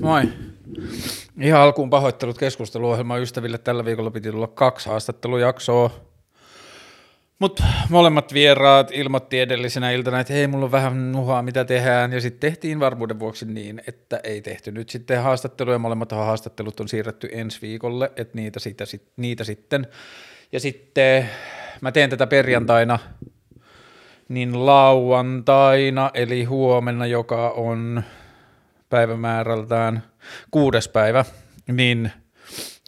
moi. Ihan alkuun pahoittelut keskusteluohjelman ystäville. Tällä viikolla piti tulla kaksi haastattelujaksoa. Mutta molemmat vieraat ilmoitti edellisenä iltana, että hei, mulla on vähän nuhaa, mitä tehdään. Ja sitten tehtiin varmuuden vuoksi niin, että ei tehty nyt sitten haastatteluja. Molemmat haastattelut on siirretty ensi viikolle, että niitä, sitä, sit, niitä sitten. Ja sitten mä teen tätä perjantaina, niin lauantaina, eli huomenna, joka on päivämäärältään kuudes päivä, niin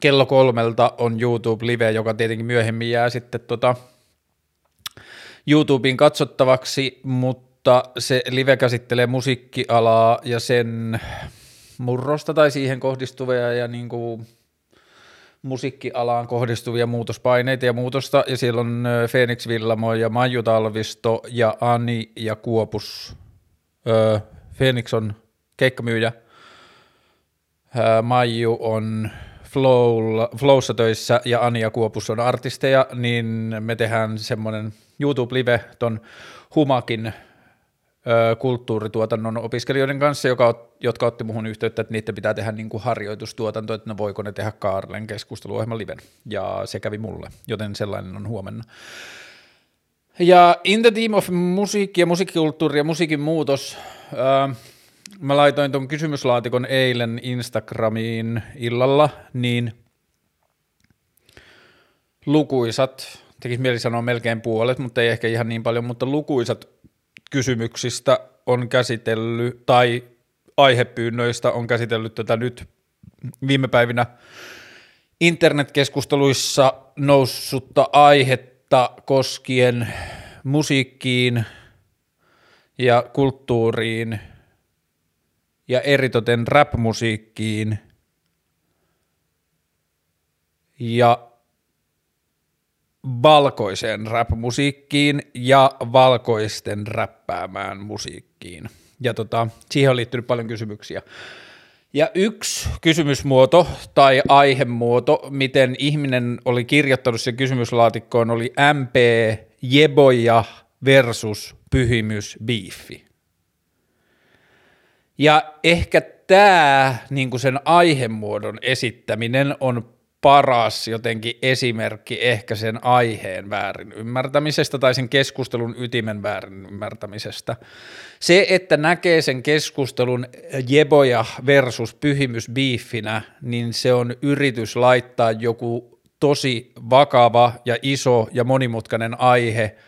kello kolmelta on YouTube Live, joka tietenkin myöhemmin jää sitten tota YouTubein katsottavaksi, mutta se live käsittelee musiikkialaa ja sen murrosta tai siihen kohdistuvia ja niin kuin musiikkialaan kohdistuvia muutospaineita ja muutosta, ja siellä on Phoenix Villamo ja Maiju Talvisto ja Ani ja Kuopus. Öö, Phoenix on keikkamyyjä, Maiju on Flowssa töissä ja Anja Kuopus on artisteja, niin me tehdään semmoinen YouTube-live ton Humakin kulttuurituotannon opiskelijoiden kanssa, joka, jotka otti muhun yhteyttä, että niiden pitää tehdä niin kuin harjoitustuotanto, että no voiko ne tehdä Kaarlen keskusteluohjelman liven, ja se kävi mulle, joten sellainen on huomenna. Ja In the Team of Musiikki ja musiikkikulttuuri ja musiikin muutos, ö, mä laitoin tuon kysymyslaatikon eilen Instagramiin illalla, niin lukuisat, tekis mieli sanoa melkein puolet, mutta ei ehkä ihan niin paljon, mutta lukuisat kysymyksistä on käsitellyt, tai aihepyynnöistä on käsitellyt tätä nyt viime päivinä internetkeskusteluissa noussutta aihetta koskien musiikkiin ja kulttuuriin – ja eritoten rap-musiikkiin ja valkoiseen rap-musiikkiin ja valkoisten räppäämään musiikkiin. Ja tota, siihen on liittynyt paljon kysymyksiä. Ja yksi kysymysmuoto tai aihemuoto, miten ihminen oli kirjoittanut sen kysymyslaatikkoon, oli MP Jeboja versus pyhimys biifi. Ja ehkä tämä niin sen aihemuodon esittäminen on paras jotenkin esimerkki ehkä sen aiheen väärin ymmärtämisestä tai sen keskustelun ytimen väärin ymmärtämisestä. Se, että näkee sen keskustelun jeboja versus pyhimys biiffinä, niin se on yritys laittaa joku tosi vakava ja iso ja monimutkainen aihe –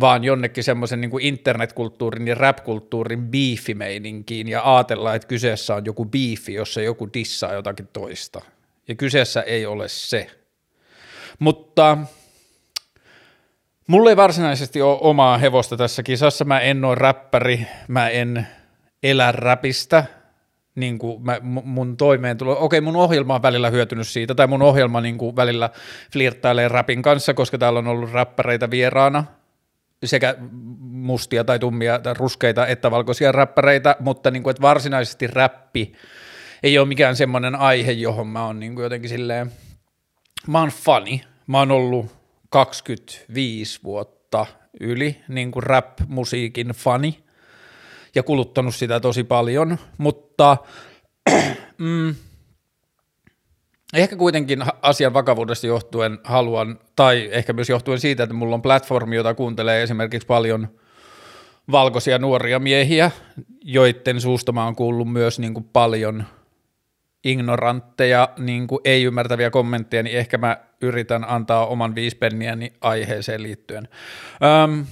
vaan jonnekin semmoisen niin internetkulttuurin ja rap-kulttuurin biifimeininkiin ja ajatellaan, että kyseessä on joku biifi, jossa joku dissaa jotakin toista. Ja kyseessä ei ole se. Mutta mulla ei varsinaisesti ole omaa hevosta tässä kisassa. Mä en ole räppäri, mä en elä räpistä, niin kuin mä, mun toimeentulo, okei mun ohjelma on välillä hyötynyt siitä, tai mun ohjelma niin kuin välillä flirttailee rapin kanssa, koska täällä on ollut räppäreitä vieraana, sekä mustia tai tummia tai ruskeita että valkoisia räppäreitä, mutta niin kuin, että varsinaisesti räppi ei ole mikään semmoinen aihe, johon mä oon niin kuin jotenkin silleen, mä oon funny, mä oon ollut 25 vuotta yli niin kuin rap-musiikin fani ja kuluttanut sitä tosi paljon, mutta mm, Ehkä kuitenkin asian vakavuudesta johtuen haluan, tai ehkä myös johtuen siitä, että mulla on platformi, jota kuuntelee esimerkiksi paljon valkoisia nuoria miehiä, joiden suusta mä oon kuullut myös niin kuin paljon ignorantteja, niin kuin ei ymmärtäviä kommentteja, niin ehkä mä yritän antaa oman viispenniäni aiheeseen liittyen. Öm,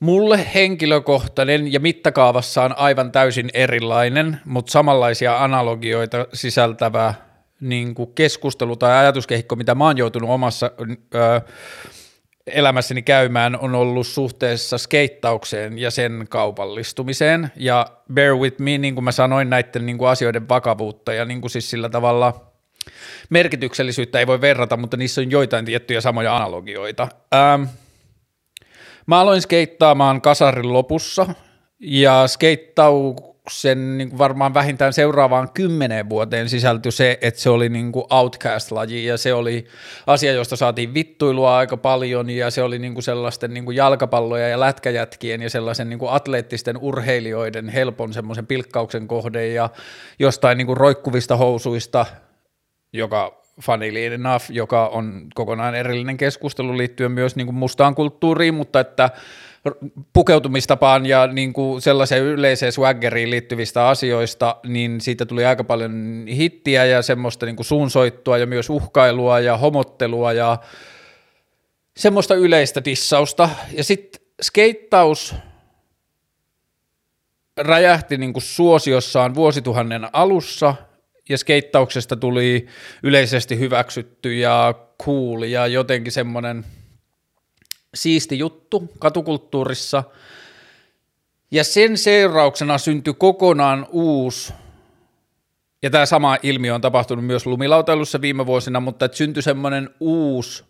Mulle henkilökohtainen ja mittakaavassaan aivan täysin erilainen, mutta samanlaisia analogioita sisältävä niin kuin keskustelu tai ajatuskehikko, mitä mä oon joutunut omassa ö, elämässäni käymään, on ollut suhteessa skeittaukseen ja sen kaupallistumiseen. Ja bear with me, niin kuin mä sanoin, näiden niin kuin asioiden vakavuutta ja niin kuin siis sillä tavalla merkityksellisyyttä ei voi verrata, mutta niissä on joitain tiettyjä samoja analogioita. Ähm, Mä aloin skeittaamaan kasarin lopussa ja skeittau, sen niin varmaan vähintään seuraavaan kymmeneen vuoteen sisältyi se, että se oli niin kuin outcast-laji ja se oli asia, josta saatiin vittuilua aika paljon ja se oli niin kuin sellaisten niin kuin jalkapalloja ja lätkäjätkien ja sellaisen niin kuin atleettisten urheilijoiden helpon semmoisen pilkkauksen kohde ja jostain niin kuin roikkuvista housuista, joka funny enough, joka on kokonaan erillinen keskustelu liittyen myös niin kuin mustaan kulttuuriin, mutta että pukeutumistapaan ja niin kuin sellaiseen yleiseen swaggeriin liittyvistä asioista, niin siitä tuli aika paljon hittiä ja semmoista niin kuin suunsoittua ja myös uhkailua ja homottelua ja semmoista yleistä dissausta. Ja sitten skeittaus räjähti niin kuin suosiossaan vuosituhannen alussa ja skeittauksesta tuli yleisesti hyväksytty ja cool ja jotenkin semmoinen – siisti juttu katukulttuurissa. Ja sen seurauksena syntyi kokonaan uusi, ja tämä sama ilmiö on tapahtunut myös lumilautailussa viime vuosina, mutta että syntyi semmoinen uusi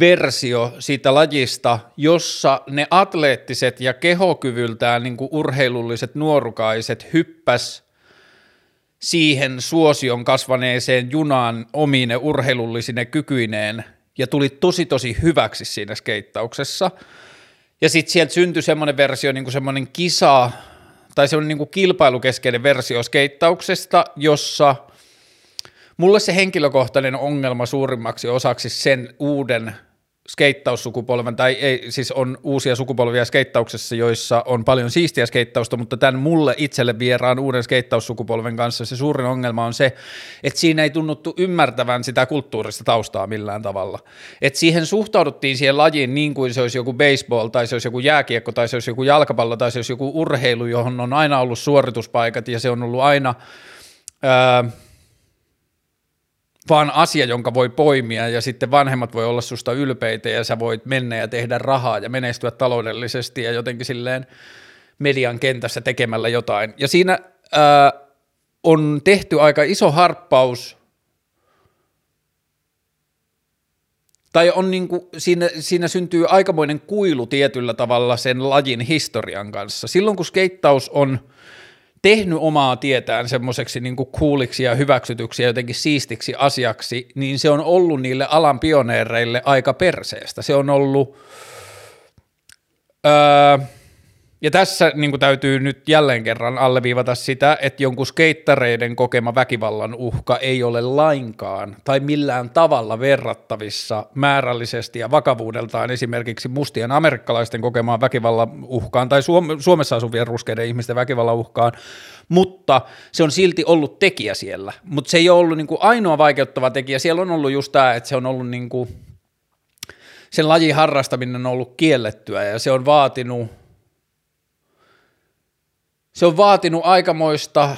versio siitä lajista, jossa ne atleettiset ja kehokyvyltään niin kuin urheilulliset nuorukaiset hyppäs siihen suosion kasvaneeseen junaan omine urheilullisine kykyineen ja tuli tosi tosi hyväksi siinä skeittauksessa. Ja sitten sieltä syntyi semmoinen versio, niin kuin semmoinen kisa, tai semmoinen niin kuin kilpailukeskeinen versio skeittauksesta, jossa mulle se henkilökohtainen ongelma suurimmaksi osaksi sen uuden skeittaussukupolven, tai ei, siis on uusia sukupolvia skeittauksessa, joissa on paljon siistiä skeittausta, mutta tämän mulle itselle vieraan uuden skeittaussukupolven kanssa se suurin ongelma on se, että siinä ei tunnuttu ymmärtävän sitä kulttuurista taustaa millään tavalla. Että siihen suhtauduttiin siihen lajiin niin kuin se olisi joku baseball, tai se olisi joku jääkiekko, tai se olisi joku jalkapallo, tai se olisi joku urheilu, johon on aina ollut suorituspaikat, ja se on ollut aina... Öö, vaan asia, jonka voi poimia ja sitten vanhemmat voi olla susta ylpeitä ja sä voit mennä ja tehdä rahaa ja menestyä taloudellisesti ja jotenkin silleen median kentässä tekemällä jotain. Ja siinä ää, on tehty aika iso harppaus tai on niin kuin, siinä, siinä syntyy aikamoinen kuilu tietyllä tavalla sen lajin historian kanssa. Silloin kun skeittaus on – tehnyt omaa tietään semmoiseksi niin kuuliksi ja hyväksytyksi ja jotenkin siistiksi asiaksi, niin se on ollut niille alan pioneereille aika perseestä. Se on ollut... Öö, ja tässä niin kuin täytyy nyt jälleen kerran alleviivata sitä, että jonkun skeittareiden kokema väkivallan uhka ei ole lainkaan tai millään tavalla verrattavissa määrällisesti ja vakavuudeltaan esimerkiksi mustien amerikkalaisten kokemaan väkivallan uhkaan tai Suomessa asuvien ruskeiden ihmisten väkivallan uhkaan, mutta se on silti ollut tekijä siellä. Mutta se ei ole ollut niin ainoa vaikeuttava tekijä. Siellä on ollut just tämä, että se on ollut niin kuin, sen lajin harrastaminen on ollut kiellettyä ja se on vaatinut se on vaatinut aikamoista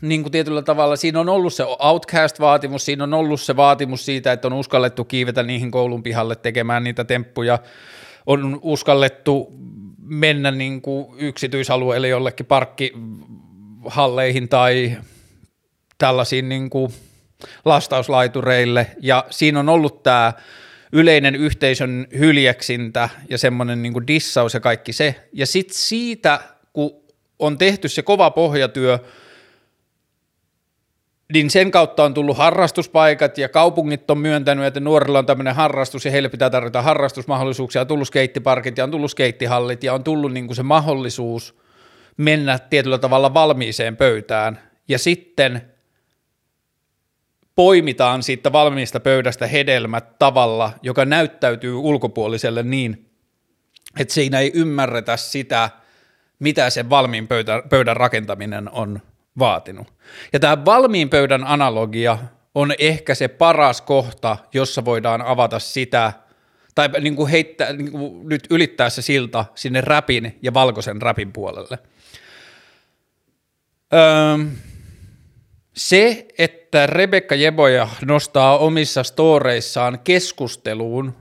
niin kuin tietyllä tavalla, siinä on ollut se outcast-vaatimus, siinä on ollut se vaatimus siitä, että on uskallettu kiivetä niihin koulun pihalle tekemään niitä temppuja, on uskallettu mennä niin kuin yksityisalueelle jollekin parkkihalleihin tai tällaisiin niin kuin lastauslaitureille, ja siinä on ollut tämä yleinen yhteisön hyljeksintä ja semmoinen niin kuin dissaus ja kaikki se, ja sitten siitä, kun on tehty se kova pohjatyö, niin sen kautta on tullut harrastuspaikat ja kaupungit on myöntänyt, että nuorilla on tämmöinen harrastus ja heille pitää tarjota harrastusmahdollisuuksia, on tullut skeittiparkit ja on tullut skeittihallit ja on tullut niin kuin se mahdollisuus mennä tietyllä tavalla valmiiseen pöytään. Ja sitten poimitaan siitä valmiista pöydästä hedelmät tavalla, joka näyttäytyy ulkopuoliselle niin, että siinä ei ymmärretä sitä – mitä se valmiin pöydän, pöydän rakentaminen on vaatinut. Ja tämä valmiin pöydän analogia on ehkä se paras kohta, jossa voidaan avata sitä, tai niin kuin heittää, niin kuin nyt ylittää se silta sinne räpin ja valkoisen räpin puolelle. Öö, se, että Rebekka Jeboja nostaa omissa storeissaan keskusteluun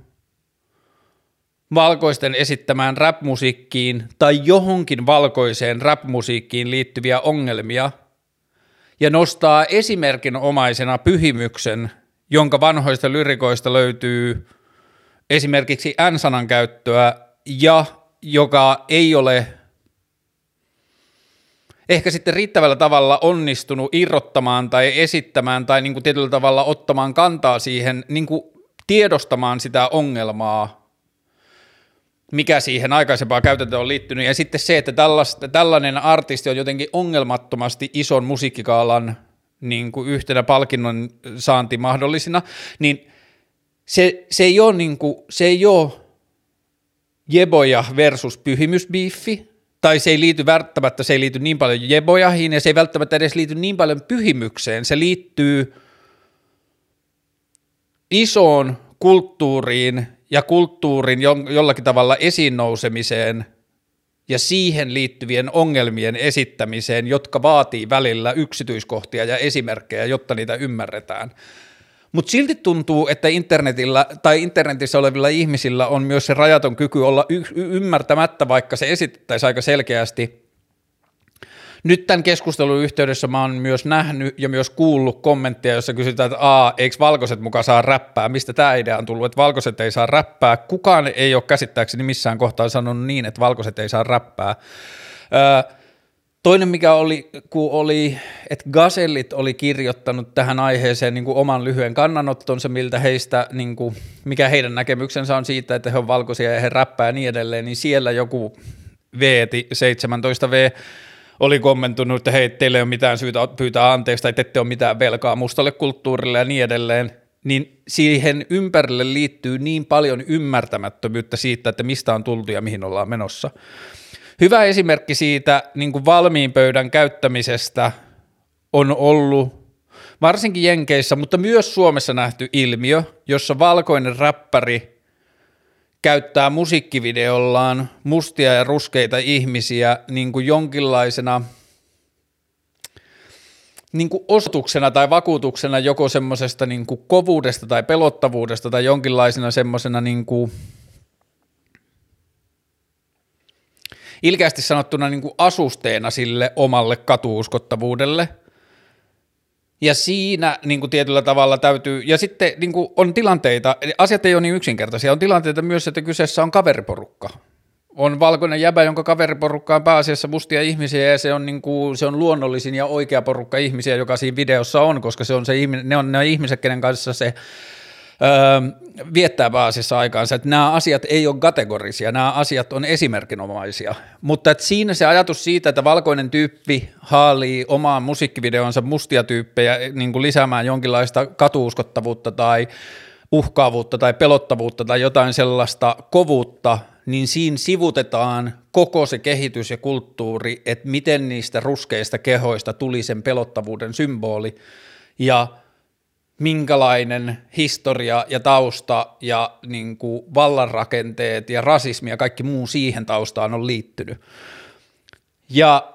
valkoisten esittämään rap-musiikkiin tai johonkin valkoiseen rap-musiikkiin liittyviä ongelmia ja nostaa esimerkinomaisena pyhimyksen, jonka vanhoista lyrikoista löytyy esimerkiksi N-sanan käyttöä ja joka ei ole ehkä sitten riittävällä tavalla onnistunut irrottamaan tai esittämään tai niin kuin tietyllä tavalla ottamaan kantaa siihen, niin kuin tiedostamaan sitä ongelmaa, mikä siihen aikaisempaan käytäntöön on liittynyt. Ja sitten se, että tällainen artisti on jotenkin ongelmattomasti ison musiikkikaalan niin kuin yhtenä palkinnon saanti mahdollisina, niin se, se, ei ole niin kuin, se ei ole jeboja versus pyhimysbiiffi, tai se ei liity välttämättä, se ei liity niin paljon jebojahin, ja se ei välttämättä edes liity niin paljon pyhimykseen, se liittyy isoon kulttuuriin ja kulttuurin jollakin tavalla esiin nousemiseen ja siihen liittyvien ongelmien esittämiseen, jotka vaatii välillä yksityiskohtia ja esimerkkejä, jotta niitä ymmärretään. Mutta silti tuntuu, että internetillä tai internetissä olevilla ihmisillä on myös se rajaton kyky olla y- ymmärtämättä, vaikka se esitettäisiin aika selkeästi. Nyt tämän keskustelun yhteydessä mä oon myös nähnyt ja myös kuullut kommentteja, jossa kysytään, että Aa, eikö valkoiset mukaan saa räppää? Mistä tämä idea on tullut, että valkoiset ei saa räppää? Kukaan ei ole käsittääkseni missään kohtaa sanonut niin, että valkoiset ei saa räppää. Öö, Toinen, mikä oli, kun oli, että Gazellit oli kirjoittanut tähän aiheeseen niin kuin oman lyhyen kannanottonsa, miltä heistä, niin kuin, mikä heidän näkemyksensä on siitä, että he on valkoisia ja he räppää ja niin edelleen, niin siellä joku Veeti 17V oli kommentoinut, että hei, teille ei ole mitään syytä pyytää anteeksi tai te ette ole mitään velkaa mustalle kulttuurille ja niin edelleen, niin siihen ympärille liittyy niin paljon ymmärtämättömyyttä siitä, että mistä on tultu ja mihin ollaan menossa. Hyvä esimerkki siitä niin kuin valmiin pöydän käyttämisestä on ollut varsinkin Jenkeissä, mutta myös Suomessa nähty ilmiö, jossa valkoinen räppäri käyttää musiikkivideollaan mustia ja ruskeita ihmisiä niin kuin jonkinlaisena niin kuin osoituksena tai vakuutuksena joko semmoisesta niin kovuudesta tai pelottavuudesta tai jonkinlaisena semmoisena niin kuin – ilkeästi sanottuna niin kuin asusteena sille omalle katuuskottavuudelle. Ja siinä niin kuin tietyllä tavalla täytyy, ja sitten niin kuin on tilanteita, asiat ei ole niin yksinkertaisia, on tilanteita myös, että kyseessä on kaveriporukka. On valkoinen jäbä, jonka kaveriporukka on pääasiassa mustia ihmisiä ja se on, niin kuin, se on luonnollisin ja oikea porukka ihmisiä, joka siinä videossa on, koska se on se ne on ne ihmiset, kenen kanssa se öö, viettää pääasiassa aikaansa, että nämä asiat ei ole kategorisia, nämä asiat on esimerkinomaisia, mutta että siinä se ajatus siitä, että valkoinen tyyppi haalii omaan musiikkivideonsa mustia tyyppejä niin kuin lisäämään jonkinlaista katuuskottavuutta tai uhkaavuutta tai pelottavuutta tai jotain sellaista kovuutta, niin siinä sivutetaan koko se kehitys ja kulttuuri, että miten niistä ruskeista kehoista tuli sen pelottavuuden symboli. Ja – minkälainen historia ja tausta ja niin kuin vallanrakenteet ja rasismi ja kaikki muu siihen taustaan on liittynyt. Ja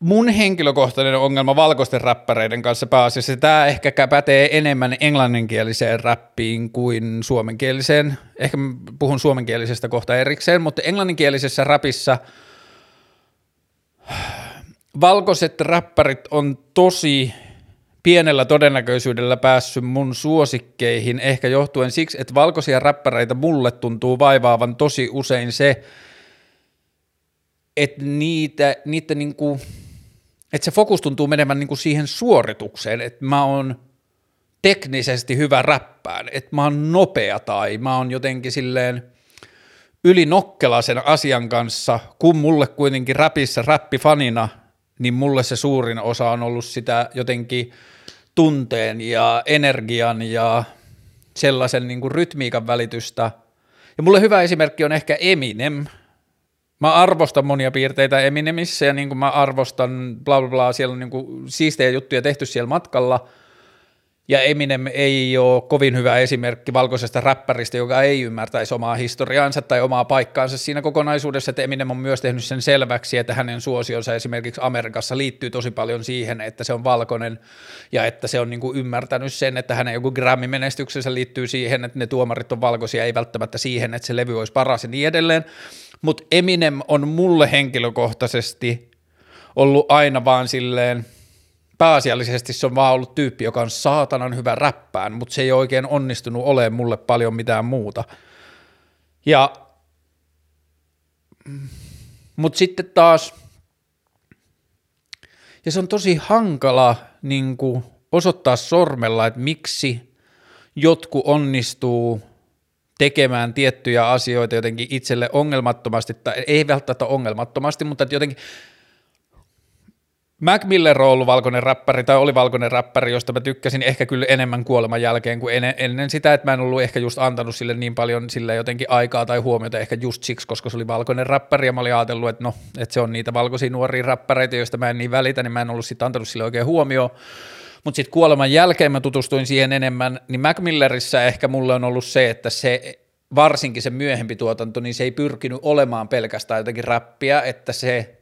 mun henkilökohtainen ongelma valkoisten räppäreiden kanssa pääasiassa, tämä ehkä pätee enemmän englanninkieliseen räppiin kuin suomenkieliseen. Ehkä puhun suomenkielisestä kohta erikseen, mutta englanninkielisessä räpissä valkoiset räppärit on tosi pienellä todennäköisyydellä päässyt mun suosikkeihin, ehkä johtuen siksi, että valkoisia räppäreitä mulle tuntuu vaivaavan tosi usein se, että niitä, niitä niinku, että se fokus tuntuu menevän niinku siihen suoritukseen, että mä oon teknisesti hyvä räppään, että mä oon nopea tai mä oon jotenkin silleen yli nokkelaisen asian kanssa, kun mulle kuitenkin räpissä räppifanina – niin mulle se suurin osa on ollut sitä jotenkin tunteen ja energian ja sellaisen niin kuin rytmiikan välitystä. Ja mulle hyvä esimerkki on ehkä Eminem. Mä arvostan monia piirteitä Eminemissä ja niin kuin mä arvostan bla bla bla, siellä on niin kuin siistejä juttuja tehty siellä matkalla – ja Eminem ei ole kovin hyvä esimerkki valkoisesta räppäristä, joka ei ymmärtäisi omaa historiaansa tai omaa paikkaansa siinä kokonaisuudessa, että Eminem on myös tehnyt sen selväksi, että hänen suosionsa esimerkiksi Amerikassa liittyy tosi paljon siihen, että se on valkoinen ja että se on niin kuin ymmärtänyt sen, että hänen joku Grammy-menestyksensä liittyy siihen, että ne tuomarit on valkoisia, ei välttämättä siihen, että se levy olisi paras ja niin edelleen, mutta Eminem on mulle henkilökohtaisesti ollut aina vaan silleen – pääasiallisesti se on vaan ollut tyyppi, joka on saatanan hyvä räppään, mutta se ei oikein onnistunut olemaan mulle paljon mitään muuta. Ja, mutta sitten taas Ja se on tosi hankala niin kuin, osoittaa sormella, että miksi jotkut onnistuu tekemään tiettyjä asioita jotenkin itselle ongelmattomasti, tai ei välttämättä ongelmattomasti, mutta jotenkin Mac Miller on ollut valkoinen räppäri, tai oli valkoinen räppäri, josta mä tykkäsin ehkä kyllä enemmän kuoleman jälkeen kuin ennen, ennen sitä, että mä en ollut ehkä just antanut sille niin paljon sille jotenkin aikaa tai huomiota ehkä just siksi, koska se oli valkoinen räppäri, ja mä olin ajatellut, että no, että se on niitä valkoisia nuoria räppäreitä, joista mä en niin välitä, niin mä en ollut sitten antanut sille oikein huomioon. Mutta sitten kuoleman jälkeen mä tutustuin siihen enemmän, niin Mac Millerissä ehkä mulle on ollut se, että se varsinkin se myöhempi tuotanto, niin se ei pyrkinyt olemaan pelkästään jotenkin räppiä, että se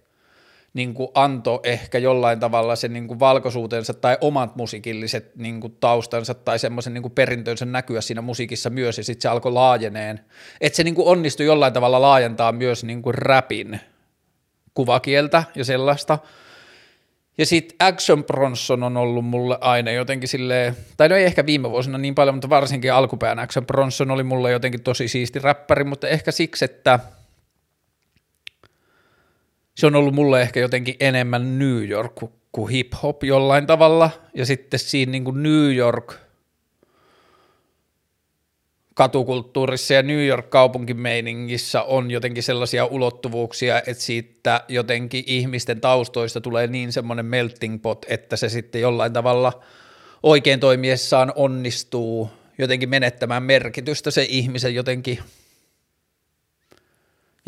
niin kuin antoi ehkä jollain tavalla sen niin kuin valkoisuutensa tai omat musiikilliset niin kuin taustansa tai semmoisen niin kuin perintönsä näkyä siinä musiikissa myös ja sitten se alkoi laajeneen. Että se niin kuin onnistui jollain tavalla laajentaa myös niin kuin rapin kuvakieltä ja sellaista. Ja sitten Action Bronson on ollut mulle aina jotenkin silleen, tai no ei ehkä viime vuosina niin paljon, mutta varsinkin alkupään Action Bronson oli mulle jotenkin tosi siisti räppäri, mutta ehkä siksi, että – se on ollut mulle ehkä jotenkin enemmän New York kuin hip-hop jollain tavalla, ja sitten siinä niin kuin New York katukulttuurissa ja New York kaupunkimeiningissä on jotenkin sellaisia ulottuvuuksia, että siitä jotenkin ihmisten taustoista tulee niin semmoinen melting pot, että se sitten jollain tavalla oikein toimiessaan onnistuu jotenkin menettämään merkitystä se ihmisen jotenkin –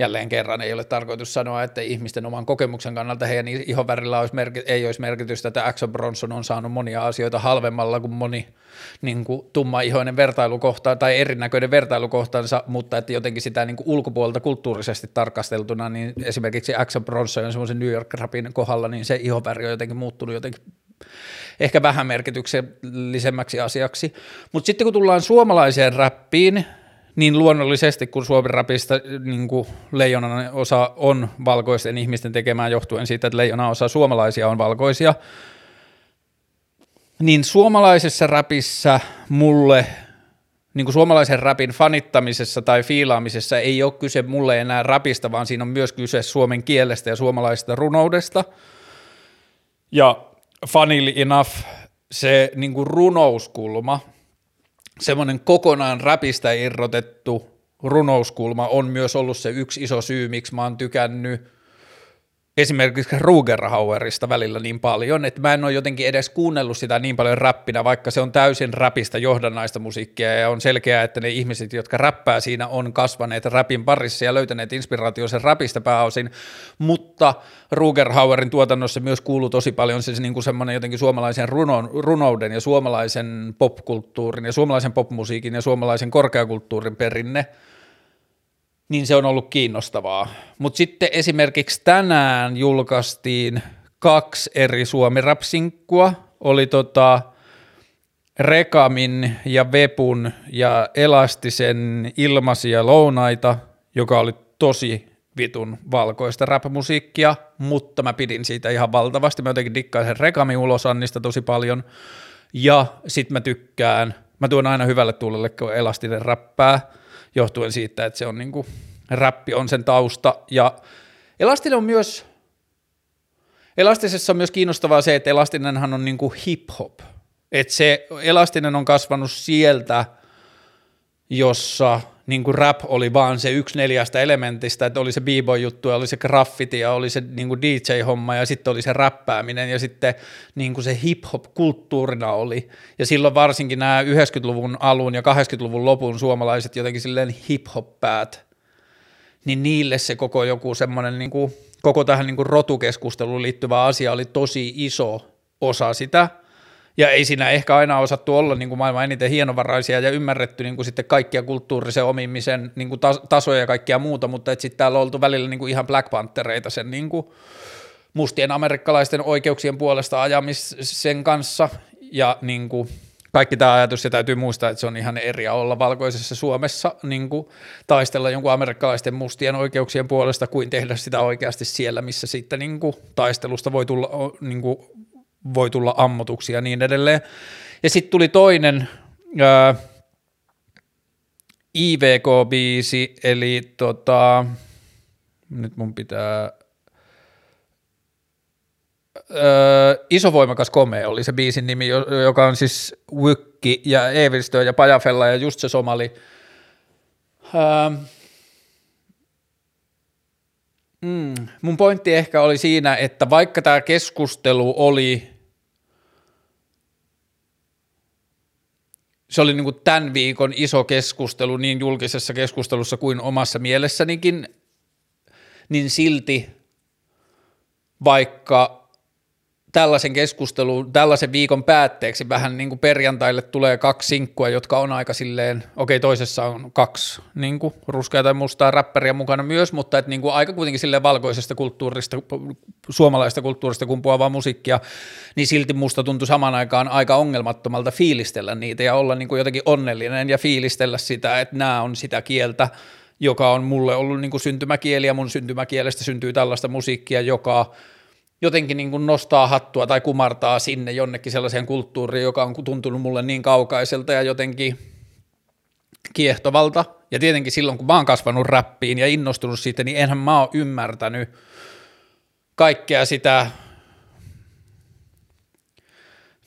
jälleen kerran ei ole tarkoitus sanoa, että ihmisten oman kokemuksen kannalta heidän ihonvärillä olisi merki- ei olisi merkitystä, että Axel Bronson on saanut monia asioita halvemmalla kuin moni niin kuin tumma-ihoinen vertailukohta tai erinäköinen vertailukohtansa, mutta että jotenkin sitä niin kuin ulkopuolelta kulttuurisesti tarkasteltuna, niin esimerkiksi Axel Bronson on semmoisen New York Rapin kohdalla, niin se ihonväri on jotenkin muuttunut jotenkin ehkä vähän merkityksellisemmäksi asiaksi. Mutta sitten kun tullaan suomalaiseen rappiin, niin luonnollisesti, kun Suomen rapista niin kuin leijonan osa on valkoisten ihmisten tekemään johtuen siitä, että leijona osa suomalaisia on valkoisia, niin suomalaisessa rapissa mulle, niin kuin suomalaisen rapin fanittamisessa tai fiilaamisessa ei ole kyse mulle enää rapista, vaan siinä on myös kyse suomen kielestä ja suomalaisesta runoudesta. Ja funnily enough, se niin kuin runouskulma – semmoinen kokonaan räpistä irrotettu runouskulma on myös ollut se yksi iso syy, miksi mä oon tykännyt esimerkiksi Rugerhauerista välillä niin paljon, että mä en ole jotenkin edes kuunnellut sitä niin paljon räppinä, vaikka se on täysin räpistä johdannaista musiikkia ja on selkeää, että ne ihmiset, jotka räppää siinä, on kasvaneet räpin parissa ja löytäneet inspiraatio sen räpistä pääosin, mutta Rugerhauerin tuotannossa myös kuuluu tosi paljon se niin kuin semmoinen jotenkin suomalaisen runon, runouden ja suomalaisen popkulttuurin ja suomalaisen popmusiikin ja suomalaisen korkeakulttuurin perinne – niin se on ollut kiinnostavaa. Mutta sitten esimerkiksi tänään julkaistiin kaksi eri suomi rapsinkkua oli tota Rekamin ja Vepun ja Elastisen ilmaisia lounaita, joka oli tosi vitun valkoista rap-musiikkia, mutta mä pidin siitä ihan valtavasti. Mä jotenkin dikkaan sen Rekamin ulosannista tosi paljon. Ja sit mä tykkään, mä tuon aina hyvälle tuulelle, kun Elastinen räppää, johtuen siitä, että se on niinku, räppi on sen tausta, ja Elastinen on myös, Elastisessa on myös kiinnostavaa se, että Elastinenhan on niinku hip-hop, että se Elastinen on kasvanut sieltä, jossa niin kuin rap oli vaan se yksi neljästä elementistä, että oli se b-boy-juttu ja oli se graffiti ja oli se niin kuin DJ-homma ja sitten oli se räppääminen ja sitten niin kuin se hip-hop kulttuurina oli. Ja silloin varsinkin nämä 90-luvun alun ja 80-luvun lopun suomalaiset jotenkin silleen hip-hop-päät, niin niille se koko joku semmoinen niin koko tähän niin kuin rotukeskusteluun liittyvä asia oli tosi iso osa sitä, ja ei siinä ehkä aina osattu olla niin kuin maailman eniten hienovaraisia ja ymmärretty niin kuin sitten kaikkia kulttuurisen omimisen niin kuin tasoja ja kaikkia muuta, mutta sitten täällä on oltu välillä niin kuin ihan Black Panthereita sen niin kuin mustien amerikkalaisten oikeuksien puolesta ajamisen kanssa. Ja niin kuin kaikki tämä ajatus, ja täytyy muistaa, että se on ihan eri olla valkoisessa Suomessa niin kuin taistella jonkun amerikkalaisten mustien oikeuksien puolesta, kuin tehdä sitä oikeasti siellä, missä sitten niin kuin taistelusta voi tulla, niin kuin, voi tulla ammotuksia ja niin edelleen. Ja sitten tuli toinen ää, IVK-biisi, eli tota, nyt mun pitää Iso voimakas komea oli se biisin nimi, joka on siis Wykki ja Evilstö ja Pajafella ja just se somali. Öö, mm, mun pointti ehkä oli siinä, että vaikka tämä keskustelu oli se oli niin tämän viikon iso keskustelu niin julkisessa keskustelussa kuin omassa mielessänikin, niin silti vaikka tällaisen keskustelun, tällaisen viikon päätteeksi vähän niin kuin perjantaille tulee kaksi sinkkua, jotka on aika silleen, okei toisessa on kaksi niin kuin ruskeaa tai mustaa räppäriä mukana myös, mutta että niin kuin aika kuitenkin silleen valkoisesta kulttuurista, suomalaista kulttuurista kumpuavaa musiikkia, niin silti musta tuntui saman aikaan aika ongelmattomalta fiilistellä niitä ja olla niin kuin jotenkin onnellinen ja fiilistellä sitä, että nämä on sitä kieltä, joka on mulle ollut niin kuin syntymäkieli ja mun syntymäkielestä syntyy tällaista musiikkia, joka jotenkin niin kuin nostaa hattua tai kumartaa sinne jonnekin sellaiseen kulttuuriin, joka on tuntunut mulle niin kaukaiselta ja jotenkin kiehtovalta. Ja tietenkin silloin, kun mä oon kasvanut räppiin ja innostunut siitä, niin enhän mä oon ymmärtänyt kaikkea sitä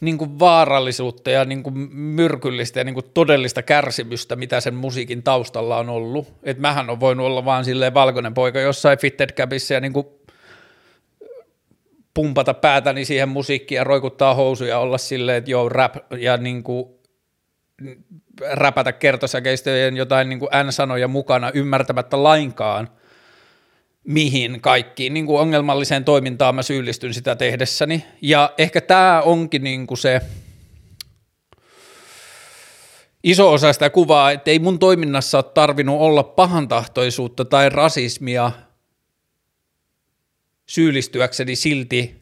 niin kuin vaarallisuutta ja niin kuin myrkyllistä ja niin kuin todellista kärsimystä, mitä sen musiikin taustalla on ollut. Et mähän on voinut olla vaan silleen valkoinen poika jossain fitted cabissa ja niin kuin pumpata päätäni siihen musiikkiin ja roikuttaa housuja, olla silleen, että joo, rap ja niin kuin räpätä kertosäkeistöjen jotain niin kuin N-sanoja mukana ymmärtämättä lainkaan, mihin kaikkiin niin kuin ongelmalliseen toimintaan mä syyllistyn sitä tehdessäni. Ja ehkä tämä onkin niin kuin se iso osa sitä kuvaa, että ei mun toiminnassa ole tarvinnut olla pahantahtoisuutta tai rasismia – syyllistyäkseni silti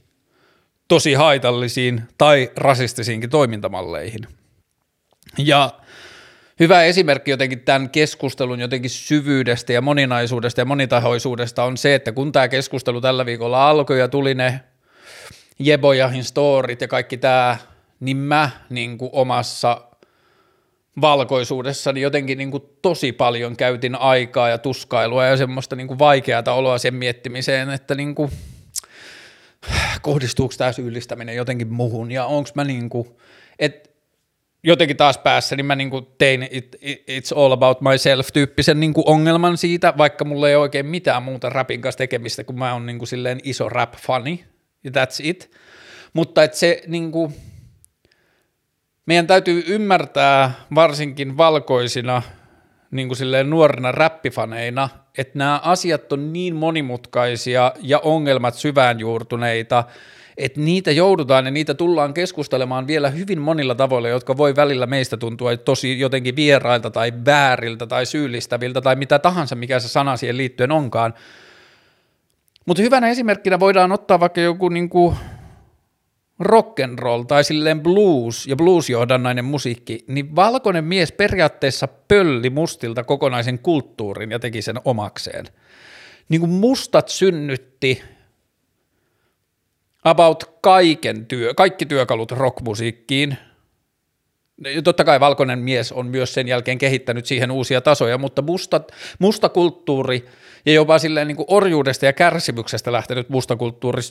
tosi haitallisiin tai rasistisiinkin toimintamalleihin. Ja hyvä esimerkki jotenkin tämän keskustelun jotenkin syvyydestä ja moninaisuudesta ja monitahoisuudesta on se, että kun tämä keskustelu tällä viikolla alkoi ja tuli ne Jebojahin storit ja kaikki tämä, niin mä niin kuin omassa valkoisuudessani jotenkin niin kuin tosi paljon käytin aikaa ja tuskailua ja semmoista niin kuin vaikeaa oloa sen miettimiseen, että niin kuin, kohdistuuko tämä syyllistäminen jotenkin muhun ja onko mä niin kuin, että jotenkin taas päässä, niin mä niin kuin tein it, it, it's all about myself tyyppisen niin kuin ongelman siitä, vaikka mulla ei oikein mitään muuta rapin kanssa tekemistä, kun mä oon niin kuin silleen iso rap-fani, ja that's it. Mutta että se niin kuin, meidän täytyy ymmärtää varsinkin valkoisina niin kuin silleen nuorina räppifaneina, että nämä asiat on niin monimutkaisia ja ongelmat syvään juurtuneita, että niitä joudutaan ja niitä tullaan keskustelemaan vielä hyvin monilla tavoilla, jotka voi välillä meistä tuntua tosi jotenkin vierailta tai vääriltä tai syyllistäviltä tai mitä tahansa, mikä se sana siihen liittyen onkaan. Mutta hyvänä esimerkkinä voidaan ottaa vaikka joku niin kuin rock and roll tai silleen blues ja bluesjohdannainen musiikki, niin valkoinen mies periaatteessa pölli mustilta kokonaisen kulttuurin ja teki sen omakseen. Niin kuin mustat synnytti about kaiken työ, kaikki työkalut rockmusiikkiin. Totta kai valkoinen mies on myös sen jälkeen kehittänyt siihen uusia tasoja, mutta musta, musta kulttuuri ja jopa silleen niin kuin orjuudesta ja kärsimyksestä lähtenyt musta kulttuuri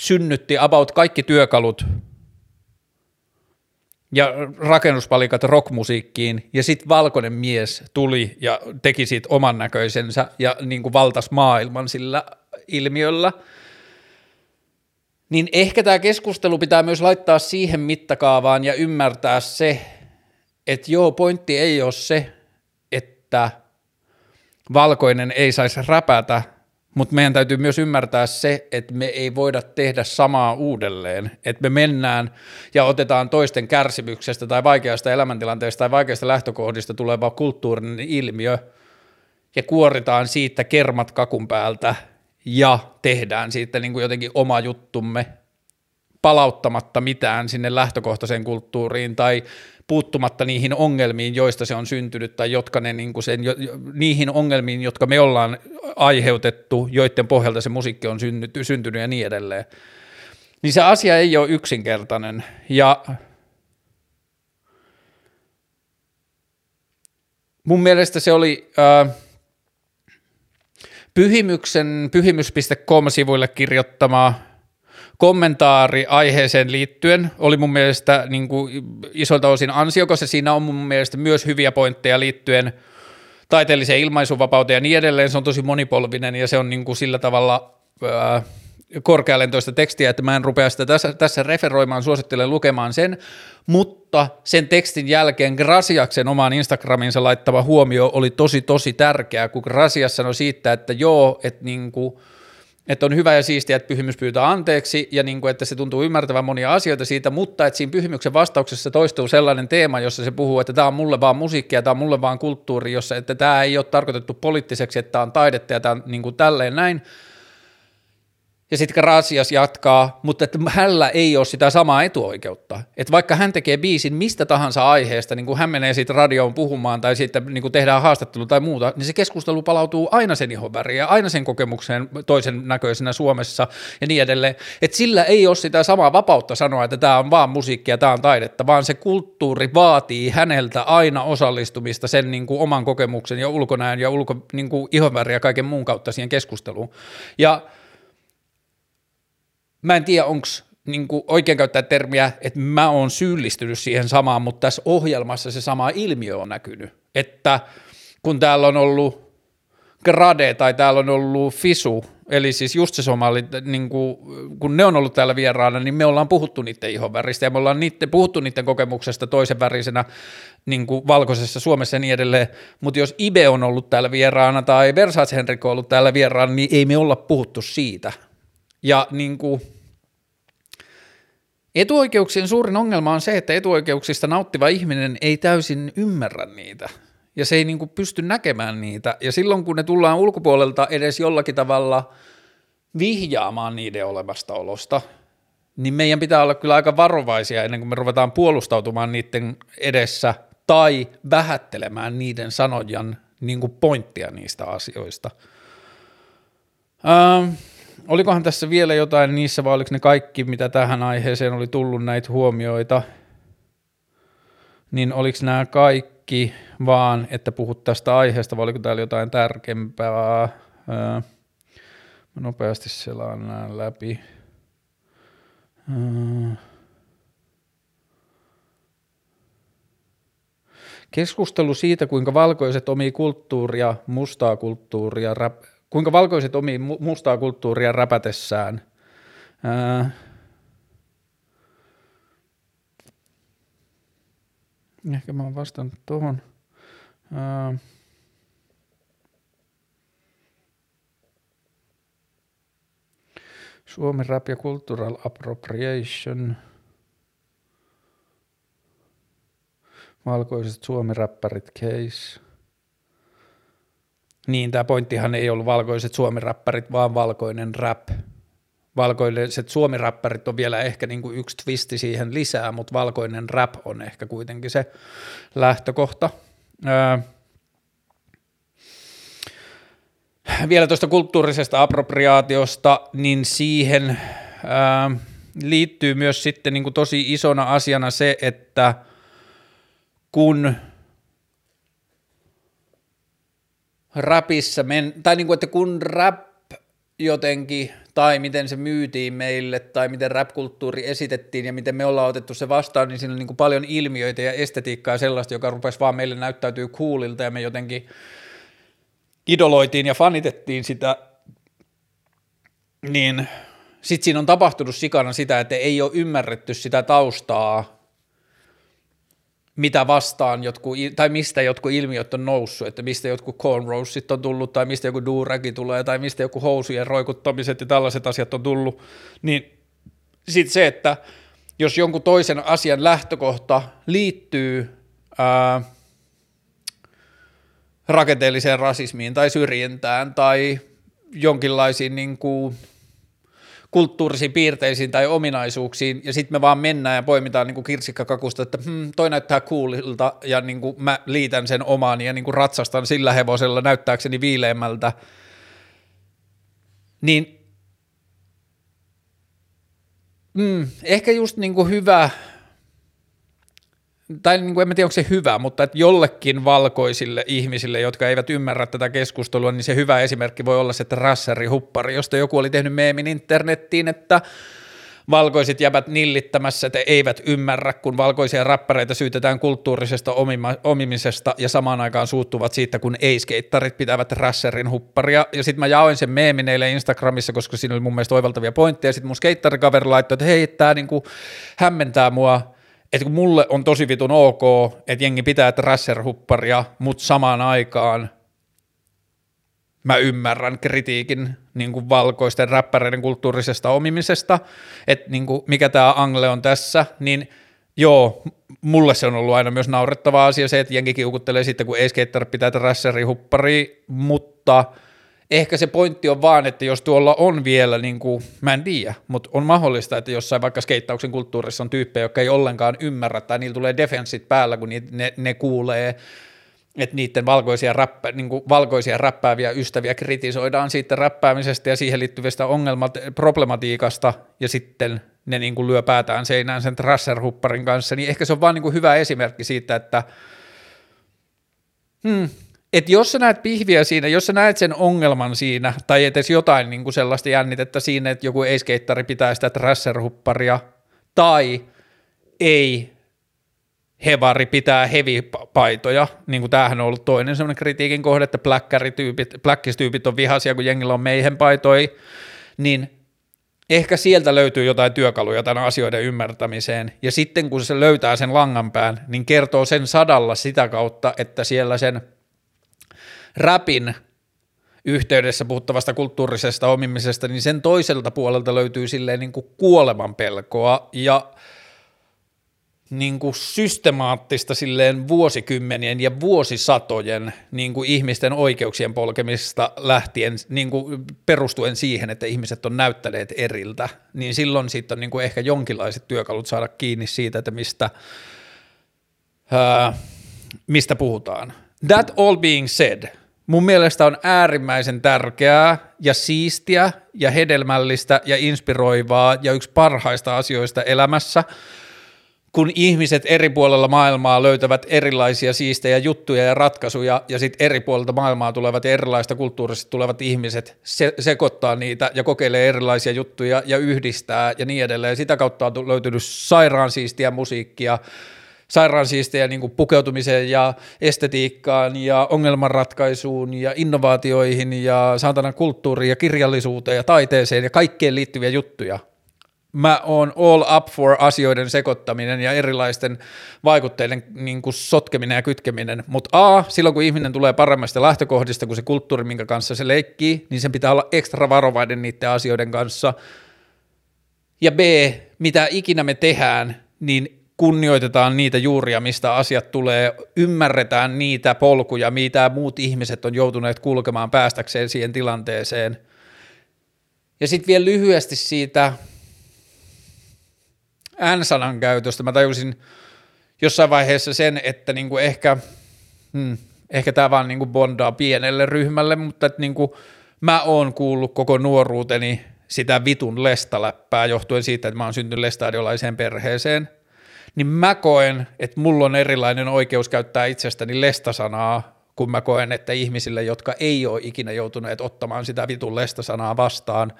synnytti about kaikki työkalut ja rakennuspalikat rockmusiikkiin, ja sitten valkoinen mies tuli ja teki siitä oman näköisensä ja niin kuin valtas maailman sillä ilmiöllä. Niin ehkä tämä keskustelu pitää myös laittaa siihen mittakaavaan ja ymmärtää se, että joo, pointti ei ole se, että valkoinen ei saisi räpätä, mutta meidän täytyy myös ymmärtää se, että me ei voida tehdä samaa uudelleen, että me mennään ja otetaan toisten kärsimyksestä tai vaikeasta elämäntilanteesta tai vaikeasta lähtökohdista tuleva kulttuurinen ilmiö ja kuoritaan siitä kermat kakun päältä ja tehdään siitä niin kuin jotenkin oma juttumme palauttamatta mitään sinne lähtökohtaiseen kulttuuriin tai puuttumatta niihin ongelmiin, joista se on syntynyt tai jotka ne niin sen, niihin ongelmiin, jotka me ollaan aiheutettu, joiden pohjalta se musiikki on synnyt, syntynyt ja niin edelleen. Niin se asia ei ole yksinkertainen ja mun mielestä se oli äh, Pyhimyksen pyhimys.com-sivuille kirjoittama kommentaari aiheeseen liittyen oli mun mielestä niin kuin isolta osin ansiokas ja siinä on mun mielestä myös hyviä pointteja liittyen taiteelliseen ilmaisuvapauteen ja niin edelleen. Se on tosi monipolvinen ja se on niin kuin sillä tavalla ää, korkealentoista tekstiä, että mä en rupea sitä tässä, tässä referoimaan, suosittelen lukemaan sen, mutta sen tekstin jälkeen Grasiaksen omaan Instagraminsa laittava huomio oli tosi tosi tärkeä, kun Grasias sanoi siitä, että joo, että niin kuin – että on hyvä ja siistiä, että pyhimys pyytää anteeksi ja niin kuin, että se tuntuu ymmärtävän monia asioita siitä, mutta että siinä pyhimyksen vastauksessa toistuu sellainen teema, jossa se puhuu, että tämä on mulle vaan musiikkia, tämä on mulle vaan kulttuuri, jossa että tämä ei ole tarkoitettu poliittiseksi, että tämä on taidetta ja tämä on niin kuin tälleen näin, ja sitten Gracias jatkaa, mutta että hänellä ei ole sitä samaa etuoikeutta. Että vaikka hän tekee biisin mistä tahansa aiheesta, niin kun hän menee siitä radioon puhumaan tai sitten niin tehdään haastattelu tai muuta, niin se keskustelu palautuu aina sen ihon väriin ja aina sen kokemukseen toisen näköisenä Suomessa ja niin edelleen. Että sillä ei ole sitä samaa vapautta sanoa, että tämä on vaan musiikkia, tämä on taidetta, vaan se kulttuuri vaatii häneltä aina osallistumista sen niin kuin oman kokemuksen ja ulkonäön ja ulko, niin ihonväriä ja kaiken muun kautta siihen keskusteluun. Ja mä en tiedä, onko niin oikein käyttää termiä, että mä oon syyllistynyt siihen samaan, mutta tässä ohjelmassa se sama ilmiö on näkynyt, että kun täällä on ollut Grade tai täällä on ollut Fisu, eli siis just se somali, niin kuin, kun ne on ollut täällä vieraana, niin me ollaan puhuttu niiden ihonväristä ja me ollaan niiden, puhuttu niiden kokemuksesta toisen värisenä niin kuin valkoisessa Suomessa ja niin edelleen, mutta jos Ibe on ollut täällä vieraana tai Versace Henrik on ollut täällä vieraana, niin ei me olla puhuttu siitä. Ja niin kuin, Etuoikeuksien suurin ongelma on se, että etuoikeuksista nauttiva ihminen ei täysin ymmärrä niitä ja se ei niin kuin pysty näkemään niitä. Ja silloin kun ne tullaan ulkopuolelta edes jollakin tavalla vihjaamaan niiden olosta, niin meidän pitää olla kyllä aika varovaisia ennen kuin me ruvetaan puolustautumaan niiden edessä tai vähättelemään niiden sanojan niin kuin pointtia niistä asioista. Ähm, olikohan tässä vielä jotain niissä, vai oliko ne kaikki, mitä tähän aiheeseen oli tullut näitä huomioita, niin oliko nämä kaikki vaan, että puhut tästä aiheesta, vai oliko täällä jotain tärkeämpää? Öö, mä nopeasti selaan nämä läpi. Öö. Keskustelu siitä, kuinka valkoiset omii kulttuuria, mustaa kulttuuria, rap, kuinka valkoiset omiin mustaa kulttuuria räpätessään. Ää, ehkä mä oon vastannut tuohon. Suomi rap ja cultural appropriation. Valkoiset suomi-räppärit case. Niin, tämä pointtihan ei ollut valkoiset suomiräppärit, vaan valkoinen rap. Valkoiset suomiräppärit on vielä ehkä niin kuin yksi twisti siihen lisää, mutta valkoinen rap on ehkä kuitenkin se lähtökohta. Öö, vielä tuosta kulttuurisesta appropriaatiosta, niin siihen öö, liittyy myös sitten niin kuin tosi isona asiana se, että kun – rapissa, men, tai niin kuin, että kun rap jotenkin, tai miten se myytiin meille, tai miten rap-kulttuuri esitettiin ja miten me ollaan otettu se vastaan, niin siinä on niin kuin paljon ilmiöitä ja estetiikkaa sellaista, joka rupesi vaan meille näyttäytyy coolilta ja me jotenkin idoloitiin ja fanitettiin sitä, niin sitten siinä on tapahtunut sikana sitä, että ei ole ymmärretty sitä taustaa, mitä vastaan jotkut, tai mistä jotkut ilmiöt on noussut, että mistä jotkut cornrowsit on tullut, tai mistä joku duuragi tulee, tai mistä joku housujen roikuttamiset ja tällaiset asiat on tullut, niin sitten se, että jos jonkun toisen asian lähtökohta liittyy ää, rakenteelliseen rasismiin tai syrjintään tai jonkinlaisiin niin kuin, kulttuurisiin piirteisiin tai ominaisuuksiin, ja sitten me vaan mennään ja poimitaan niin kirsikkakakusta, että hmm, toi näyttää coolilta, ja niin kuin mä liitän sen omaan ja niin kuin ratsastan sillä hevosella näyttääkseni viileämmältä, niin mm, ehkä just niin kuin hyvä tai niin kuin, en tiedä onko se hyvä, mutta että jollekin valkoisille ihmisille, jotka eivät ymmärrä tätä keskustelua, niin se hyvä esimerkki voi olla se rasseri huppari, josta joku oli tehnyt meemin internettiin, että valkoiset jäbät nillittämässä, että eivät ymmärrä, kun valkoisia räppäreitä syytetään kulttuurisesta omima, omimisesta ja samaan aikaan suuttuvat siitä, kun ei-skeittarit pitävät rasserin hupparia. Ja sitten mä jaoin sen meemin eilen Instagramissa, koska siinä oli mun mielestä oivaltavia pointteja. Sitten mun skeittarikaveri laittoi, että hei, tämä niinku hämmentää mua, että kun mulle on tosi vitun ok, että jengi pitää rasser-hupparia, mutta samaan aikaan mä ymmärrän kritiikin niin kuin valkoisten räppäreiden kulttuurisesta omimisesta, että niin kuin mikä tämä Angle on tässä, niin joo, mulle se on ollut aina myös naurettava asia se, että jengi kiukuttelee sitten, kun ei pitää rasseri huppari, mutta ehkä se pointti on vaan, että jos tuolla on vielä, niin kuin, mä en tiedä, mutta on mahdollista, että jossain vaikka skeittauksen kulttuurissa on tyyppejä, jotka ei ollenkaan ymmärrä, tai niillä tulee defenssit päällä, kun ne, ne kuulee että niiden valkoisia, räppä, niin kuin valkoisia räppääviä ystäviä kritisoidaan siitä räppäämisestä ja siihen liittyvistä ongelmat, problematiikasta, ja sitten ne niin kuin lyö päätään seinään sen trasserhupparin kanssa, niin ehkä se on vaan niin kuin hyvä esimerkki siitä, että hmm, et jos sä näet pihviä siinä, jos sä näet sen ongelman siinä, tai edes jotain niin kuin sellaista jännitettä siinä, että joku ei-skeittari pitää sitä trasserhupparia, tai ei hevari pitää heavy-paitoja, niin kuin tämähän on ollut toinen sellainen kritiikin kohde, että blackistyypit on vihaisia, kun jengillä on meihin paitoi, niin ehkä sieltä löytyy jotain työkaluja tämän asioiden ymmärtämiseen, ja sitten kun se löytää sen langanpään, niin kertoo sen sadalla sitä kautta, että siellä sen rapin yhteydessä puhuttavasta kulttuurisesta omimisesta, niin sen toiselta puolelta löytyy silleen niin kuin kuoleman pelkoa, ja niin kuin systemaattista silleen vuosikymmenien ja vuosisatojen niin kuin ihmisten oikeuksien polkemista lähtien niin kuin perustuen siihen, että ihmiset on näyttäneet eriltä, niin silloin sitten on niin kuin ehkä jonkinlaiset työkalut saada kiinni siitä, että mistä, ää, mistä puhutaan. That all being said, mun mielestä on äärimmäisen tärkeää ja siistiä ja hedelmällistä ja inspiroivaa ja yksi parhaista asioista elämässä – kun ihmiset eri puolella maailmaa löytävät erilaisia siistejä juttuja ja ratkaisuja, ja sitten eri puolilta maailmaa tulevat ja erilaista kulttuurista tulevat ihmiset se- sekoittaa niitä ja kokeilee erilaisia juttuja ja yhdistää ja niin edelleen. Sitä kautta on löytynyt sairaan siistiä musiikkia, sairaan siistiä niin pukeutumiseen ja estetiikkaan ja ongelmanratkaisuun ja innovaatioihin ja saatana kulttuuriin ja kirjallisuuteen ja taiteeseen ja kaikkeen liittyviä juttuja mä oon all up for asioiden sekoittaminen ja erilaisten vaikutteiden niin kuin sotkeminen ja kytkeminen, mutta A, silloin kun ihminen tulee paremmasta lähtökohdista kuin se kulttuuri, minkä kanssa se leikkii, niin sen pitää olla ekstra varovainen niiden asioiden kanssa. Ja B, mitä ikinä me tehdään, niin kunnioitetaan niitä juuria, mistä asiat tulee, ymmärretään niitä polkuja, mitä muut ihmiset on joutuneet kulkemaan päästäkseen siihen tilanteeseen. Ja sitten vielä lyhyesti siitä N-sanan käytöstä. Mä tajusin jossain vaiheessa sen, että niinku ehkä, hmm, ehkä tämä vaan niinku bondaa pienelle ryhmälle, mutta että niinku mä oon kuullut koko nuoruuteni sitä vitun lestaläppää johtuen siitä, että mä oon syntynyt lestadiolaiseen perheeseen, niin mä koen, että mulla on erilainen oikeus käyttää itsestäni lestasanaa, kun mä koen, että ihmisille, jotka ei ole ikinä joutuneet ottamaan sitä vitun lestasanaa vastaan,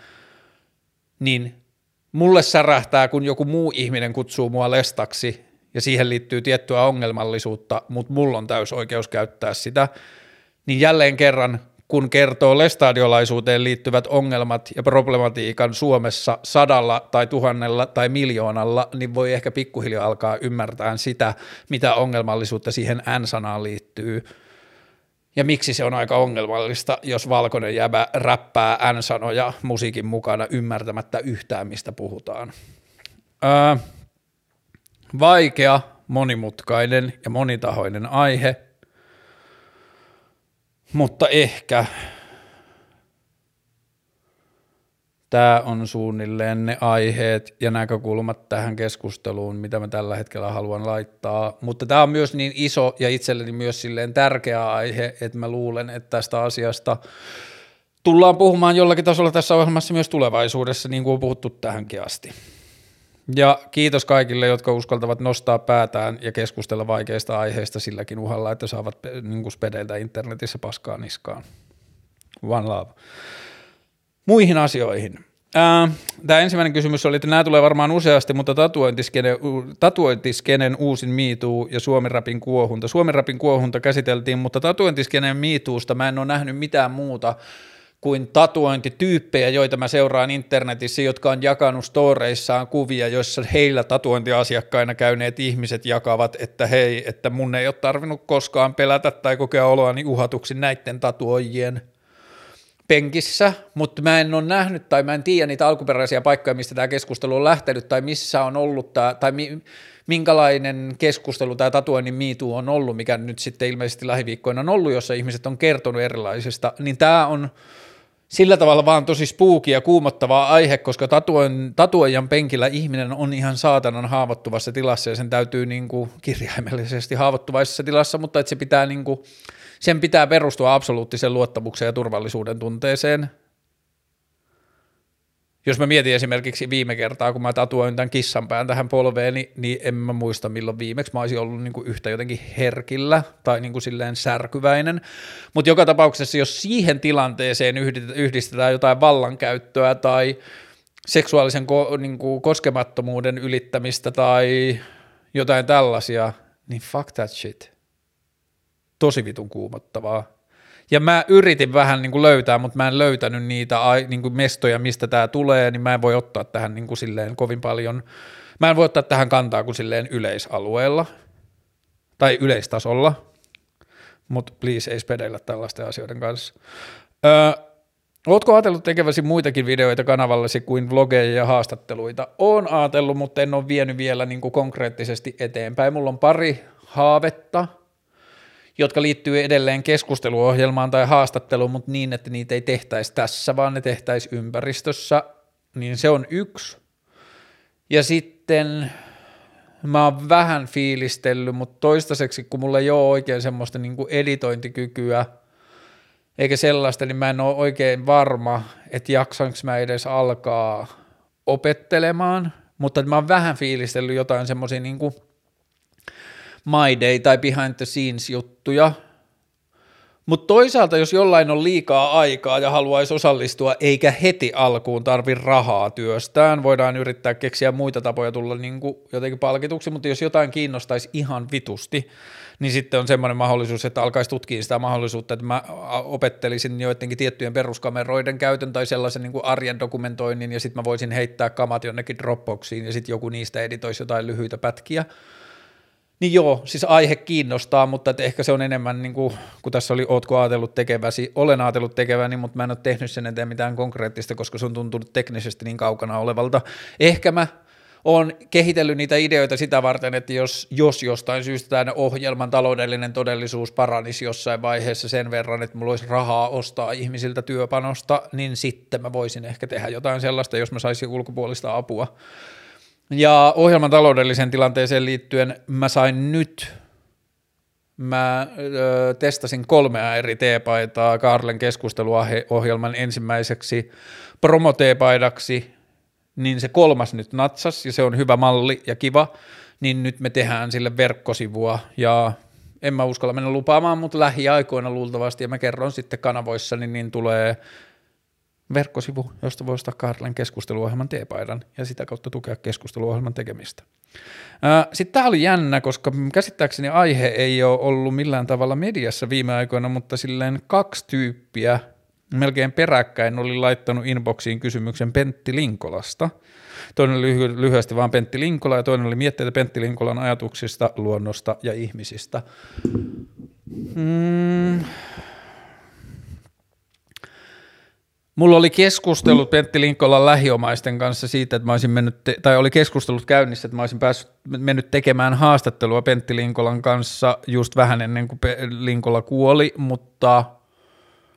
niin mulle särähtää, kun joku muu ihminen kutsuu mua lestaksi ja siihen liittyy tiettyä ongelmallisuutta, mutta mulla on täys oikeus käyttää sitä, niin jälleen kerran, kun kertoo lestadiolaisuuteen liittyvät ongelmat ja problematiikan Suomessa sadalla tai tuhannella tai miljoonalla, niin voi ehkä pikkuhiljaa alkaa ymmärtää sitä, mitä ongelmallisuutta siihen N-sanaan liittyy – ja miksi se on aika ongelmallista, jos valkoinen jäbä räppää N-sanoja musiikin mukana ymmärtämättä yhtään, mistä puhutaan. Öö, vaikea, monimutkainen ja monitahoinen aihe, mutta ehkä Tämä on suunnilleen ne aiheet ja näkökulmat tähän keskusteluun, mitä mä tällä hetkellä haluan laittaa. Mutta tämä on myös niin iso ja itselleni myös silleen tärkeä aihe, että mä luulen, että tästä asiasta tullaan puhumaan jollakin tasolla tässä ohjelmassa myös tulevaisuudessa, niin kuin on puhuttu tähänkin asti. Ja kiitos kaikille, jotka uskaltavat nostaa päätään ja keskustella vaikeista aiheista silläkin uhalla, että saavat niin spedeiltä internetissä paskaa niskaan. One love muihin asioihin. Tämä ensimmäinen kysymys oli, että nämä tulee varmaan useasti, mutta tatuointiskenen, tatuointiskenen uusin miituu ja Suomirapin kuohunta. Suomirapin kuohunta käsiteltiin, mutta tatuointiskenen miituusta mä en ole nähnyt mitään muuta kuin tatuointityyppejä, joita mä seuraan internetissä, jotka on jakanut storeissaan kuvia, joissa heillä tatuointiasiakkaina käyneet ihmiset jakavat, että hei, että mun ei ole tarvinnut koskaan pelätä tai kokea oloani uhatuksi näiden tatuoijien penkissä, mutta mä en ole nähnyt tai mä en tiedä niitä alkuperäisiä paikkoja, mistä tämä keskustelu on lähtenyt tai missä on ollut tämä, tai mi, minkälainen keskustelu tämä tatuoinnin miitu on ollut, mikä nyt sitten ilmeisesti lähiviikkoina on ollut, jossa ihmiset on kertonut erilaisista, niin tämä on sillä tavalla vaan tosi spooky ja kuumottava aihe, koska tatuoin, tatuoijan penkillä ihminen on ihan saatanan haavoittuvassa tilassa ja sen täytyy niin kuin kirjaimellisesti haavoittuvaisessa tilassa, mutta että se pitää niin kuin, sen pitää perustua absoluuttiseen luottamukseen ja turvallisuuden tunteeseen. Jos mä mietin esimerkiksi viime kertaa, kun mä tatuoin tämän kissan pään tähän polveen, niin, niin en mä muista milloin viimeksi mä olisin ollut niin kuin yhtä jotenkin herkillä tai niin kuin silleen särkyväinen. Mutta joka tapauksessa, jos siihen tilanteeseen yhdistetään jotain vallankäyttöä tai seksuaalisen ko- niin kuin koskemattomuuden ylittämistä tai jotain tällaisia, niin fuck that shit tosi vitun kuumottavaa. Ja mä yritin vähän niin kuin löytää, mutta mä en löytänyt niitä niin kuin mestoja, mistä tämä tulee, niin mä en voi ottaa tähän niin kuin silleen kovin paljon, mä en voi ottaa tähän kantaa kuin silleen yleisalueella tai yleistasolla, mutta please ei spedeillä tällaisten asioiden kanssa. Öö, Oletko ajatellut tekeväsi muitakin videoita kanavallesi kuin vlogeja ja haastatteluita? Oon ajatellut, mutta en ole vienyt vielä niin kuin konkreettisesti eteenpäin. Mulla on pari haavetta, jotka liittyy edelleen keskusteluohjelmaan tai haastatteluun, mutta niin, että niitä ei tehtäisi tässä, vaan ne tehtäisi ympäristössä, niin se on yksi. Ja sitten mä oon vähän fiilistellyt, mutta toistaiseksi, kun mulla ei ole oikein semmoista niin kuin editointikykyä, eikä sellaista, niin mä en ole oikein varma, että jaksanko mä edes alkaa opettelemaan, mutta mä oon vähän fiilistellyt jotain semmoisia niin kuin My Day tai Behind the Scenes juttuja, mutta toisaalta, jos jollain on liikaa aikaa ja haluaisi osallistua, eikä heti alkuun tarvi rahaa työstään, voidaan yrittää keksiä muita tapoja tulla niin kuin jotenkin palkituksi, mutta jos jotain kiinnostaisi ihan vitusti, niin sitten on semmoinen mahdollisuus, että alkaisi tutkia sitä mahdollisuutta, että mä opettelisin joidenkin tiettyjen peruskameroiden käytön tai sellaisen niin kuin arjen dokumentoinnin, ja sitten mä voisin heittää kamat jonnekin Dropboxiin, ja sitten joku niistä editoisi jotain lyhyitä pätkiä, niin joo, siis aihe kiinnostaa, mutta että ehkä se on enemmän, niin kuin, kun tässä oli, ootko ajatellut tekeväsi, olen ajatellut tekeväni, mutta mä en ole tehnyt sen eteen mitään konkreettista, koska se on tuntunut teknisesti niin kaukana olevalta. Ehkä mä oon kehitellyt niitä ideoita sitä varten, että jos, jos jostain syystä tämä ohjelman taloudellinen todellisuus paranisi jossain vaiheessa sen verran, että mulla olisi rahaa ostaa ihmisiltä työpanosta, niin sitten mä voisin ehkä tehdä jotain sellaista, jos mä saisin ulkopuolista apua ja ohjelman taloudelliseen tilanteeseen liittyen mä sain nyt, mä ö, testasin kolmea eri teepaitaa Karlen keskusteluohjelman ensimmäiseksi promoteepaidaksi, niin se kolmas nyt natsas ja se on hyvä malli ja kiva, niin nyt me tehdään sille verkkosivua. Ja en mä uskalla mennä lupaamaan, mutta lähiaikoina luultavasti ja mä kerron sitten kanavoissa, niin, niin tulee verkkosivu, josta voi ostaa Karlen keskusteluohjelman teepaidan ja sitä kautta tukea keskusteluohjelman tekemistä. Sitten tämä oli jännä, koska käsittääkseni aihe ei ole ollut millään tavalla mediassa viime aikoina, mutta silleen kaksi tyyppiä melkein peräkkäin oli laittanut inboxiin kysymyksen Pentti Linkolasta. Toinen oli lyhy- lyhyesti vaan Pentti Linkola ja toinen oli mietteitä Pentti Linkolan ajatuksista, luonnosta ja ihmisistä. Mm, Mulla oli keskustelut Pentti Linkolan lähiomaisten kanssa siitä, että mä olisin mennyt, te- tai oli keskustelut käynnissä, että mä olisin päässyt, mennyt tekemään haastattelua Pentti Linkolan kanssa just vähän ennen kuin Linkola kuoli, mutta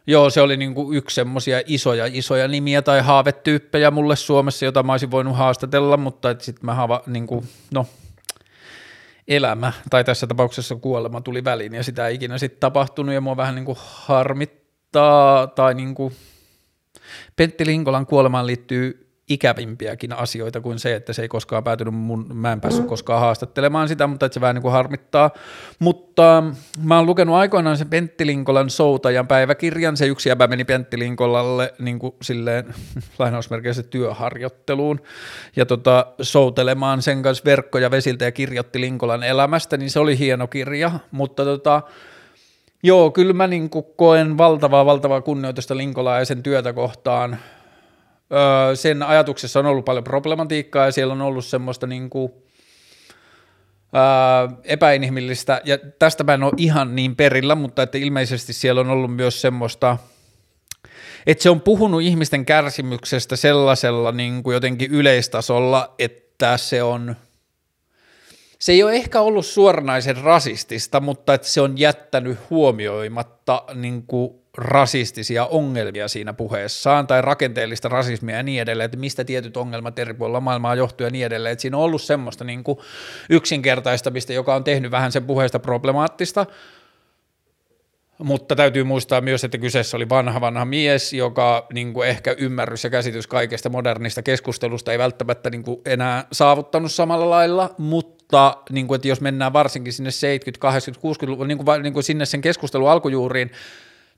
joo, se oli niin kuin yksi semmoisia isoja, isoja nimiä tai haavetyyppejä mulle Suomessa, jota mä olisin voinut haastatella, mutta sitten mä haava, niin kuin, no, elämä, tai tässä tapauksessa kuolema tuli väliin, ja sitä ei ikinä sitten tapahtunut, ja mua vähän niin kuin harmittaa, tai niin kuin, Pentti Linkolan kuolemaan liittyy ikävimpiäkin asioita kuin se, että se ei koskaan päätynyt mun, mä en päässyt koskaan haastattelemaan sitä, mutta että se vähän niin kuin harmittaa. Mutta mä oon lukenut aikoinaan sen Pentti Linkolan soutajan päiväkirjan, se yksi jäbä meni Pentti Linkolalle niin kuin silleen lainausmerkeissä työharjoitteluun ja tota, soutelemaan sen kanssa verkkoja vesiltä ja kirjoitti Linkolan elämästä, niin se oli hieno kirja, mutta tota, Joo, kyllä mä niin koen valtavaa, valtavaa kunnioitusta Linkolaa ja sen työtä kohtaan. Öö, sen ajatuksessa on ollut paljon problematiikkaa ja siellä on ollut semmoista niin kuin, öö, epäinhimillistä, ja tästä mä en ole ihan niin perillä, mutta että ilmeisesti siellä on ollut myös semmoista, että se on puhunut ihmisten kärsimyksestä sellaisella niin kuin jotenkin yleistasolla, että se on – se ei ole ehkä ollut suoranaisen rasistista, mutta että se on jättänyt huomioimatta niin kuin rasistisia ongelmia siinä puheessaan tai rakenteellista rasismia ja niin edelleen, että mistä tietyt ongelmat eri puolilla maailmaa johtuu ja niin edelleen, että siinä on ollut semmoista niin kuin yksinkertaistamista, joka on tehnyt vähän sen puheesta problemaattista, mutta täytyy muistaa myös, että kyseessä oli vanha vanha mies, joka niin kuin ehkä ymmärrys ja käsitys kaikesta modernista keskustelusta ei välttämättä niin kuin enää saavuttanut samalla lailla, mutta niin kuin, että jos mennään varsinkin sinne 70, 80, 60 niin kuin, niin kuin sinne sen keskustelun alkujuuriin,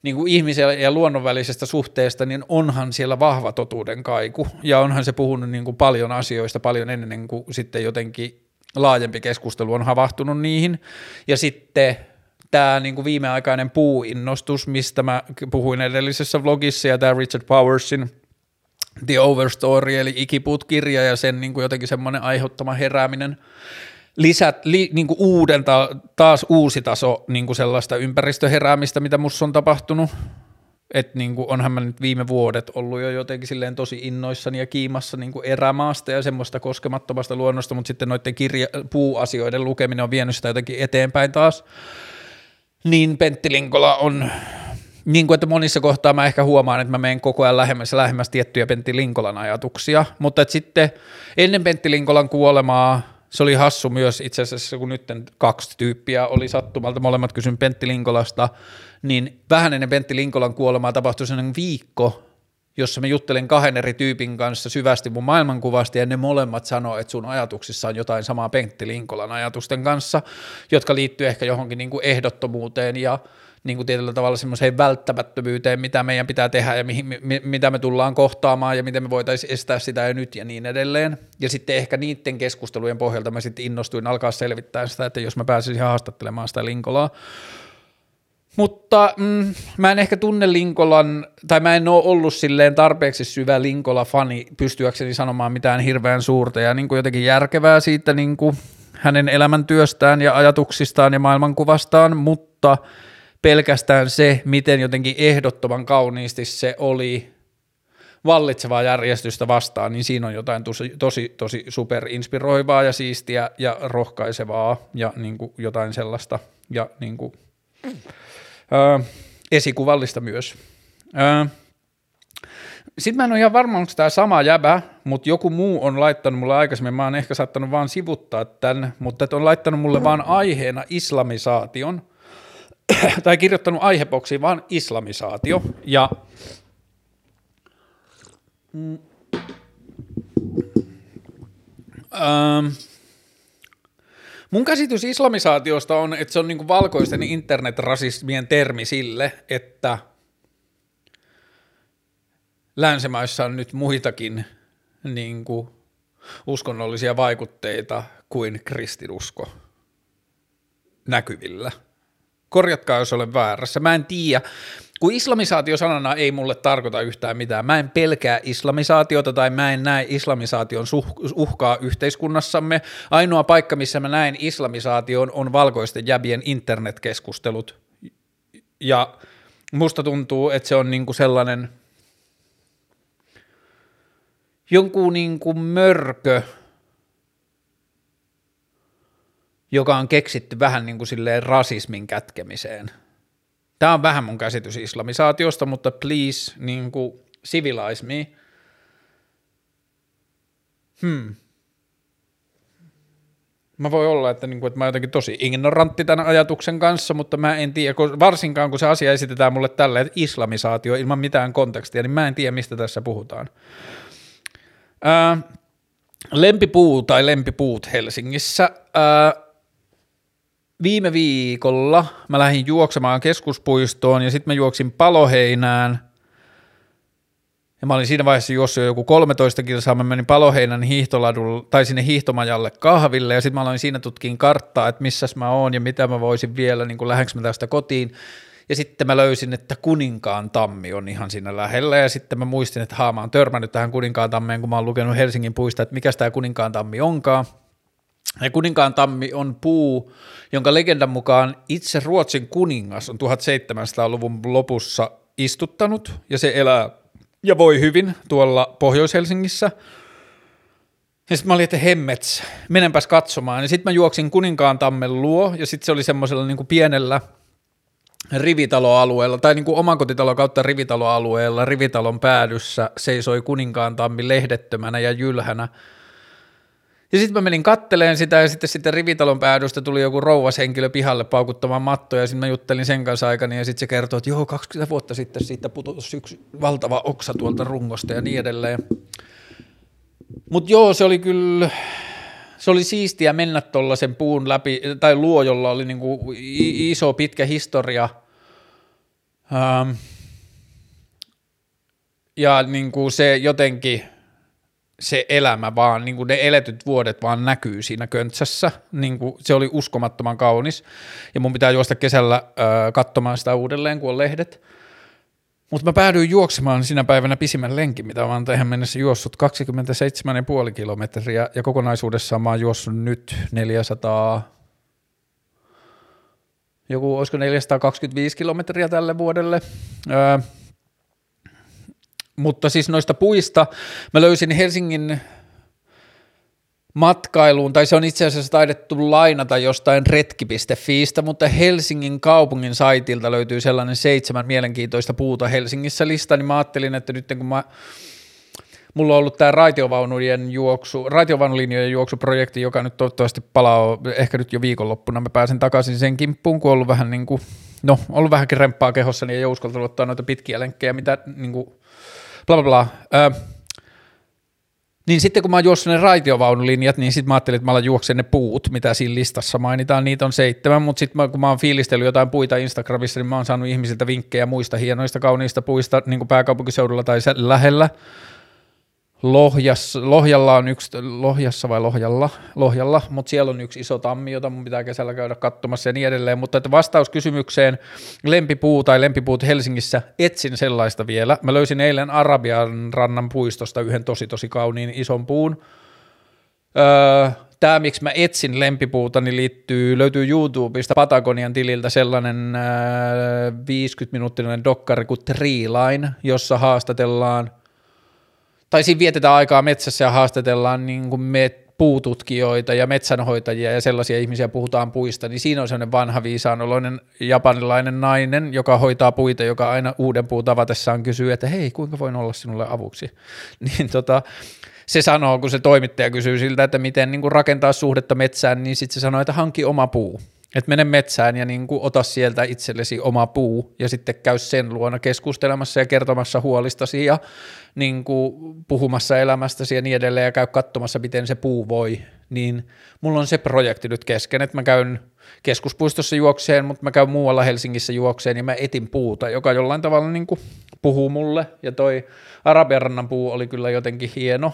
niin kuin ihmisen ja luonnon välisestä suhteesta, niin onhan siellä vahva totuuden kaiku, ja onhan se puhunut niin kuin paljon asioista paljon ennen kuin sitten jotenkin laajempi keskustelu on havahtunut niihin, ja sitten tämä niin kuin viimeaikainen puuinnostus, mistä mä puhuin edellisessä vlogissa, ja tämä Richard Powersin The Overstory, eli Ikiput-kirja, ja sen niin kuin jotenkin semmoinen aiheuttama herääminen, lisät, li, niin kuin uuden, ta, taas uusi taso niin kuin sellaista ympäristöheräämistä, mitä musta on tapahtunut, että niin kuin onhan mä nyt viime vuodet ollut jo jotenkin silleen tosi innoissani ja kiimassa niin kuin erämaasta ja semmoista koskemattomasta luonnosta, mutta sitten noiden kirja, puuasioiden lukeminen on vienyt sitä jotenkin eteenpäin taas. Niin Pentti Linkola on, niin kuin että monissa kohtaa mä ehkä huomaan, että mä menen koko ajan lähemmäs lähemmäs tiettyjä Pentti Linkolan ajatuksia, mutta että sitten ennen Pentti Linkolan kuolemaa se oli hassu myös itse asiassa, kun nyt kaksi tyyppiä oli sattumalta, molemmat kysyn Pentti Linkolasta, niin vähän ennen Pentti Linkolan kuolemaa tapahtui sellainen viikko, jossa mä juttelen kahden eri tyypin kanssa syvästi mun maailmankuvasta ja ne molemmat sanoo, että sun ajatuksissa on jotain samaa Pentti Linkolan ajatusten kanssa, jotka liittyy ehkä johonkin niin kuin ehdottomuuteen ja niin kuin tietyllä tavalla semmoiseen välttämättömyyteen, mitä meidän pitää tehdä ja mihin, mi, mitä me tullaan kohtaamaan ja miten me voitaisiin estää sitä jo nyt ja niin edelleen. Ja sitten ehkä niiden keskustelujen pohjalta mä sitten innostuin alkaa selvittää sitä, että jos mä pääsisin haastattelemaan sitä Linkolaa, mutta mm, mä en ehkä tunne Linkolan, tai mä en ole ollut silleen tarpeeksi syvä Linkola-fani pystyäkseni sanomaan mitään hirveän suurta ja niin kuin jotenkin järkevää siitä niin kuin hänen elämäntyöstään ja ajatuksistaan ja maailmankuvastaan, mutta pelkästään se, miten jotenkin ehdottoman kauniisti se oli vallitsevaa järjestystä vastaan, niin siinä on jotain tosi, tosi, tosi superinspiroivaa ja siistiä ja rohkaisevaa ja niin kuin jotain sellaista ja niin kuin, Öö, esikuvallista myös. Sitten mä en ole ihan varma, onko tämä sama jäbä, mutta joku muu on laittanut mulle aikaisemmin, mä oon ehkä saattanut vaan sivuttaa tämän, mutta on laittanut mulle vaan aiheena islamisaation, tai kirjoittanut aiheboksiin vaan islamisaatio, ja mm, öö, Mun käsitys islamisaatiosta on, että se on niinku valkoisten internetrasismien termi sille, että länsimaissa on nyt muitakin niinku uskonnollisia vaikutteita kuin kristinusko näkyvillä. Korjatkaa, jos olen väärässä. Mä en tiedä, kun islamisaatio sanana ei mulle tarkoita yhtään mitään. Mä en pelkää islamisaatiota tai mä en näe islamisaation uhkaa yhteiskunnassamme. Ainoa paikka, missä mä näen islamisaation on valkoisten jäbien internetkeskustelut. Ja musta tuntuu, että se on niinku sellainen jonkun niinku mörkö, joka on keksitty vähän niin kuin silleen rasismin kätkemiseen – Tämä on vähän mun käsitys islamisaatiosta, mutta please, niin kuin, civilize me. Hmm. Mä voi olla, että, niin kuin, että mä oon jotenkin tosi ignorantti tämän ajatuksen kanssa, mutta mä en tiedä, kun, varsinkaan kun se asia esitetään mulle tälle, että islamisaatio ilman mitään kontekstia, niin mä en tiedä, mistä tässä puhutaan. Ää, lempipuu tai lempipuut Helsingissä. Ää, viime viikolla mä lähdin juoksemaan keskuspuistoon ja sitten mä juoksin paloheinään – ja mä olin siinä vaiheessa juossut jo joku 13 kilsaa, mä menin Paloheinän hiihtoladulle, tai sinne hiihtomajalle kahville, ja sitten mä aloin siinä tutkiin karttaa, että missäs mä oon ja mitä mä voisin vielä, niin lähdekö mä tästä kotiin. Ja sitten mä löysin, että Kuninkaan tammi on ihan siinä lähellä, ja sitten mä muistin, että haa, mä oon törmännyt tähän Kuninkaan tammeen, kun mä oon lukenut Helsingin puista, että mikä tämä Kuninkaan tammi onkaan. Ja Kuninkaan tammi on puu, jonka legendan mukaan itse Ruotsin kuningas on 1700-luvun lopussa istuttanut, ja se elää ja voi hyvin tuolla Pohjois-Helsingissä. Ja sitten mä olin, että hemmets, menenpäs katsomaan. Ja sitten mä juoksin Kuninkaan tammen luo, ja sitten se oli semmoisella niin pienellä rivitaloalueella, tai niin kuin omakotitalo kautta rivitaloalueella, rivitalon päädyssä seisoi Kuninkaan tammi lehdettömänä ja jylhänä. Ja sitten mä menin katteleen sitä ja sitten sitten rivitalon päädystä tuli joku rouvashenkilö pihalle paukuttamaan mattoja ja sitten mä juttelin sen kanssa aikani ja sitten se kertoi, että joo 20 vuotta sitten siitä putosi yksi valtava oksa tuolta rungosta ja niin edelleen. Mutta joo, se oli kyllä, se oli siistiä mennä tuollaisen puun läpi, tai luo, jolla oli niinku iso pitkä historia. Ähm, ja niinku se jotenkin, se elämä vaan, niin kuin ne eletyt vuodet vaan näkyy siinä köntsässä, niin kuin se oli uskomattoman kaunis, ja mun pitää juosta kesällä äh, katsomaan sitä uudelleen, kun on lehdet, mutta mä päädyin juoksemaan sinä päivänä pisimmän lenkin, mitä mä oon tähän mennessä juossut 27,5 kilometriä, ja kokonaisuudessaan mä oon juossut nyt 400, joku olisiko 425 kilometriä tälle vuodelle, öö, mutta siis noista puista mä löysin Helsingin matkailuun, tai se on itse asiassa taidettu lainata jostain retki.fiistä, mutta Helsingin kaupungin saitilta löytyy sellainen seitsemän mielenkiintoista puuta Helsingissä lista, niin mä ajattelin, että nyt kun mä mulla on ollut tämä raitiovaunujen juoksu, raitiovaunulinjojen juoksuprojekti, joka nyt toivottavasti palaa ehkä nyt jo viikonloppuna. Mä pääsen takaisin sen kimppuun, kun on ollut vähän niin kuin, no, ollut vähänkin remppaa kehossa, niin ei uskaltanut ottaa noita pitkiä lenkkejä, mitä niin kuin bla bla bla. Ö, niin sitten kun mä oon juossut ne raitiovaunulinjat, niin sitten mä ajattelin, että mä alan juoksen ne puut, mitä siinä listassa mainitaan, niitä on seitsemän, mutta sitten kun mä oon fiilistellyt jotain puita Instagramissa, niin mä oon saanut ihmisiltä vinkkejä muista hienoista kauniista puista niin kuin pääkaupunkiseudulla tai lähellä. Lohjas, Lohjalla on yksi, Lohjassa vai Lohjalla, Lohjalla, mutta siellä on yksi iso tammi, jota mun pitää kesällä käydä katsomassa ja niin edelleen, mutta että vastaus kysymykseen lempipuu tai lempipuut Helsingissä, etsin sellaista vielä. Mä löysin eilen Arabian rannan puistosta yhden tosi tosi kauniin ison puun. Öö, Tämä, miksi mä etsin lempipuuta, niin liittyy, löytyy YouTubesta Patagonian tililtä sellainen öö, 50-minuuttinen dokkari kuin Treeline, jossa haastatellaan – tai siinä vietetään aikaa metsässä ja haastatellaan niin kuin me puututkijoita ja metsänhoitajia ja sellaisia ihmisiä puhutaan puista, niin siinä on sellainen vanha viisaanoloinen japanilainen nainen, joka hoitaa puita, joka aina uuden puun tavatessaan kysyy, että hei, kuinka voin olla sinulle avuksi? Niin tota, se sanoo, kun se toimittaja kysyy siltä, että miten niin kuin rakentaa suhdetta metsään, niin sitten se sanoo, että hanki oma puu. Että mene metsään ja niin kuin ota sieltä itsellesi oma puu ja sitten käy sen luona keskustelemassa ja kertomassa huolistasi ja niin kuin puhumassa elämästäsi ja niin edelleen ja käy katsomassa, miten se puu voi, niin mulla on se projekti nyt kesken, että mä käyn keskuspuistossa juokseen, mutta mä käyn muualla Helsingissä juokseen ja mä etin puuta, joka jollain tavalla niin kuin puhuu mulle. Ja toi Arabianrannan puu oli kyllä jotenkin hieno,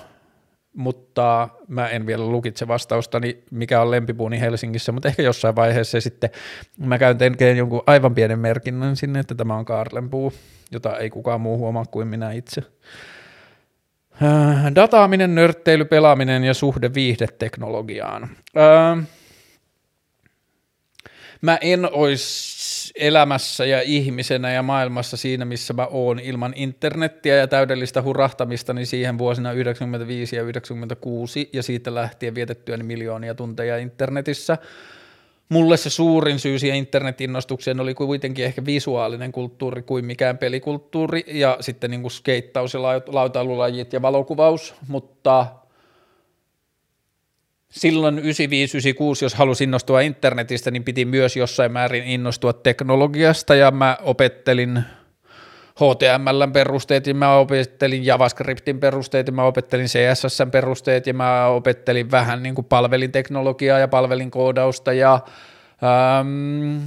mutta mä en vielä lukitse vastaustani, mikä on lempipuuni Helsingissä, mutta ehkä jossain vaiheessa sitten mä käyn tekemään jonkun aivan pienen merkinnän sinne, että tämä on Kaarlenpuu, jota ei kukaan muu huomaa kuin minä itse. Äh, dataaminen, nörtteily, pelaaminen ja suhde viihdeteknologiaan. Äh, mä en olisi elämässä ja ihmisenä ja maailmassa siinä, missä mä oon ilman internettiä ja täydellistä hurahtamista, niin siihen vuosina 95 ja 96 ja siitä lähtien vietettyä miljoonia tunteja internetissä. Mulle se suurin syy siihen internetinnostukseen oli kuitenkin ehkä visuaalinen kulttuuri kuin mikään pelikulttuuri ja sitten niin kuin skeittaus ja lautailulajit ja valokuvaus, mutta – silloin 95-96, jos halusin innostua internetistä, niin piti myös jossain määrin innostua teknologiasta. Ja mä opettelin HTMLn perusteet ja mä opettelin JavaScriptin perusteet ja mä opettelin CSSn perusteet ja mä opettelin vähän niin kuin palvelinteknologiaa ja palvelinkoodausta ja äm,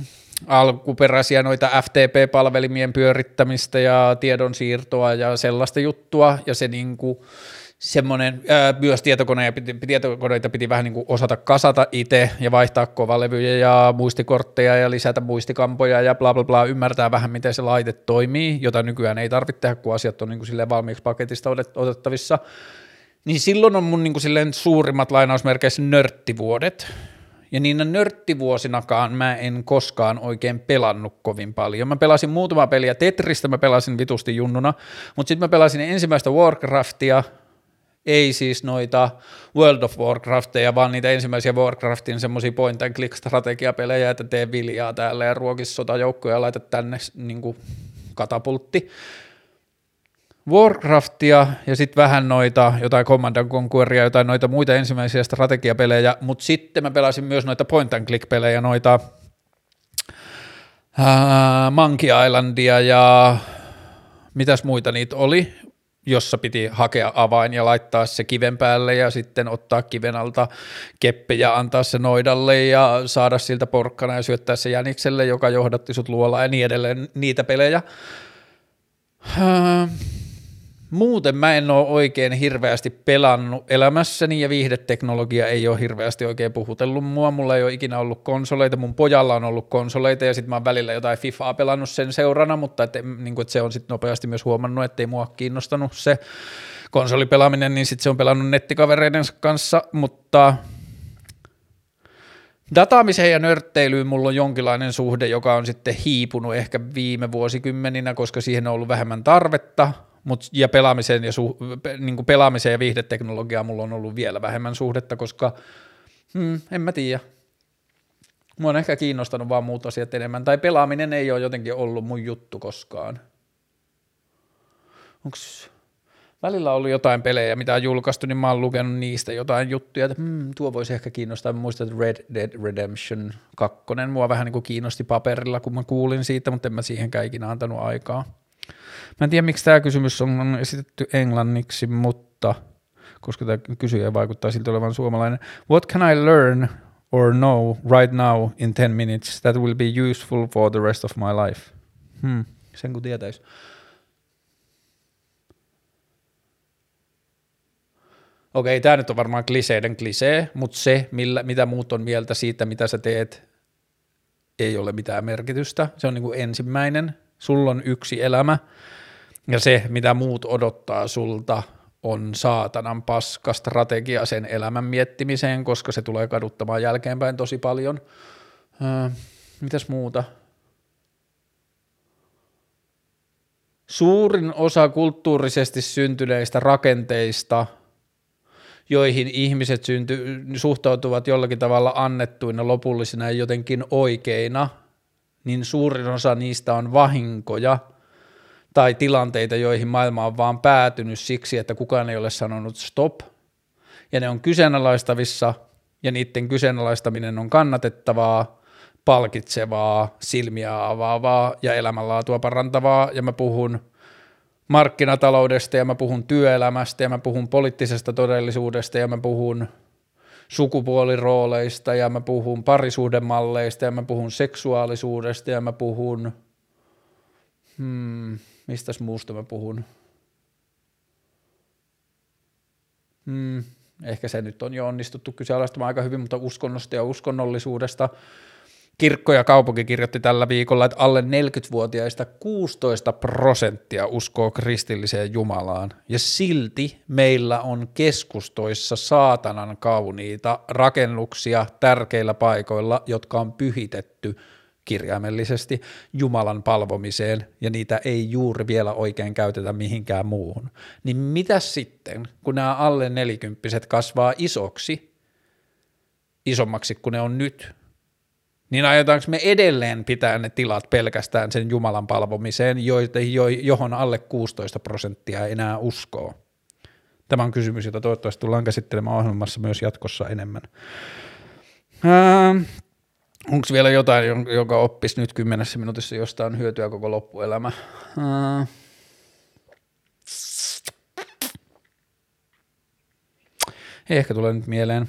alkuperäisiä noita FTP-palvelimien pyörittämistä ja tiedonsiirtoa ja sellaista juttua. Ja se niin kuin, semmoinen, ää, myös tietokoneita piti, tietokoneita piti vähän niin kuin osata kasata itse ja vaihtaa kovalevyjä ja muistikortteja ja lisätä muistikampoja ja bla bla bla, ymmärtää vähän miten se laite toimii, jota nykyään ei tarvitse tehdä, kun asiat on niin kuin valmiiksi paketista otettavissa. Niin silloin on mun niin kuin silleen suurimmat lainausmerkeissä nörttivuodet, ja niinä nörttivuosinakaan mä en koskaan oikein pelannut kovin paljon. Mä pelasin muutama peliä Tetristä, mä pelasin vitusti junnuna, mutta sitten mä pelasin ensimmäistä Warcraftia, ei siis noita World of Warcrafteja, vaan niitä ensimmäisiä Warcraftin semmoisia point and click strategiapelejä, että tee viljaa täällä ja ruokis sotajoukkoja ja laita tänne niin kuin katapultti. Warcraftia ja sitten vähän noita, jotain Command Conqueria, jotain noita muita ensimmäisiä strategiapelejä, mutta sitten mä pelasin myös noita point and click pelejä, noita ää, Monkey Islandia ja mitäs muita niitä oli, jossa piti hakea avain ja laittaa se kiven päälle ja sitten ottaa kiven alta keppe ja antaa se noidalle ja saada siltä porkkana ja syöttää se jänikselle, joka johdatti sut luola ja niin edelleen niitä pelejä. Muuten mä en ole oikein hirveästi pelannut elämässäni ja viihdeteknologia ei ole hirveästi oikein puhutellut mua. Mulla ei ole ikinä ollut konsoleita, mun pojalla on ollut konsoleita ja sitten mä oon välillä jotain FIFAa pelannut sen seurana, mutta et, niin kuin, että se on sitten nopeasti myös huomannut, että ei mua kiinnostanut se konsolipelaaminen, niin sitten se on pelannut nettikavereiden kanssa, mutta Dataamiseen ja nörtteilyyn mulla on jonkinlainen suhde, joka on sitten hiipunut ehkä viime vuosikymmeninä, koska siihen on ollut vähemmän tarvetta, Mut, ja pelaamiseen ja, su, niin kuin pelaamiseen ja viihdeteknologiaan mulla on ollut vielä vähemmän suhdetta, koska hmm, en mä tiedä. Mua on ehkä kiinnostanut vaan muut asiat enemmän, tai pelaaminen ei ole jotenkin ollut mun juttu koskaan. Onks välillä ollut jotain pelejä, mitä on julkaistu, niin mä oon lukenut niistä jotain juttuja, että hmm, tuo voisi ehkä kiinnostaa. Mä muistan, että Red Dead Redemption 2 mua vähän niin kuin kiinnosti paperilla, kun mä kuulin siitä, mutta en mä siihenkään ikinä antanut aikaa. Mä en tiedä, miksi tämä kysymys on esitetty englanniksi, mutta koska tämä kysyjä vaikuttaa siltä olevan suomalainen. What can I learn or know right now in 10 minutes that will be useful for the rest of my life? Hmm, sen kun tietäisi. Okei, tämä nyt on varmaan kliseiden klisee, mutta se, millä, mitä muut on mieltä siitä, mitä sä teet, ei ole mitään merkitystä. Se on niin kuin ensimmäinen. Sulla on yksi elämä ja se, mitä muut odottaa sulta, on saatanan paska strategia sen elämän miettimiseen, koska se tulee kaduttamaan jälkeenpäin tosi paljon. Öö, mitäs muuta? Suurin osa kulttuurisesti syntyneistä rakenteista, joihin ihmiset synty, suhtautuvat jollakin tavalla annettuina lopullisina ja jotenkin oikeina, niin suurin osa niistä on vahinkoja – tai tilanteita, joihin maailma on vaan päätynyt siksi, että kukaan ei ole sanonut stop, ja ne on kyseenalaistavissa, ja niiden kyseenalaistaminen on kannatettavaa, palkitsevaa, silmiä avaavaa ja elämänlaatua parantavaa, ja mä puhun markkinataloudesta, ja mä puhun työelämästä, ja mä puhun poliittisesta todellisuudesta, ja mä puhun sukupuolirooleista, ja mä puhun parisuhdemalleista, ja mä puhun seksuaalisuudesta, ja mä puhun hmm, Mistäs muusta mä puhun? Hmm, ehkä se nyt on jo onnistuttu kyseenalaistamaan aika hyvin, mutta uskonnosta ja uskonnollisuudesta. Kirkko ja kaupunki kirjoitti tällä viikolla, että alle 40-vuotiaista 16 prosenttia uskoo kristilliseen Jumalaan. Ja silti meillä on keskustoissa saatanan kauniita rakennuksia tärkeillä paikoilla, jotka on pyhitetty kirjaimellisesti Jumalan palvomiseen ja niitä ei juuri vielä oikein käytetä mihinkään muuhun. Niin mitä sitten, kun nämä alle nelikymppiset kasvaa isoksi, isommaksi kuin ne on nyt, niin aiotaanko me edelleen pitää ne tilat pelkästään sen Jumalan palvomiseen, johon alle 16 prosenttia enää uskoo? Tämä on kysymys, jota toivottavasti tullaan käsittelemään ohjelmassa myös jatkossa enemmän. Onko vielä jotain, joka oppisi nyt kymmenessä minuutissa jostain hyötyä koko loppuelämä? Uh. Ei ehkä tule nyt mieleen.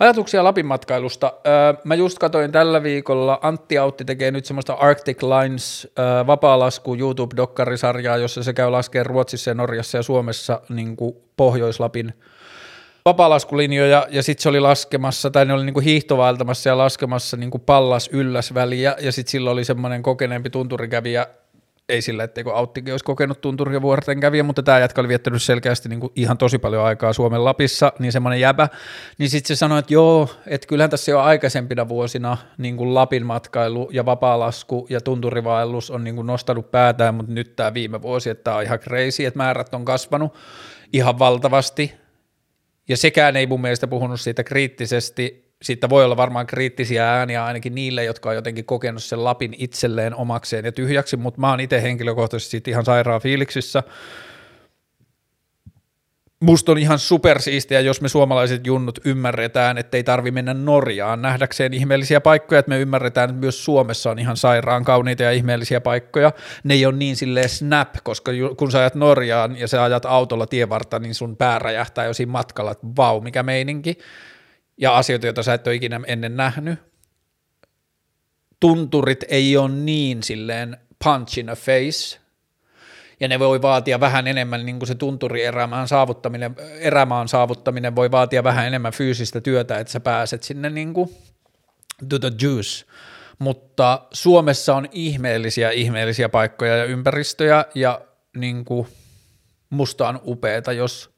Ajatuksia Lapin matkailusta. Mä just katoin tällä viikolla, Antti Autti tekee nyt semmoista Arctic Lines vapaalasku YouTube-dokkarisarjaa, jossa se käy laskeen Ruotsissa ja Norjassa ja Suomessa niin Pohjois-Lapin vapaalaskulinjoja, ja sitten se oli laskemassa, tai ne oli niinku hiihtovaeltamassa ja laskemassa niinku pallas ylläs väliä, ja sitten sillä oli semmoinen kokeneempi tunturikävijä ei sillä, etteikö Auttikin olisi kokenut tunturi- ja vuorten kävijä, mutta tämä jätkä oli viettänyt selkeästi niin kuin ihan tosi paljon aikaa Suomen Lapissa, niin semmoinen jäbä, niin sitten se sanoi, että joo, että kyllähän tässä jo aikaisempina vuosina niin kuin Lapin matkailu ja vapaalasku ja tunturivaellus on niin kuin nostanut päätään, mutta nyt tämä viime vuosi, että tämä on ihan crazy, että määrät on kasvanut ihan valtavasti, ja sekään ei mun mielestä puhunut siitä kriittisesti, siitä voi olla varmaan kriittisiä ääniä ainakin niille, jotka on jotenkin kokenut sen Lapin itselleen omakseen ja tyhjäksi, mutta mä oon itse henkilökohtaisesti siitä ihan sairaan fiiliksissä. Musta on ihan supersiistiä, jos me suomalaiset junnut ymmärretään, että ei tarvi mennä Norjaan nähdäkseen ihmeellisiä paikkoja, että me ymmärretään, että myös Suomessa on ihan sairaan kauniita ja ihmeellisiä paikkoja. Ne ei ole niin silleen snap, koska kun sä ajat Norjaan ja sä ajat autolla tievarta, niin sun pää räjähtää jo siinä matkalla, että vau, mikä meininki ja asioita, joita sä et ole ikinä ennen nähnyt. Tunturit ei ole niin silleen punch in a face, ja ne voi vaatia vähän enemmän, niin kuin se tunturi erämaan saavuttaminen, erämaan saavuttaminen voi vaatia vähän enemmän fyysistä työtä, että sä pääset sinne niin kuin to the juice. Mutta Suomessa on ihmeellisiä, ihmeellisiä paikkoja ja ympäristöjä, ja niin kuin musta on upeeta, jos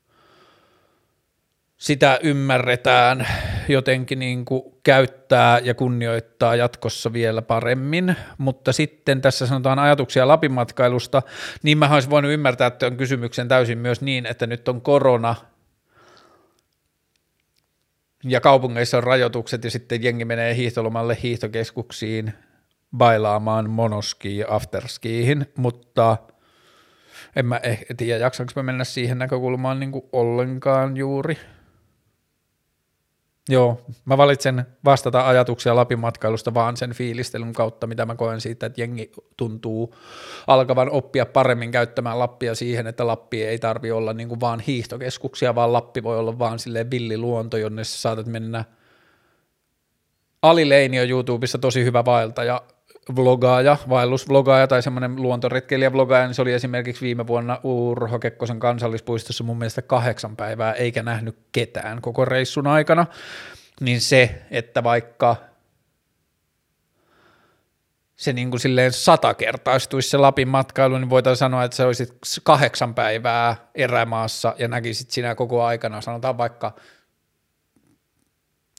sitä ymmärretään jotenkin niin kuin käyttää ja kunnioittaa jatkossa vielä paremmin, mutta sitten tässä sanotaan ajatuksia Lapin matkailusta, niin mä olisin voinut ymmärtää tuon kysymyksen täysin myös niin, että nyt on korona ja kaupungeissa on rajoitukset ja sitten jengi menee hiihtolomalle hiihtokeskuksiin bailaamaan monoski afterskiihin, mutta en mä ehkä tiedä, jaksanko mä mennä siihen näkökulmaan niin kuin ollenkaan juuri – Joo, mä valitsen vastata ajatuksia Lapin matkailusta vaan sen fiilistelyn kautta, mitä mä koen siitä, että jengi tuntuu alkavan oppia paremmin käyttämään Lappia siihen, että Lappi ei tarvi olla niin kuin vaan hiihtokeskuksia, vaan Lappi voi olla vaan silleen villiluonto, jonne sä saatat mennä. Ali Leini on YouTubessa tosi hyvä vaeltaja, vlogaaja, vaellusvlogaaja tai semmoinen luontoretkeilijä-vlogaaja, niin se oli esimerkiksi viime vuonna Urho Kekkosen kansallispuistossa mun mielestä kahdeksan päivää, eikä nähnyt ketään koko reissun aikana, niin se, että vaikka se niin kuin silleen satakertaistuisi se Lapin matkailu, niin voitaisiin sanoa, että se olisi kahdeksan päivää erämaassa ja näkisit sinä koko aikana, sanotaan vaikka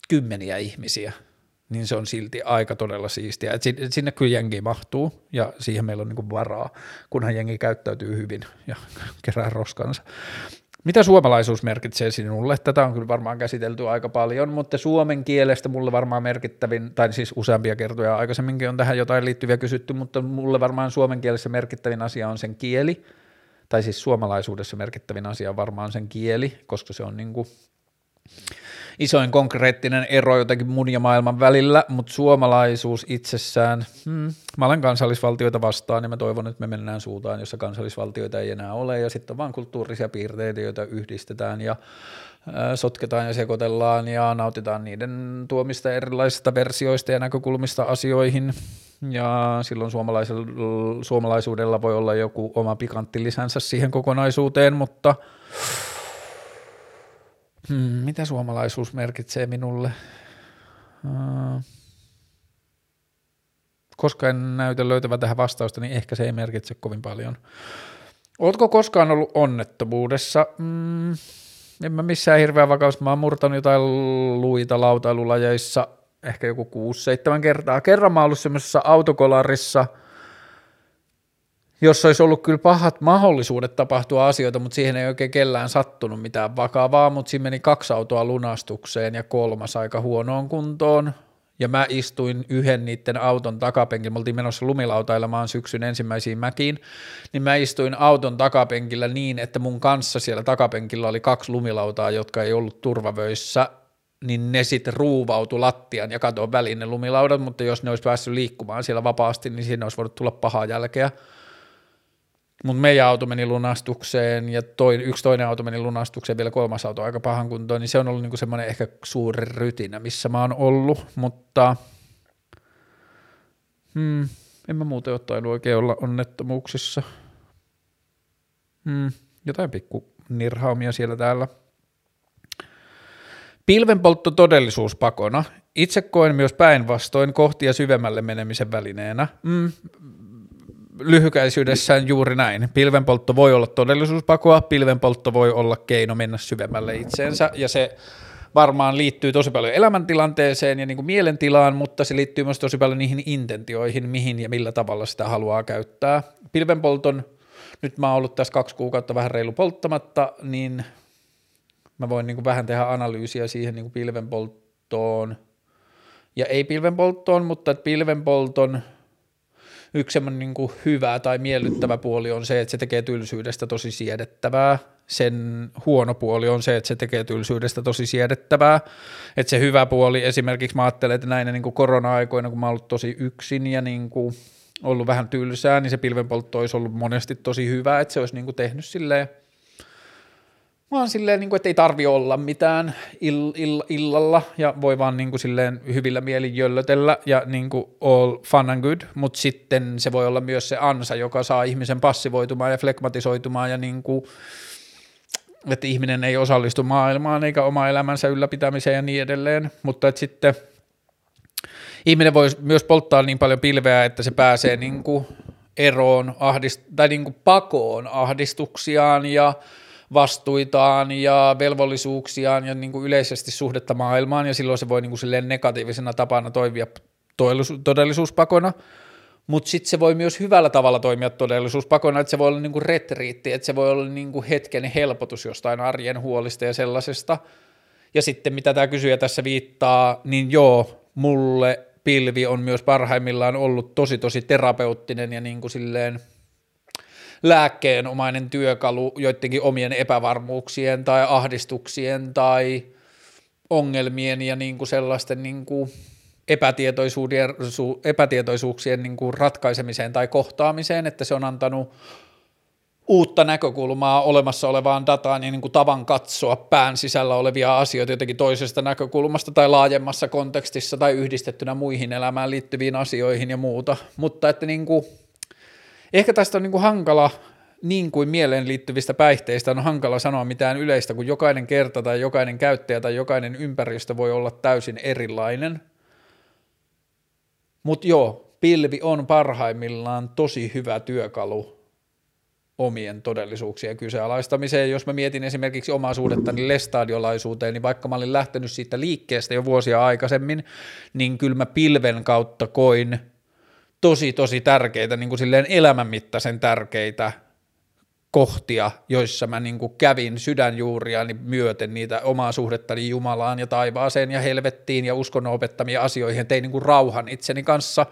kymmeniä ihmisiä – niin se on silti aika todella siistiä. Et sinne kyllä jengi mahtuu ja siihen meillä on niinku varaa, kunhan jengi käyttäytyy hyvin ja kerää roskansa. Mitä suomalaisuus merkitsee sinulle? Tätä on kyllä varmaan käsitelty aika paljon, mutta suomen kielestä mulle varmaan merkittävin, tai siis useampia kertoja aikaisemminkin on tähän jotain liittyviä kysytty, mutta mulle varmaan suomen kielessä merkittävin asia on sen kieli, tai siis suomalaisuudessa merkittävin asia on varmaan sen kieli, koska se on niin kuin isoin konkreettinen ero jotenkin mun ja maailman välillä, mutta suomalaisuus itsessään, hmm, mä olen kansallisvaltioita vastaan ja mä toivon, että me mennään suuntaan, jossa kansallisvaltioita ei enää ole ja sitten on vaan kulttuurisia piirteitä, joita yhdistetään ja sotketaan ja sekoitellaan ja nautitaan niiden tuomista erilaisista versioista ja näkökulmista asioihin. Ja silloin suomalaisuudella voi olla joku oma lisänsä siihen kokonaisuuteen, mutta Hmm, mitä suomalaisuus merkitsee minulle? Koska en näytä löytävä tähän vastausta, niin ehkä se ei merkitse kovin paljon. Oletko koskaan ollut onnettomuudessa? Mm, en mä missään hirveän vakaus. Mä oon murtanut jotain luita lautailulajeissa ehkä joku 6-7 kertaa. Kerran mä oon ollut semmoisessa autokolarissa – jossa olisi ollut kyllä pahat mahdollisuudet tapahtua asioita, mutta siihen ei oikein kellään sattunut mitään vakavaa, mutta siinä meni kaksi autoa lunastukseen ja kolmas aika huonoon kuntoon. Ja mä istuin yhden niiden auton takapenkillä, me oltiin menossa lumilautailemaan syksyn ensimmäisiin mäkiin, niin mä istuin auton takapenkillä niin, että mun kanssa siellä takapenkillä oli kaksi lumilautaa, jotka ei ollut turvavöissä, niin ne sitten ruuvautu lattian ja katon väliin ne lumilaudat, mutta jos ne olisi päässyt liikkumaan siellä vapaasti, niin siinä olisi voinut tulla pahaa jälkeä. Mutta meidän auto meni lunastukseen ja toi, yksi toinen auto meni lunastukseen, vielä kolmas auto aika pahan kuntoon, niin se on ollut niinku semmoinen ehkä suuri rytinä, missä mä oon ollut, mutta hmm, en mä muuten ottaen oikein olla onnettomuuksissa. Hmm, jotain pikku nirhaumia siellä täällä. Pilvenpoltto todellisuuspakona. Itse koen myös päinvastoin kohtia syvemmälle menemisen välineenä. Mm, lyhykäisyydessään juuri näin. Pilvenpoltto voi olla todellisuuspakoa, pilvenpoltto voi olla keino mennä syvemmälle itseensä, ja se varmaan liittyy tosi paljon elämäntilanteeseen ja niin kuin mielentilaan, mutta se liittyy myös tosi paljon niihin intentioihin, mihin ja millä tavalla sitä haluaa käyttää. Pilvenpolton, nyt mä oon ollut tässä kaksi kuukautta vähän reilu polttamatta, niin mä voin niin kuin vähän tehdä analyysiä siihen niin kuin pilvenpolttoon, ja ei pilvenpolttoon, mutta pilvenpolton – yksi semmoinen niin kuin hyvä tai miellyttävä puoli on se, että se tekee tylsyydestä tosi siedettävää. Sen huono puoli on se, että se tekee tylsyydestä tosi siedettävää. Että se hyvä puoli, esimerkiksi mä ajattelen, että näinä niin kuin korona-aikoina, kun mä oon ollut tosi yksin ja niin kuin ollut vähän tylsää, niin se pilvenpoltto olisi ollut monesti tosi hyvä, että se olisi niin kuin tehnyt silleen Oon silleen, niin kuin, että ei tarvi olla mitään ill, ill, illalla ja voi vaan niin kuin, silleen hyvillä mielin jöllötellä ja niin kuin, all fun and good, mutta sitten se voi olla myös se ansa, joka saa ihmisen passivoitumaan ja flekmatisoitumaan ja niin kuin, että ihminen ei osallistu maailmaan eikä oma elämänsä ylläpitämiseen ja niin edelleen, mutta että sitten ihminen voi myös polttaa niin paljon pilveä, että se pääsee niin kuin eroon ahdist- tai niin kuin pakoon ahdistuksiaan ja vastuitaan ja velvollisuuksiaan ja niin kuin yleisesti suhdetta maailmaan, ja silloin se voi niin kuin silleen negatiivisena tapana toimia todellisuuspakona, mutta sitten se voi myös hyvällä tavalla toimia todellisuuspakona, että se voi olla niin kuin retriitti, että se voi olla niin kuin hetken helpotus jostain arjen huolista ja sellaisesta. Ja sitten mitä tämä kysyjä tässä viittaa, niin joo, mulle pilvi on myös parhaimmillaan ollut tosi tosi terapeuttinen ja niin kuin silleen – lääkkeenomainen työkalu joidenkin omien epävarmuuksien tai ahdistuksien tai ongelmien ja niin kuin sellaisten niin kuin epätietoisuuden, epätietoisuuksien niin kuin ratkaisemiseen tai kohtaamiseen, että se on antanut uutta näkökulmaa olemassa olevaan dataan ja niin kuin tavan katsoa pään sisällä olevia asioita jotenkin toisesta näkökulmasta tai laajemmassa kontekstissa tai yhdistettynä muihin elämään liittyviin asioihin ja muuta, mutta että niin kuin Ehkä tästä on niin kuin hankala, niin kuin mieleen liittyvistä päihteistä on hankala sanoa mitään yleistä, kun jokainen kerta tai jokainen käyttäjä tai jokainen ympäristö voi olla täysin erilainen. Mutta joo, pilvi on parhaimmillaan tosi hyvä työkalu omien todellisuuksien kyseenalaistamiseen. Jos mä mietin esimerkiksi omaa suhdettani lestadiolaisuuteen, niin vaikka mä olin lähtenyt siitä liikkeestä jo vuosia aikaisemmin, niin kyllä mä pilven kautta koin tosi tosi tärkeitä, niin kuin silleen elämänmittaisen tärkeitä kohtia, joissa mä niin kuin kävin sydänjuuriani myöten niitä omaa suhdettani Jumalaan ja taivaaseen ja helvettiin ja uskonnon opettamia asioihin, tein niin kuin rauhan itseni kanssa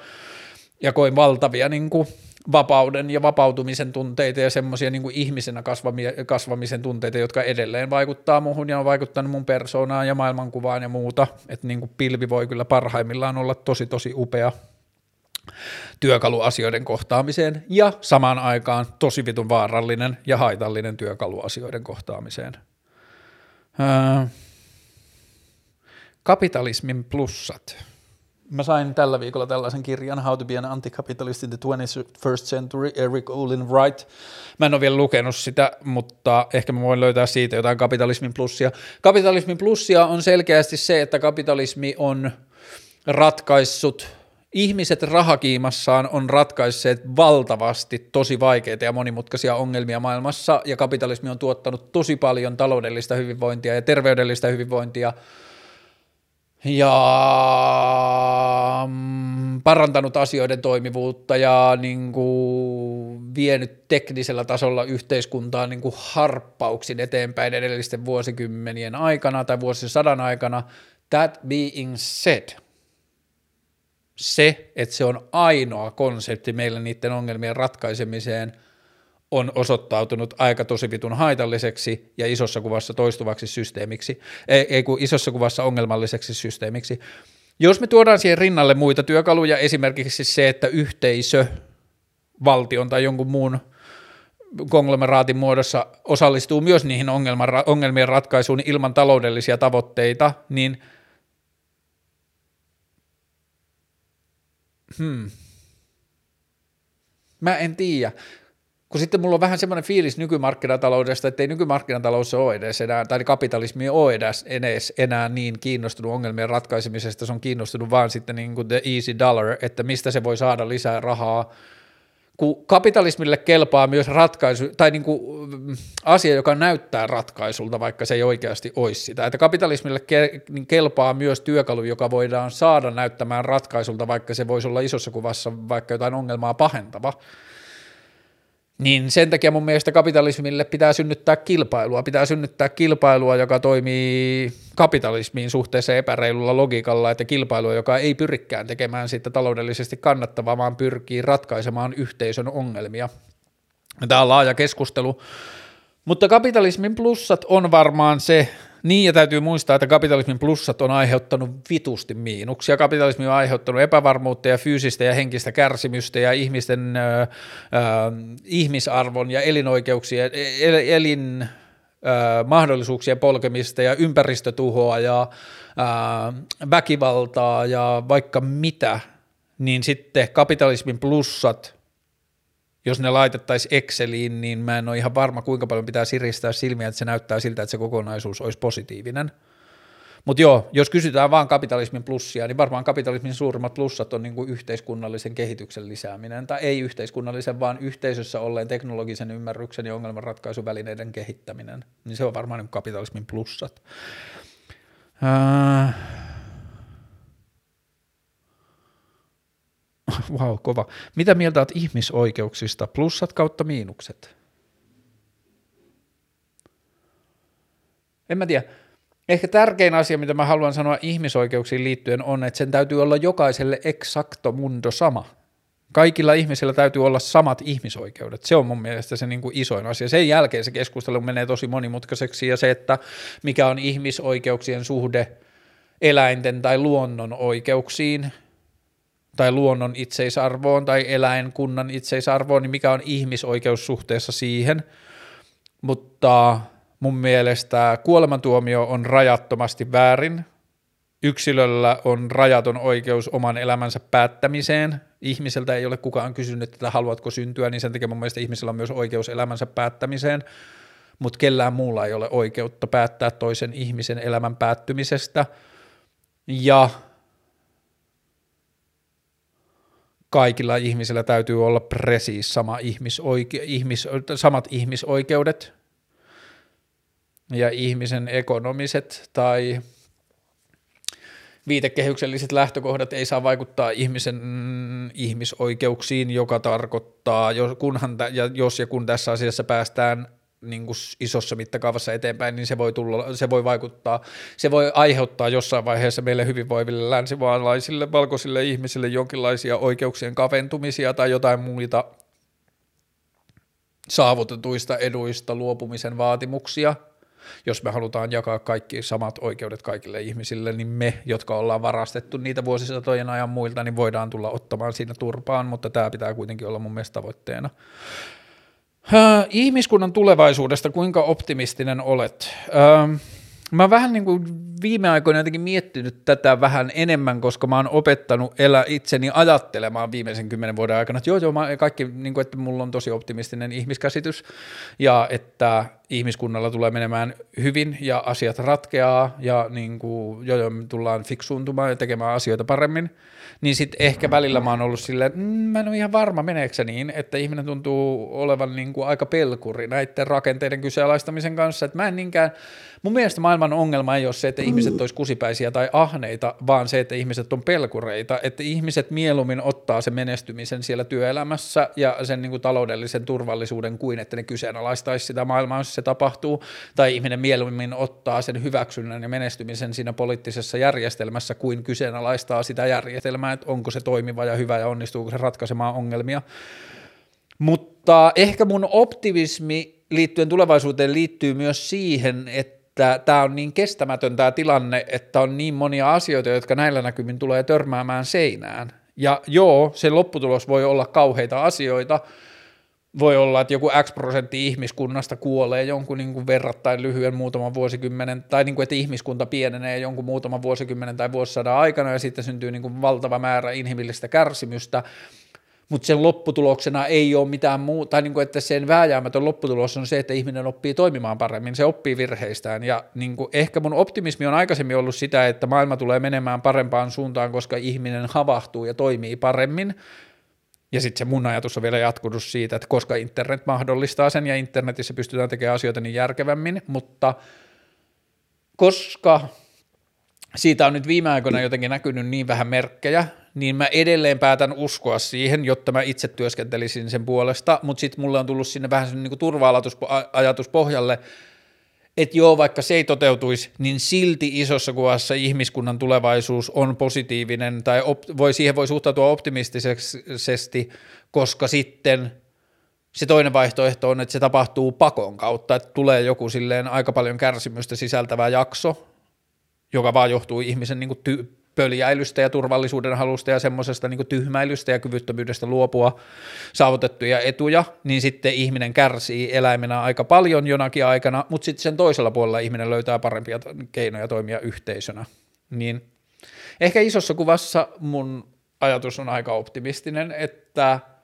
ja koin valtavia niin kuin vapauden ja vapautumisen tunteita ja semmoisia niin ihmisenä kasvamisen tunteita, jotka edelleen vaikuttaa muuhun ja on vaikuttanut mun persoonaan ja maailmankuvaan ja muuta, että niin pilvi voi kyllä parhaimmillaan olla tosi tosi upea työkalu asioiden kohtaamiseen ja samaan aikaan tosi vitun vaarallinen ja haitallinen työkalu asioiden kohtaamiseen. Öö, kapitalismin plussat. Mä sain tällä viikolla tällaisen kirjan How to be an anti-capitalist in the 21st century, Eric Olin Wright. Mä en ole vielä lukenut sitä, mutta ehkä mä voin löytää siitä jotain kapitalismin plussia. Kapitalismin plussia on selkeästi se, että kapitalismi on ratkaissut ihmiset rahakiimassaan on ratkaisseet valtavasti tosi vaikeita ja monimutkaisia ongelmia maailmassa, ja kapitalismi on tuottanut tosi paljon taloudellista hyvinvointia ja terveydellistä hyvinvointia, ja mm, parantanut asioiden toimivuutta ja niin kuin vienyt teknisellä tasolla yhteiskuntaa niin kuin harppauksin eteenpäin edellisten vuosikymmenien aikana tai vuosisadan aikana. That being said – se, että se on ainoa konsepti meillä niiden ongelmien ratkaisemiseen, on osoittautunut aika tosi vitun haitalliseksi ja isossa kuvassa toistuvaksi systeemiksi, ei, ei kun isossa kuvassa ongelmalliseksi systeemiksi. Jos me tuodaan siihen rinnalle muita työkaluja, esimerkiksi se, että yhteisö, valtion tai jonkun muun konglomeraatin muodossa osallistuu myös niihin ongelmien ratkaisuun ilman taloudellisia tavoitteita, niin hmm. mä en tiedä. Kun sitten mulla on vähän semmoinen fiilis nykymarkkinataloudesta, että ei nykymarkkinatalous ole edes enää, tai kapitalismi ole edes, edes enää niin kiinnostunut ongelmien ratkaisemisesta, se on kiinnostunut vaan sitten niin kuin the easy dollar, että mistä se voi saada lisää rahaa, kun kapitalismille kelpaa myös ratkaisu, tai niin kuin mm, asia, joka näyttää ratkaisulta, vaikka se ei oikeasti olisi sitä. Että kapitalismille niin kelpaa myös työkalu, joka voidaan saada näyttämään ratkaisulta, vaikka se voisi olla isossa kuvassa vaikka jotain ongelmaa pahentava. Niin sen takia mun mielestä kapitalismille pitää synnyttää kilpailua. Pitää synnyttää kilpailua, joka toimii kapitalismiin suhteessa epäreilulla logiikalla, että kilpailua, joka ei pyrikään tekemään siitä taloudellisesti kannattavaa, vaan pyrkii ratkaisemaan yhteisön ongelmia. Tämä on laaja keskustelu, mutta kapitalismin plussat on varmaan se, niin, ja täytyy muistaa, että kapitalismin plussat on aiheuttanut vitusti miinuksia. Kapitalismi on aiheuttanut epävarmuutta ja fyysistä ja henkistä kärsimystä ja ihmisten ö, ö, ihmisarvon ja elinoikeuksien, el, elin ö, mahdollisuuksien polkemista ja ympäristötuhoa ja ö, väkivaltaa ja vaikka mitä, niin sitten kapitalismin plussat – jos ne laitettaisiin Exceliin, niin mä en ole ihan varma, kuinka paljon pitää siristää silmiä, että se näyttää siltä, että se kokonaisuus olisi positiivinen. Mutta joo, jos kysytään vaan kapitalismin plussia, niin varmaan kapitalismin suurimmat plussat on niinku yhteiskunnallisen kehityksen lisääminen, tai ei yhteiskunnallisen, vaan yhteisössä olleen teknologisen ymmärryksen ja ongelmanratkaisuvälineiden kehittäminen. Niin se on varmaan niinku kapitalismin plussat. Äh, wow, kova. Mitä mieltä olet ihmisoikeuksista? Plussat kautta miinukset? En mä tiedä. Ehkä tärkein asia, mitä mä haluan sanoa ihmisoikeuksiin liittyen, on, että sen täytyy olla jokaiselle exacto mundo sama. Kaikilla ihmisillä täytyy olla samat ihmisoikeudet. Se on mun mielestä se niin kuin isoin asia. Sen jälkeen se keskustelu menee tosi monimutkaiseksi ja se, että mikä on ihmisoikeuksien suhde eläinten tai luonnon oikeuksiin – tai luonnon itseisarvoon tai eläinkunnan itseisarvoon, niin mikä on ihmisoikeus suhteessa siihen, mutta mun mielestä kuolemantuomio on rajattomasti väärin, yksilöllä on rajaton oikeus oman elämänsä päättämiseen, ihmiseltä ei ole kukaan kysynyt, että haluatko syntyä, niin sen takia mun mielestä ihmisellä on myös oikeus elämänsä päättämiseen, mutta kellään muulla ei ole oikeutta päättää toisen ihmisen elämän päättymisestä, ja kaikilla ihmisillä täytyy olla presiis sama ihmisoike- ihmis, samat ihmisoikeudet. Ja ihmisen ekonomiset tai viitekehykselliset lähtökohdat ei saa vaikuttaa ihmisen ihmisoikeuksiin, joka tarkoittaa, kunhan, ja jos ja kun tässä asiassa päästään niin kuin isossa mittakaavassa eteenpäin, niin se voi, tulla, se voi vaikuttaa, se voi aiheuttaa jossain vaiheessa meille hyvinvoiville länsimaalaisille valkoisille ihmisille jonkinlaisia oikeuksien kaventumisia tai jotain muita saavutetuista eduista luopumisen vaatimuksia. Jos me halutaan jakaa kaikki samat oikeudet kaikille ihmisille, niin me, jotka ollaan varastettu niitä vuosisatojen ajan muilta, niin voidaan tulla ottamaan siinä turpaan, mutta tämä pitää kuitenkin olla mun mielestä tavoitteena. Ihmiskunnan tulevaisuudesta, kuinka optimistinen olet? Mä vähän niin kuin viime aikoina jotenkin miettinyt tätä vähän enemmän, koska mä oon opettanut elä itseni ajattelemaan viimeisen kymmenen vuoden aikana, että joo, joo, mä kaikki, niin kuin, että mulla on tosi optimistinen ihmiskäsitys ja että ihmiskunnalla tulee menemään hyvin ja asiat ratkeaa ja niin kuin, joo, me tullaan fiksuuntumaan ja tekemään asioita paremmin – niin sitten ehkä välillä mä oon ollut silleen, että mm, mä en ole ihan varma meneekö niin, että ihminen tuntuu olevan niin kuin aika pelkuri näiden rakenteiden kyseenalaistamisen kanssa, että mä en niinkään, mun mielestä maailman ongelma ei ole se, että ihmiset olisi kusipäisiä tai ahneita, vaan se, että ihmiset on pelkureita, että ihmiset mieluummin ottaa sen menestymisen siellä työelämässä ja sen niin kuin taloudellisen turvallisuuden kuin, että ne kyseenalaistaisi sitä maailmaa, jos se tapahtuu, tai ihminen mieluummin ottaa sen hyväksynnän ja menestymisen siinä poliittisessa järjestelmässä kuin kyseenalaistaa sitä järjestelmää, että onko se toimiva ja hyvä ja onnistuuko se ratkaisemaan ongelmia. Mutta ehkä mun optimismi liittyen tulevaisuuteen liittyy myös siihen, että tämä on niin kestämätön tämä tilanne, että on niin monia asioita, jotka näillä näkymin tulee törmäämään seinään. Ja joo, se lopputulos voi olla kauheita asioita, voi olla, että joku X prosentti ihmiskunnasta kuolee jonkun niin kuin verrattain lyhyen muutaman vuosikymmenen, tai niin kuin, että ihmiskunta pienenee jonkun muutaman vuosikymmenen tai vuosisadan aikana, ja sitten syntyy niin kuin valtava määrä inhimillistä kärsimystä, mutta sen lopputuloksena ei ole mitään muuta, tai niin kuin, että sen vääjäämätön lopputulos on se, että ihminen oppii toimimaan paremmin, se oppii virheistään, ja niin kuin, ehkä mun optimismi on aikaisemmin ollut sitä, että maailma tulee menemään parempaan suuntaan, koska ihminen havahtuu ja toimii paremmin, ja sitten se mun ajatus on vielä jatkunut siitä, että koska internet mahdollistaa sen ja internetissä pystytään tekemään asioita niin järkevämmin, mutta koska siitä on nyt viime aikoina jotenkin näkynyt niin vähän merkkejä, niin mä edelleen päätän uskoa siihen, jotta mä itse työskentelisin sen puolesta, mutta sitten mulle on tullut sinne vähän niin turva-ajatus pohjalle, että joo, vaikka se ei toteutuisi, niin silti isossa kuvassa ihmiskunnan tulevaisuus on positiivinen tai op- voi, siihen voi suhtautua optimistisesti, koska sitten se toinen vaihtoehto on, että se tapahtuu pakon kautta, että tulee joku silleen aika paljon kärsimystä sisältävä jakso, joka vaan johtuu ihmisen niin kuin ty- pöljäilystä ja turvallisuuden halusta ja semmoisesta niin tyhmäilystä ja kyvyttömyydestä luopua saavutettuja etuja, niin sitten ihminen kärsii eläimenä aika paljon jonakin aikana, mutta sitten sen toisella puolella ihminen löytää parempia keinoja toimia yhteisönä. Niin ehkä isossa kuvassa mun ajatus on aika optimistinen, että –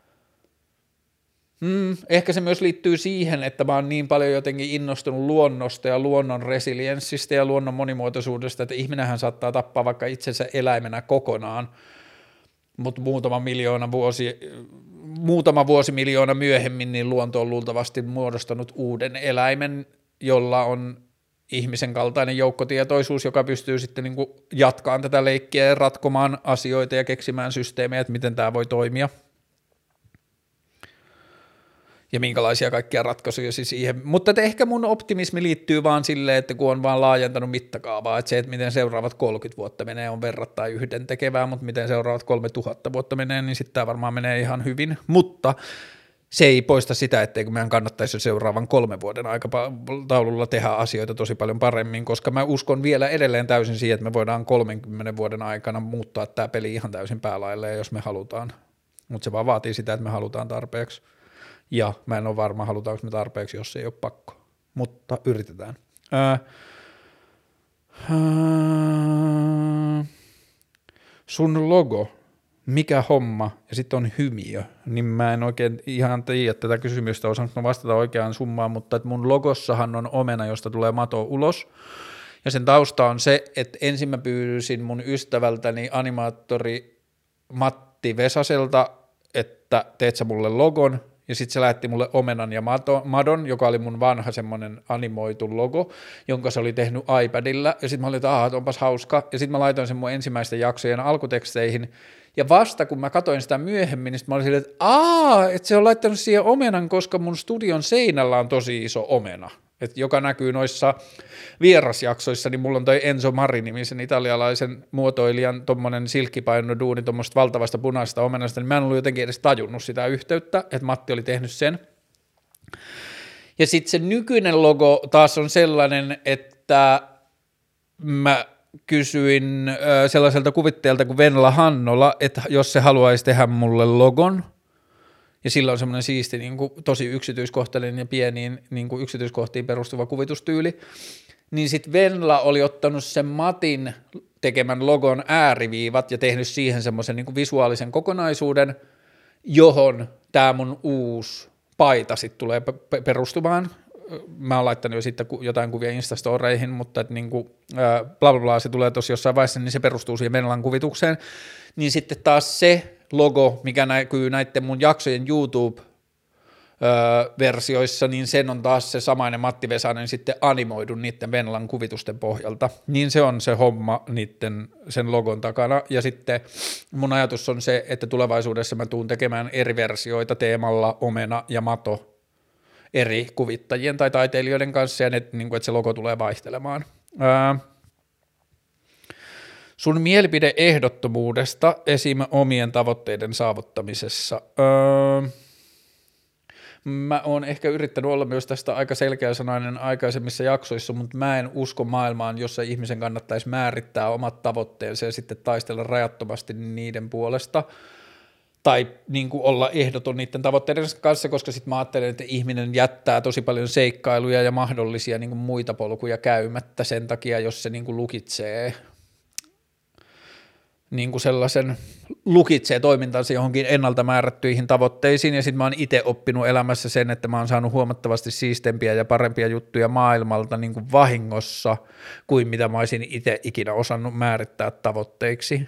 Mm, ehkä se myös liittyy siihen, että mä oon niin paljon jotenkin innostunut luonnosta ja luonnon resilienssistä ja luonnon monimuotoisuudesta, että ihminenhän saattaa tappaa vaikka itsensä eläimenä kokonaan, mutta muutama miljoona vuosi, muutama vuosi miljoona myöhemmin niin luonto on luultavasti muodostanut uuden eläimen, jolla on ihmisen kaltainen joukkotietoisuus, joka pystyy sitten niin jatkaan tätä leikkiä ja ratkomaan asioita ja keksimään systeemejä, että miten tämä voi toimia – ja minkälaisia kaikkia ratkaisuja siihen. Mutta ehkä mun optimismi liittyy vaan silleen, että kun on vaan laajentanut mittakaavaa, että se, että miten seuraavat 30 vuotta menee on verrattain yhden tekevää, mutta miten seuraavat 3000 vuotta menee, niin sitten tämä varmaan menee ihan hyvin. Mutta se ei poista sitä, etteikö meidän kannattaisi seuraavan kolmen vuoden aikataululla tehdä asioita tosi paljon paremmin, koska mä uskon vielä edelleen täysin siihen, että me voidaan 30 vuoden aikana muuttaa tämä peli ihan täysin päälaille, jos me halutaan. Mutta se vaan vaatii sitä, että me halutaan tarpeeksi ja mä en ole varma, halutaanko me tarpeeksi, jos ei ole pakko, mutta yritetään. Ää, ää, sun logo, mikä homma, ja sitten on hymiö, niin mä en oikein ihan tiedä tätä kysymystä, osaanko vastata oikeaan summaan, mutta että mun logossahan on omena, josta tulee mato ulos, ja sen tausta on se, että ensin mä pyysin mun ystävältäni animaattori Matti Vesaselta, että teet sä mulle logon, ja sitten se lähetti mulle Omenan ja Madon, joka oli mun vanha semmoinen animoitu logo, jonka se oli tehnyt iPadilla. Ja sitten mä olin, että onpas hauska. Ja sitten mä laitoin sen mun ensimmäisten jaksojen alkuteksteihin. Ja vasta kun mä katsoin sitä myöhemmin, niin mä olin silleen, että aah, että se on laittanut siihen omenan, koska mun studion seinällä on tosi iso omena että joka näkyy noissa vierasjaksoissa, niin mulla on toi Enzo Mari-nimisen italialaisen muotoilijan tommonen silkkipaino duuni tuommoista valtavasta punaisesta omenasta, niin mä en ollut jotenkin edes tajunnut sitä yhteyttä, että Matti oli tehnyt sen. Ja sitten se nykyinen logo taas on sellainen, että mä kysyin sellaiselta kuvittajalta kuin Venla Hannola, että jos se haluaisi tehdä mulle logon, ja sillä on semmoinen siisti, niin kuin, tosi yksityiskohtainen ja pieniin niin kuin yksityiskohtiin perustuva kuvitustyyli, niin sitten Venla oli ottanut sen Matin tekemän logon ääriviivat ja tehnyt siihen semmoisen niin visuaalisen kokonaisuuden, johon tämä mun uusi paita sitten tulee perustumaan. Mä oon laittanut jo sitten jotain kuvia Instastoreihin, mutta että niin kuin, bla bla bla, se tulee tosi jossain vaiheessa, niin se perustuu siihen Venlan kuvitukseen. Niin sitten taas se logo, mikä näkyy näiden mun jaksojen YouTube versioissa, niin sen on taas se samainen Matti Vesanen sitten animoidun niiden Venlan kuvitusten pohjalta. Niin se on se homma niiden, sen logon takana. Ja sitten mun ajatus on se, että tulevaisuudessa mä tuun tekemään eri versioita teemalla omena ja mato eri kuvittajien tai taiteilijoiden kanssa, ja ne, niin kuin, että se logo tulee vaihtelemaan. Ää, Sun mielipide ehdottomuudesta esim. omien tavoitteiden saavuttamisessa. Öö, Mä oon ehkä yrittänyt olla myös tästä aika selkeäsanainen aikaisemmissa jaksoissa, mutta mä en usko maailmaan, jossa ihmisen kannattaisi määrittää omat tavoitteensa ja sitten taistella rajattomasti niiden puolesta tai niin kuin olla ehdoton niiden tavoitteiden kanssa, koska sitten mä ajattelen, että ihminen jättää tosi paljon seikkailuja ja mahdollisia niin kuin muita polkuja käymättä sen takia, jos se niin kuin lukitsee niin kuin sellaisen lukitsee toimintansa johonkin ennalta määrättyihin tavoitteisiin, ja sitten mä oon itse oppinut elämässä sen, että mä oon saanut huomattavasti siistempiä ja parempia juttuja maailmalta niin kuin vahingossa, kuin mitä mä olisin itse ikinä osannut määrittää tavoitteiksi.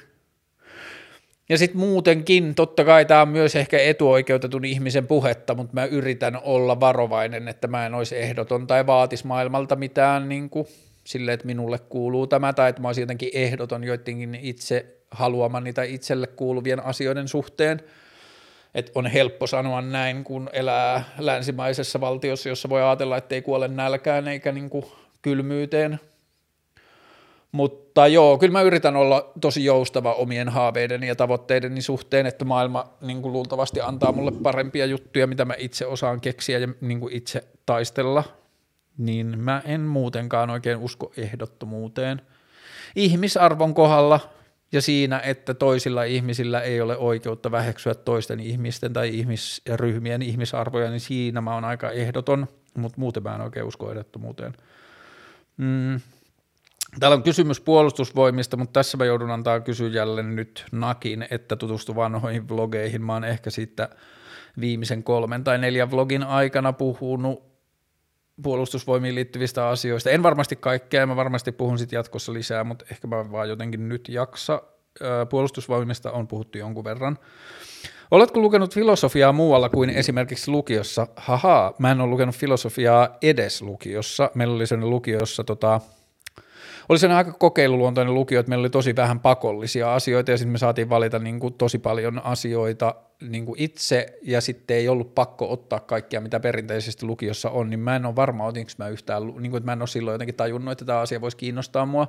Ja sitten muutenkin, totta kai tämä on myös ehkä etuoikeutetun ihmisen puhetta, mutta mä yritän olla varovainen, että mä en olisi ehdoton tai vaatis maailmalta mitään niin kuin, sille, että minulle kuuluu tämä, tai että mä olisin jotenkin ehdoton joidenkin itse haluamani tai itselle kuuluvien asioiden suhteen. Et on helppo sanoa näin, kun elää länsimaisessa valtiossa, jossa voi ajatella, että ei kuole nälkään eikä niin kuin kylmyyteen. Mutta joo, kyllä mä yritän olla tosi joustava omien haaveideni ja tavoitteideni suhteen, että maailma niin kuin luultavasti antaa mulle parempia juttuja, mitä mä itse osaan keksiä ja niin kuin itse taistella. Niin mä en muutenkaan oikein usko ehdottomuuteen. Ihmisarvon kohdalla ja siinä, että toisilla ihmisillä ei ole oikeutta väheksyä toisten ihmisten tai ihmisryhmien ihmisarvoja, niin siinä mä oon aika ehdoton, mutta muuten mä en oikein usko ehdottomuuteen. Mm. Täällä on kysymys puolustusvoimista, mutta tässä mä joudun antaa kysyjälle nyt nakin, että tutustu vanhoihin vlogeihin. Mä oon ehkä siitä viimeisen kolmen tai neljän vlogin aikana puhunut puolustusvoimiin liittyvistä asioista. En varmasti kaikkea, mä varmasti puhun sitten jatkossa lisää, mutta ehkä mä vaan jotenkin nyt jaksa. Puolustusvoimista on puhuttu jonkun verran. Oletko lukenut filosofiaa muualla kuin esimerkiksi lukiossa? Haha, mä en ole lukenut filosofiaa edes lukiossa. Meillä oli sellainen lukio, jossa tota, oli sen aika kokeiluluontoinen lukio, että meillä oli tosi vähän pakollisia asioita ja sitten me saatiin valita niin kuin tosi paljon asioita niin kuin itse ja sitten ei ollut pakko ottaa kaikkia, mitä perinteisesti lukiossa on, niin mä en ole varma, otinko mä yhtään, niin kuin, että mä en ole silloin jotenkin tajunnut, että tämä asia voisi kiinnostaa mua,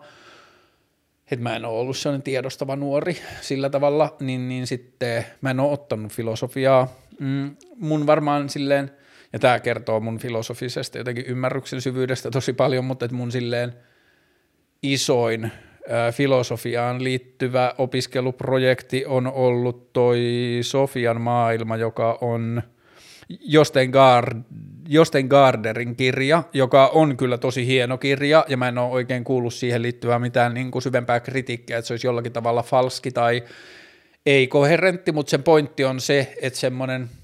että mä en ole ollut sellainen tiedostava nuori sillä tavalla, niin, niin sitten mä en ole ottanut filosofiaa. Mm, mun varmaan silleen, ja tämä kertoo mun filosofisesta jotenkin ymmärryksen syvyydestä tosi paljon, mutta että mun silleen – isoin filosofiaan liittyvä opiskeluprojekti on ollut toi Sofian maailma, joka on Josten Garderin kirja, joka on kyllä tosi hieno kirja, ja mä en ole oikein kuullut siihen liittyvää mitään niin kuin syvempää kritiikkiä, että se olisi jollakin tavalla falski tai ei koherentti, mutta sen pointti on se, että semmoinen –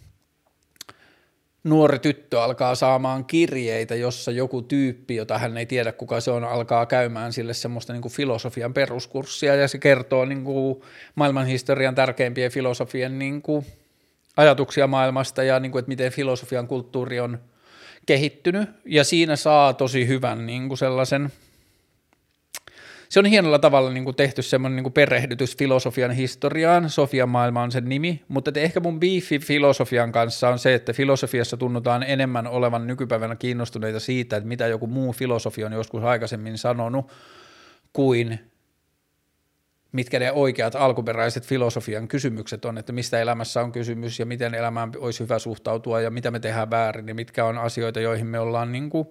nuori tyttö alkaa saamaan kirjeitä, jossa joku tyyppi, jota hän ei tiedä kuka se on, alkaa käymään sille semmoista niin kuin filosofian peruskurssia. Ja se kertoo niin kuin maailmanhistorian tärkeimpien filosofien niin kuin ajatuksia maailmasta ja niin kuin, että miten filosofian kulttuuri on kehittynyt. Ja siinä saa tosi hyvän niin kuin sellaisen – se on hienolla tavalla niin kuin tehty semmoinen niin kuin perehdytys filosofian historiaan, Sofian maailma on sen nimi, mutta ehkä mun biifi filosofian kanssa on se, että filosofiassa tunnutaan enemmän olevan nykypäivänä kiinnostuneita siitä, että mitä joku muu filosofi on joskus aikaisemmin sanonut, kuin mitkä ne oikeat alkuperäiset filosofian kysymykset on, että mistä elämässä on kysymys ja miten elämään olisi hyvä suhtautua ja mitä me tehdään väärin ja mitkä on asioita, joihin me ollaan niin kuin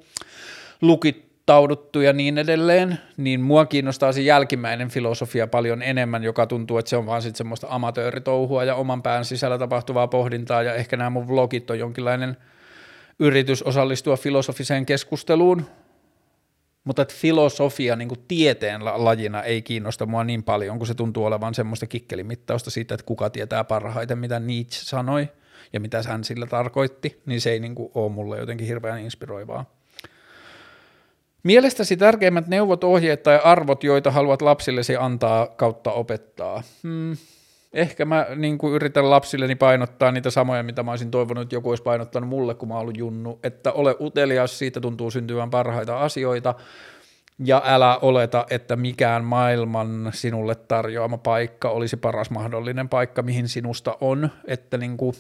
lukittu tauduttu ja niin edelleen, niin mua kiinnostaa se jälkimmäinen filosofia paljon enemmän, joka tuntuu, että se on vaan sitten semmoista amatööritouhua ja oman pään sisällä tapahtuvaa pohdintaa. Ja ehkä nämä mun vlogit on jonkinlainen yritys osallistua filosofiseen keskusteluun, mutta että filosofia niin kuin tieteen lajina ei kiinnosta mua niin paljon, kun se tuntuu olevan semmoista kikkelimittausta siitä, että kuka tietää parhaiten, mitä Nietzsche sanoi ja mitä hän sillä tarkoitti, niin se ei niin kuin ole mulle jotenkin hirveän inspiroivaa. Mielestäsi tärkeimmät neuvot, ohjeet tai arvot, joita haluat lapsillesi antaa kautta opettaa? Hmm. Ehkä mä niin kuin yritän lapsilleni painottaa niitä samoja, mitä mä olisin toivonut, että joku olisi painottanut mulle, kun mä oon ollut junnu, että ole utelias, siitä tuntuu syntyvän parhaita asioita, ja älä oleta, että mikään maailman sinulle tarjoama paikka olisi paras mahdollinen paikka, mihin sinusta on, että niin kuin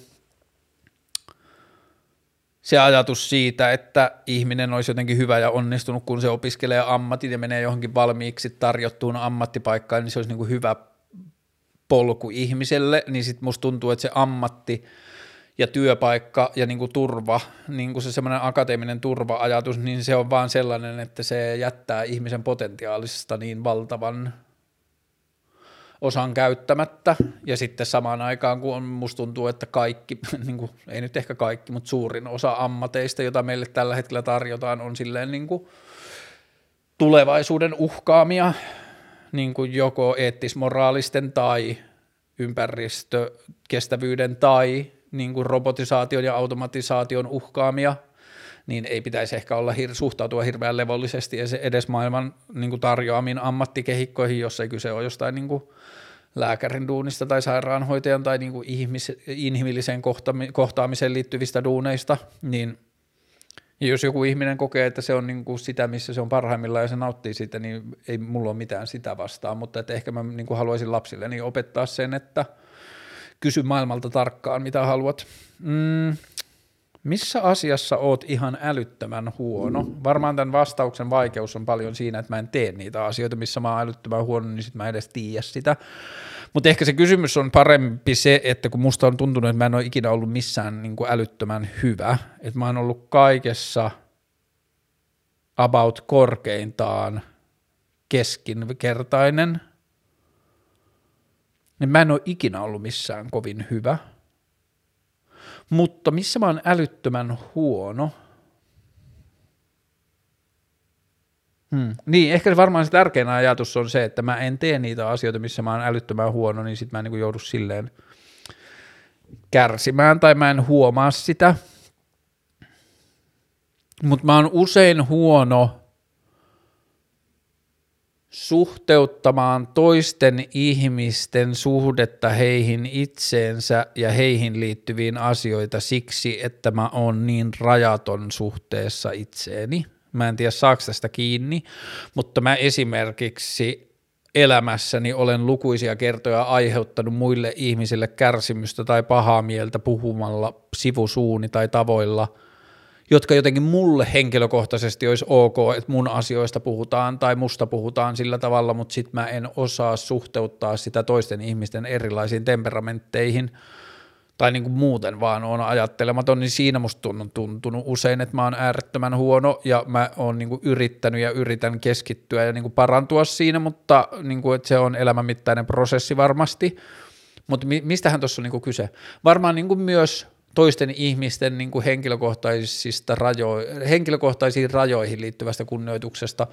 se ajatus siitä, että ihminen olisi jotenkin hyvä ja onnistunut, kun se opiskelee ammatin ja menee johonkin valmiiksi tarjottuun ammattipaikkaan, niin se olisi niin kuin hyvä polku ihmiselle, niin sitten musta tuntuu, että se ammatti ja työpaikka ja niin kuin turva, niin kuin se semmoinen akateeminen turva-ajatus, niin se on vaan sellainen, että se jättää ihmisen potentiaalista niin valtavan osan käyttämättä, ja sitten samaan aikaan, kun on, musta tuntuu, että kaikki, niin kuin, ei nyt ehkä kaikki, mutta suurin osa ammateista, jota meille tällä hetkellä tarjotaan, on silleen niin kuin tulevaisuuden uhkaamia, niin kuin joko eettis-moraalisten tai ympäristökestävyyden tai niin kuin robotisaation ja automatisaation uhkaamia, niin ei pitäisi ehkä olla hir- suhtautua hirveän levollisesti edes maailman niin kuin tarjoamiin ammattikehikkoihin, jos ei kyse ole jostain niin kuin lääkärin duunista tai sairaanhoitajan tai niin kuin ihmis- inhimilliseen kohtaamiseen liittyvistä duuneista, niin jos joku ihminen kokee, että se on niin kuin sitä, missä se on parhaimmillaan ja se nauttii siitä, niin ei mulla ole mitään sitä vastaan, mutta että ehkä mä niin kuin haluaisin lapsille opettaa sen, että – kysy maailmalta tarkkaan, mitä haluat. Mm, missä asiassa oot ihan älyttömän huono? Varmaan tämän vastauksen vaikeus on paljon siinä, että mä en tee niitä asioita, missä mä oon älyttömän huono, niin sit mä edes tiedä sitä. Mutta ehkä se kysymys on parempi se, että kun musta on tuntunut, että mä en ole ikinä ollut missään niin kuin älyttömän hyvä, että mä oon ollut kaikessa about korkeintaan keskinkertainen – niin mä en ole ikinä ollut missään kovin hyvä. Mutta missä mä oon älyttömän huono? Hmm. Niin, ehkä varmaan se tärkein ajatus on se, että mä en tee niitä asioita, missä mä oon älyttömän huono, niin sit mä en niin joudu silleen kärsimään tai mä en huomaa sitä. Mutta mä oon usein huono suhteuttamaan toisten ihmisten suhdetta heihin itseensä ja heihin liittyviin asioita siksi, että mä oon niin rajaton suhteessa itseeni. Mä en tiedä saako tästä kiinni, mutta mä esimerkiksi elämässäni olen lukuisia kertoja aiheuttanut muille ihmisille kärsimystä tai pahaa mieltä puhumalla sivusuuni tai tavoilla – jotka jotenkin mulle henkilökohtaisesti olisi ok, että mun asioista puhutaan tai musta puhutaan sillä tavalla, mutta sitten mä en osaa suhteuttaa sitä toisten ihmisten erilaisiin temperamentteihin tai niin kuin muuten vaan on ajattelematon, niin siinä musta on tuntunut usein, että mä oon äärettömän huono ja mä oon niin kuin yrittänyt ja yritän keskittyä ja niin kuin parantua siinä, mutta niin kuin, että se on elämänmittainen prosessi varmasti. Mutta mistähän tuossa on niin kuin kyse? Varmaan niin kuin myös toisten ihmisten niin kuin henkilökohtaisista rajo, henkilökohtaisiin rajoihin liittyvästä kunnioituksesta.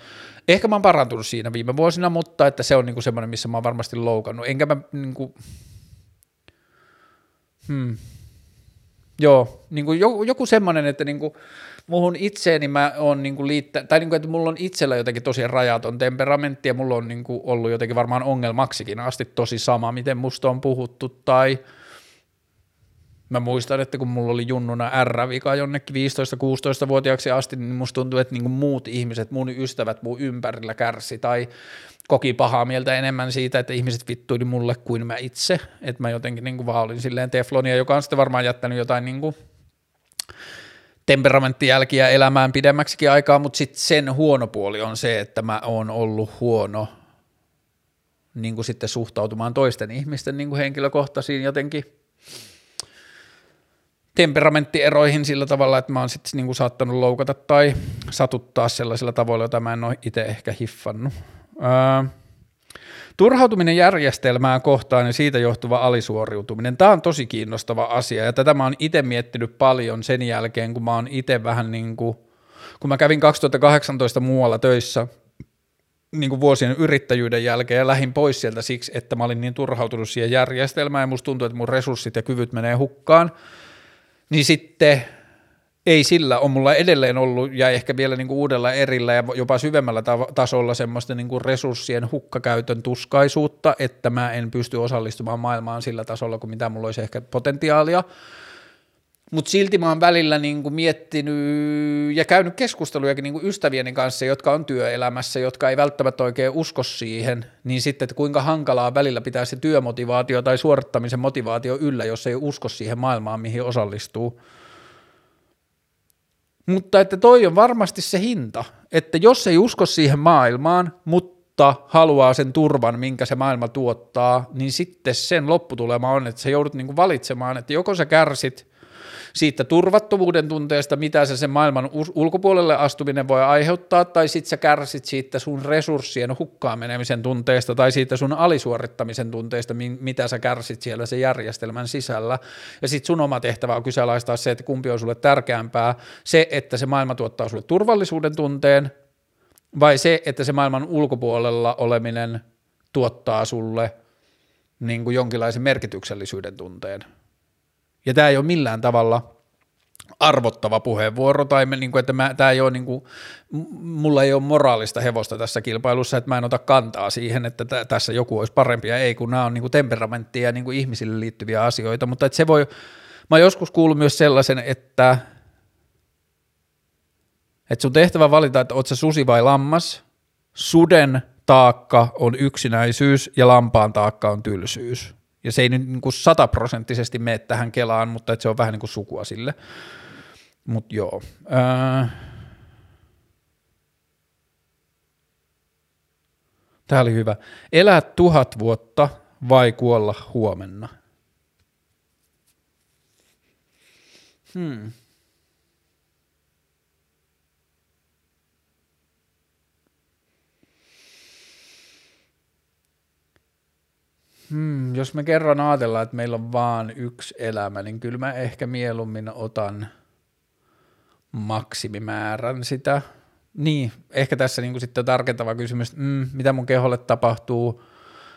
Ehkä mä oon parantunut siinä viime vuosina, mutta että se on niin kuin semmoinen, missä mä oon varmasti loukannut. Enkä mä niin kuin, hmm. Joo, niin kuin joku, joku semmoinen, että niin kuin muhun itseeni mä oon niin liittä, tai niin kuin, että mulla on itsellä jotenkin tosi rajaton temperamentti ja mulla on niin kuin ollut jotenkin varmaan ongelmaksikin asti tosi sama, miten musta on puhuttu tai – Mä muistan, että kun mulla oli junnuna R-vika jonnekin 15-16-vuotiaaksi asti, niin musta tuntui, että niinku muut ihmiset, mun ystävät mun ympärillä kärsi tai koki pahaa mieltä enemmän siitä, että ihmiset vittuili mulle kuin mä itse. Että mä jotenkin niinku vaan olin silleen teflonia, joka on sitten varmaan jättänyt jotain niinku temperamenttijälkiä elämään pidemmäksikin aikaa, mutta sitten sen huono puoli on se, että mä oon ollut huono niin kuin sitten suhtautumaan toisten ihmisten niin kuin henkilökohtaisiin jotenkin temperamenttieroihin sillä tavalla, että mä oon sitten niinku saattanut loukata tai satuttaa sellaisilla tavoilla, joita mä en ole itse ehkä hiffannut. Öö, turhautuminen järjestelmää kohtaan ja siitä johtuva alisuoriutuminen. Tämä on tosi kiinnostava asia ja tätä mä oon itse miettinyt paljon sen jälkeen, kun mä oon itse vähän niin kuin, kun mä kävin 2018 muualla töissä niin kuin vuosien yrittäjyyden jälkeen ja lähin pois sieltä siksi, että mä olin niin turhautunut siihen järjestelmään ja musta tuntui, että mun resurssit ja kyvyt menee hukkaan – niin sitten ei sillä on mulla edelleen ollut ja ehkä vielä niin kuin uudella erillä ja jopa syvemmällä tasolla semmoista niin kuin resurssien hukkakäytön tuskaisuutta, että mä en pysty osallistumaan maailmaan sillä tasolla kuin mitä mulla olisi ehkä potentiaalia. Mutta silti mä oon välillä niin kuin miettinyt ja käynyt keskustelujakin niin kuin ystävieni kanssa, jotka on työelämässä, jotka ei välttämättä oikein usko siihen, niin sitten, että kuinka hankalaa välillä pitää se työmotivaatio tai suorittamisen motivaatio yllä, jos ei usko siihen maailmaan, mihin osallistuu. Mutta että toi on varmasti se hinta, että jos ei usko siihen maailmaan, mutta haluaa sen turvan, minkä se maailma tuottaa, niin sitten sen lopputulema on, että sä joudut niin kuin valitsemaan, että joko sä kärsit – siitä turvattomuuden tunteesta, mitä se sen maailman ulkopuolelle astuminen voi aiheuttaa, tai sitten sä kärsit siitä sun resurssien hukkaan menemisen tunteesta, tai siitä sun alisuorittamisen tunteesta, mitä sä kärsit siellä sen järjestelmän sisällä, ja sitten sun oma tehtävä on kyseenalaistaa se, että kumpi on sulle tärkeämpää, se, että se maailma tuottaa sulle turvallisuuden tunteen, vai se, että se maailman ulkopuolella oleminen tuottaa sulle niin kuin jonkinlaisen merkityksellisyyden tunteen. Ja tämä ei ole millään tavalla arvottava puheenvuoro, tai niin kuin, että mä, tämä ei ole, niin kuin, mulla ei ole moraalista hevosta tässä kilpailussa, että mä en ota kantaa siihen, että t- tässä joku olisi parempi ja ei, kun nämä on niin kuin temperamenttia ja niin kuin ihmisille liittyviä asioita, mutta että se voi, mä joskus kuullut myös sellaisen, että että sun tehtävä valita, että oot sä susi vai lammas. Suden taakka on yksinäisyys ja lampaan taakka on tylsyys. Ja se ei nyt niin kuin sataprosenttisesti mene tähän kelaan, mutta se on vähän niin kuin sukua sille. Mutta joo. Ää... Tämä oli hyvä. Elää tuhat vuotta vai kuolla huomenna? Hmm. Hmm, jos me kerran ajatellaan, että meillä on vaan yksi elämä, niin kyllä mä ehkä mieluummin otan maksimimäärän sitä. Niin, ehkä tässä niin sitten on tarkentava kysymys, mm, mitä mun keholle tapahtuu,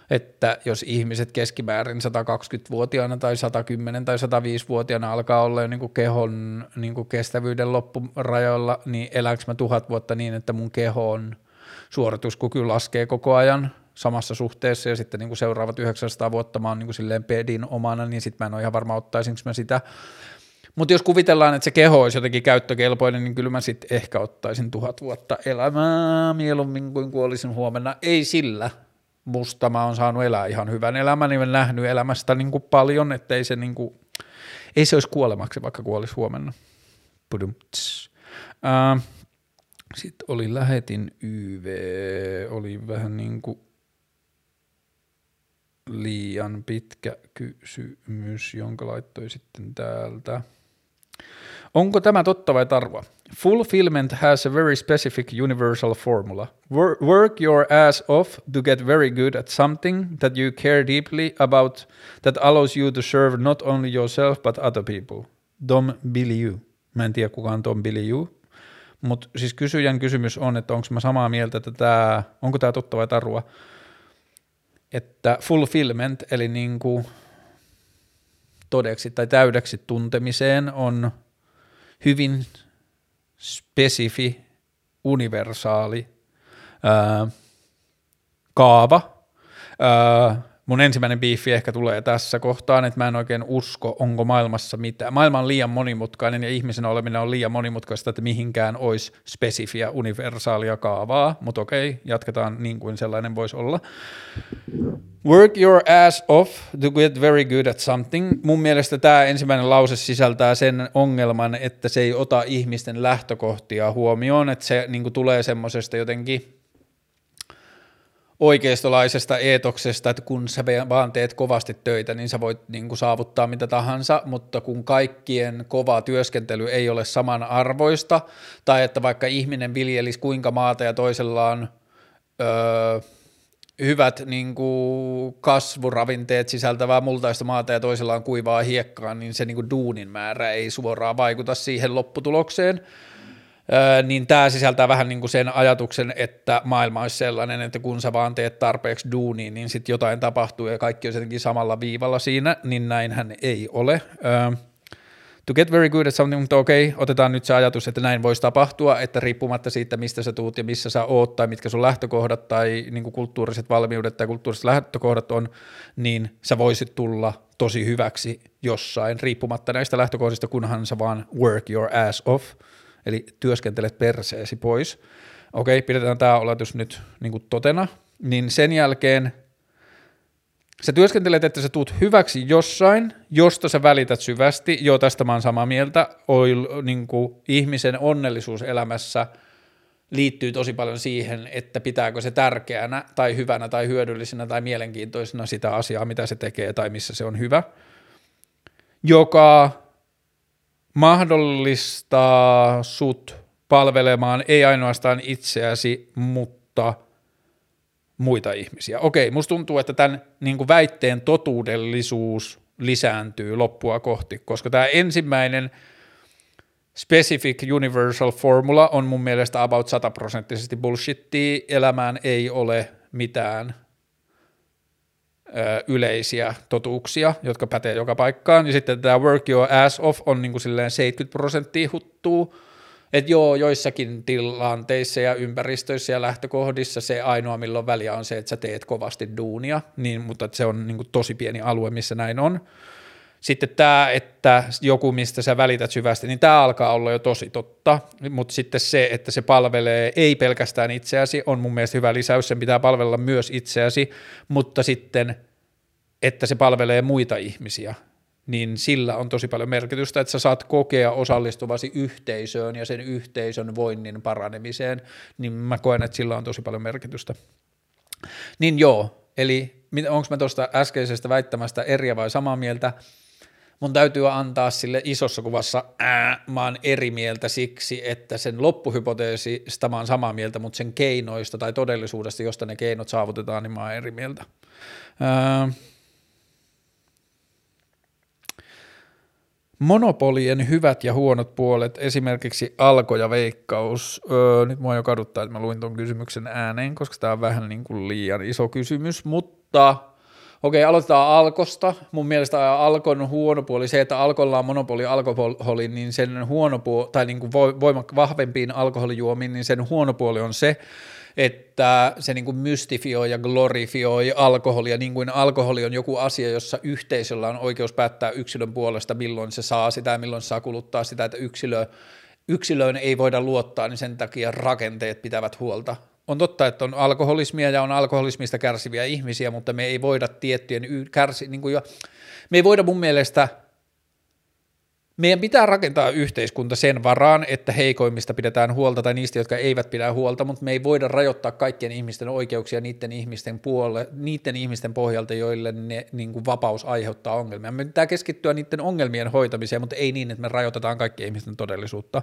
että jos ihmiset keskimäärin 120-vuotiaana tai 110 tai 105-vuotiaana alkaa olla jo niin kehon niin kestävyyden loppurajoilla, niin elääkö mä tuhat vuotta niin, että mun kehon suorituskyky laskee koko ajan – samassa suhteessa ja sitten niin kuin seuraavat 900 vuotta mä oon niin kuin silleen pedin omana, niin sitten mä en ole ihan varma ottaisinko mä sitä. Mutta jos kuvitellaan, että se keho olisi jotenkin käyttökelpoinen, niin kyllä mä sitten ehkä ottaisin tuhat vuotta elämää mieluummin kuin kuolisin huomenna. Ei sillä, musta mä oon saanut elää ihan hyvän elämän, niin nähnyt elämästä niin kuin paljon, että ei se, niin kuin, ei se olisi kuolemaksi, vaikka kuolisi huomenna. Sitten oli lähetin YV, oli vähän niin kuin liian pitkä kysymys, jonka laittoi sitten täältä. Onko tämä totta vai tarva? Fulfillment has a very specific universal formula. Work your ass off to get very good at something that you care deeply about that allows you to serve not only yourself but other people. Dom Biliu. Mä en tiedä kuka on Dom Biliu, mutta siis kysyjän kysymys on, että onko mä samaa mieltä, että tämä, onko tämä totta vai tarua että fulfillment, eli niin kuin todeksi tai täydeksi tuntemiseen on hyvin spesifi, universaali ää, kaava, ää, mun ensimmäinen biifi ehkä tulee tässä kohtaan, että mä en oikein usko, onko maailmassa mitään. Maailma on liian monimutkainen ja ihmisen oleminen on liian monimutkaista, että mihinkään olisi spesifiä universaalia kaavaa, mutta okei, jatketaan niin kuin sellainen voisi olla. Work your ass off to get very good at something. Mun mielestä tämä ensimmäinen lause sisältää sen ongelman, että se ei ota ihmisten lähtökohtia huomioon, että se niin tulee semmoisesta jotenkin oikeistolaisesta eetoksesta, että kun sä vaan teet kovasti töitä, niin sä voit niin kuin saavuttaa mitä tahansa, mutta kun kaikkien kova työskentely ei ole samanarvoista, tai että vaikka ihminen viljelisi kuinka maata ja toisella on öö, hyvät niin kuin kasvuravinteet sisältävää multaista maata ja toisella on kuivaa hiekkaa, niin se niin kuin duunin määrä ei suoraan vaikuta siihen lopputulokseen, niin tämä sisältää vähän niin kuin sen ajatuksen, että maailma olisi sellainen, että kun sä vaan teet tarpeeksi duunia, niin sitten jotain tapahtuu ja kaikki on jotenkin samalla viivalla siinä, niin näinhän ei ole. To get very good at something, mutta okei, okay, otetaan nyt se ajatus, että näin voisi tapahtua, että riippumatta siitä, mistä sä tuut ja missä sä oot tai mitkä sun lähtökohdat tai niin kuin kulttuuriset valmiudet tai kulttuuriset lähtökohdat on, niin sä voisit tulla tosi hyväksi jossain, riippumatta näistä lähtökohdista, kunhan sä vaan work your ass off – eli työskentelet perseesi pois. Okei, pidetään tämä oletus nyt niin kuin totena, niin sen jälkeen sä työskentelet, että sä tuut hyväksi jossain, josta sä välität syvästi, joo tästä mä oon samaa mieltä, Oil, niin kuin ihmisen onnellisuus elämässä liittyy tosi paljon siihen, että pitääkö se tärkeänä tai hyvänä tai hyödyllisenä tai mielenkiintoisena sitä asiaa, mitä se tekee tai missä se on hyvä, joka mahdollistaa sut palvelemaan ei ainoastaan itseäsi, mutta muita ihmisiä. Okei, musta tuntuu, että tämän niin kuin väitteen totuudellisuus lisääntyy loppua kohti, koska tämä ensimmäinen specific universal formula on mun mielestä about sataprosenttisesti bullshittia, elämään ei ole mitään yleisiä totuuksia, jotka pätee joka paikkaan, ja sitten tämä work your ass off on niin kuin silleen 70 prosenttia huttuu, että joo, joissakin tilanteissa ja ympäristöissä ja lähtökohdissa se ainoa, milloin väliä on se, että sä teet kovasti duunia, niin, mutta se on niin kuin tosi pieni alue, missä näin on. Sitten tämä, että joku, mistä sä välität syvästi, niin tämä alkaa olla jo tosi totta, mutta sitten se, että se palvelee ei pelkästään itseäsi, on mun mielestä hyvä lisäys, sen pitää palvella myös itseäsi, mutta sitten, että se palvelee muita ihmisiä, niin sillä on tosi paljon merkitystä, että sä saat kokea osallistuvasi yhteisöön ja sen yhteisön voinnin paranemiseen, niin mä koen, että sillä on tosi paljon merkitystä. Niin joo, eli onko mä tuosta äskeisestä väittämästä eriä vai samaa mieltä, mun täytyy antaa sille isossa kuvassa, ää, mä oon eri mieltä siksi, että sen loppuhypoteesista mä oon samaa mieltä, mutta sen keinoista tai todellisuudesta, josta ne keinot saavutetaan, niin mä oon eri mieltä. Ää, monopolien hyvät ja huonot puolet, esimerkiksi alko ja veikkaus. Öö, nyt mua jo kaduttaa, että mä luin tuon kysymyksen ääneen, koska tämä on vähän niin kuin liian iso kysymys, mutta okei, aloitetaan alkosta. Mun mielestä alkon huono puoli, se, että alkolla on monopoli alkoholi, niin sen huono puoli, tai niin kuin voimak- vahvempiin alkoholijuomiin, niin sen huono puoli on se, että se niin kuin mystifioi ja glorifioi alkoholia, niin kuin alkoholi on joku asia, jossa yhteisöllä on oikeus päättää yksilön puolesta, milloin se saa sitä ja milloin se saa kuluttaa sitä, että yksilö, yksilöön ei voida luottaa, niin sen takia rakenteet pitävät huolta. On totta, että on alkoholismia ja on alkoholismista kärsiviä ihmisiä, mutta me ei voida tiettyjen kärsi, niin kuin jo, me ei voida mun mielestä – meidän pitää rakentaa yhteiskunta sen varaan, että heikoimmista pidetään huolta tai niistä, jotka eivät pidä huolta, mutta me ei voida rajoittaa kaikkien ihmisten oikeuksia niiden ihmisten, puolelle, niiden ihmisten pohjalta, joille ne niin kuin vapaus aiheuttaa ongelmia. Me pitää keskittyä niiden ongelmien hoitamiseen, mutta ei niin, että me rajoitetaan kaikkien ihmisten todellisuutta.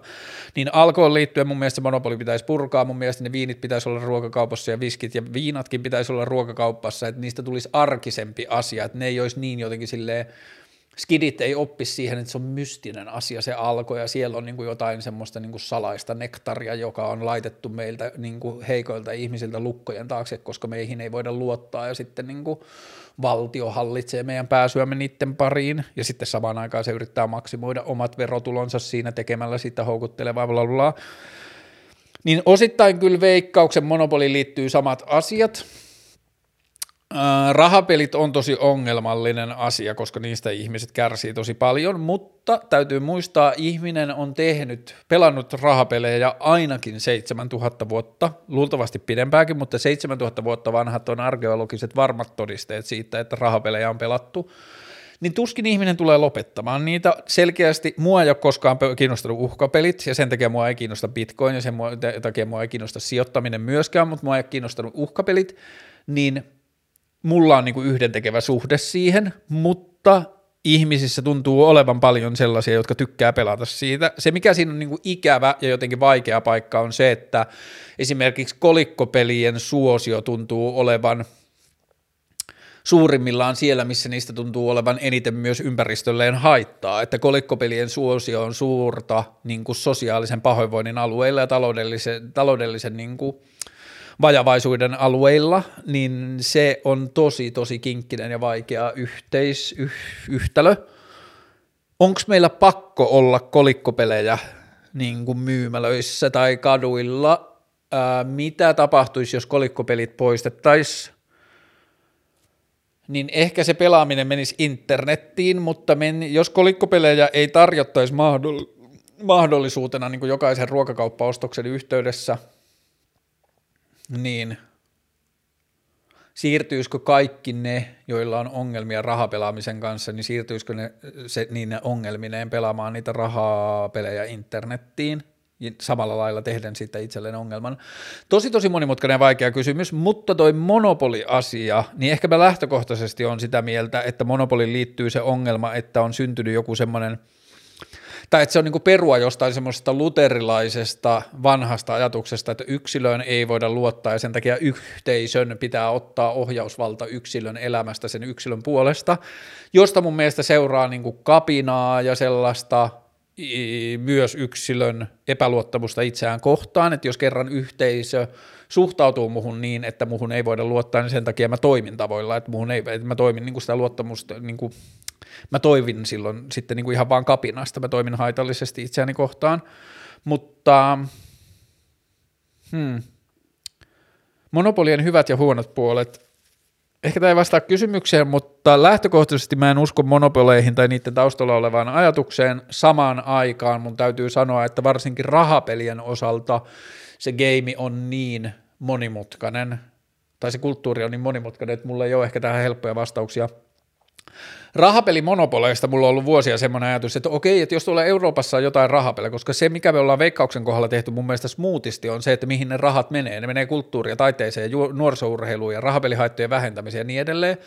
Niin alkoon liittyen mun mielestä monopoli pitäisi purkaa, mun mielestä ne viinit pitäisi olla ruokakaupassa ja viskit ja viinatkin pitäisi olla ruokakaupassa, että niistä tulisi arkisempi asia, että ne ei olisi niin jotenkin silleen skidit ei oppi siihen, että se on mystinen asia se alkoi ja siellä on niin kuin jotain semmoista niin kuin salaista nektaria, joka on laitettu meiltä niin kuin heikoilta ihmisiltä lukkojen taakse, koska meihin ei voida luottaa ja sitten niin kuin valtio hallitsee meidän pääsyämme niiden pariin ja sitten samaan aikaan se yrittää maksimoida omat verotulonsa siinä tekemällä sitä houkuttelevaa bla bla. Niin osittain kyllä veikkauksen monopoliin liittyy samat asiat, Rahapelit on tosi ongelmallinen asia, koska niistä ihmiset kärsii tosi paljon, mutta täytyy muistaa, ihminen on tehnyt, pelannut rahapelejä ainakin 7000 vuotta, luultavasti pidempääkin, mutta 7000 vuotta vanhat on arkeologiset varmat todisteet siitä, että rahapelejä on pelattu niin tuskin ihminen tulee lopettamaan niitä. Selkeästi mua ei ole koskaan kiinnostanut uhkapelit, ja sen takia mua ei kiinnosta bitcoin, ja sen takia mua ei kiinnosta sijoittaminen myöskään, mutta mua ei kiinnostanut uhkapelit, niin – mulla on niinku yhdentekevä suhde siihen, mutta ihmisissä tuntuu olevan paljon sellaisia, jotka tykkää pelata siitä. Se, mikä siinä on niinku ikävä ja jotenkin vaikea paikka, on se, että esimerkiksi kolikkopelien suosio tuntuu olevan suurimmillaan siellä, missä niistä tuntuu olevan eniten myös ympäristölleen haittaa, että kolikkopelien suosio on suurta niin kuin sosiaalisen pahoinvoinnin alueilla ja taloudellisen, taloudellisen niin kuin, vajavaisuuden alueilla, niin se on tosi, tosi kinkkinen ja vaikea yhteis, yh, yhtälö. Onko meillä pakko olla kolikkopelejä niin kuin myymälöissä tai kaduilla? Ää, mitä tapahtuisi, jos kolikkopelit poistettaisiin? niin ehkä se pelaaminen menisi internettiin, mutta men, jos kolikkopelejä ei tarjottaisi mahdollisuutena niin kuin jokaisen ruokakauppaostoksen yhteydessä – niin siirtyisikö kaikki ne, joilla on ongelmia rahapelaamisen kanssa, niin siirtyisikö ne, se, niin ne ongelmineen pelaamaan niitä rahapelejä internettiin, samalla lailla tehden siitä itselleen ongelman. Tosi tosi monimutkainen ja vaikea kysymys, mutta toi monopoli-asia, niin ehkä mä lähtökohtaisesti on sitä mieltä, että monopoliin liittyy se ongelma, että on syntynyt joku semmoinen – tai että se on niin perua jostain semmoisesta luterilaisesta vanhasta ajatuksesta, että yksilöön ei voida luottaa ja sen takia yhteisön pitää ottaa ohjausvalta yksilön elämästä sen yksilön puolesta, josta mun mielestä seuraa niin kapinaa ja sellaista myös yksilön epäluottamusta itseään kohtaan, että jos kerran yhteisö suhtautuu muhun niin, että muhun ei voida luottaa, niin sen takia mä toimin tavoilla, että, muhun ei, että mä toimin niin kuin sitä luottamusta, niin kuin, mä toivin silloin sitten niin kuin ihan vaan kapinasta, mä toimin haitallisesti itseäni kohtaan, mutta hmm, monopolien hyvät ja huonot puolet, ehkä tämä ei vastaa kysymykseen, mutta lähtökohtaisesti mä en usko monopoleihin tai niiden taustalla olevaan ajatukseen samaan aikaan. Mun täytyy sanoa, että varsinkin rahapelien osalta se game on niin monimutkainen, tai se kulttuuri on niin monimutkainen, että mulla ei ole ehkä tähän helppoja vastauksia. Rahapelimonopoleista mulla on ollut vuosia semmoinen ajatus, että okei, että jos tuolla Euroopassa on jotain rahapelejä, koska se, mikä me ollaan veikkauksen kohdalla tehty mun mielestä smoothisti, on se, että mihin ne rahat menee. Ne menee kulttuuria, taiteeseen, nuorisourheiluun ja rahapelihaittojen vähentämiseen ja niin edelleen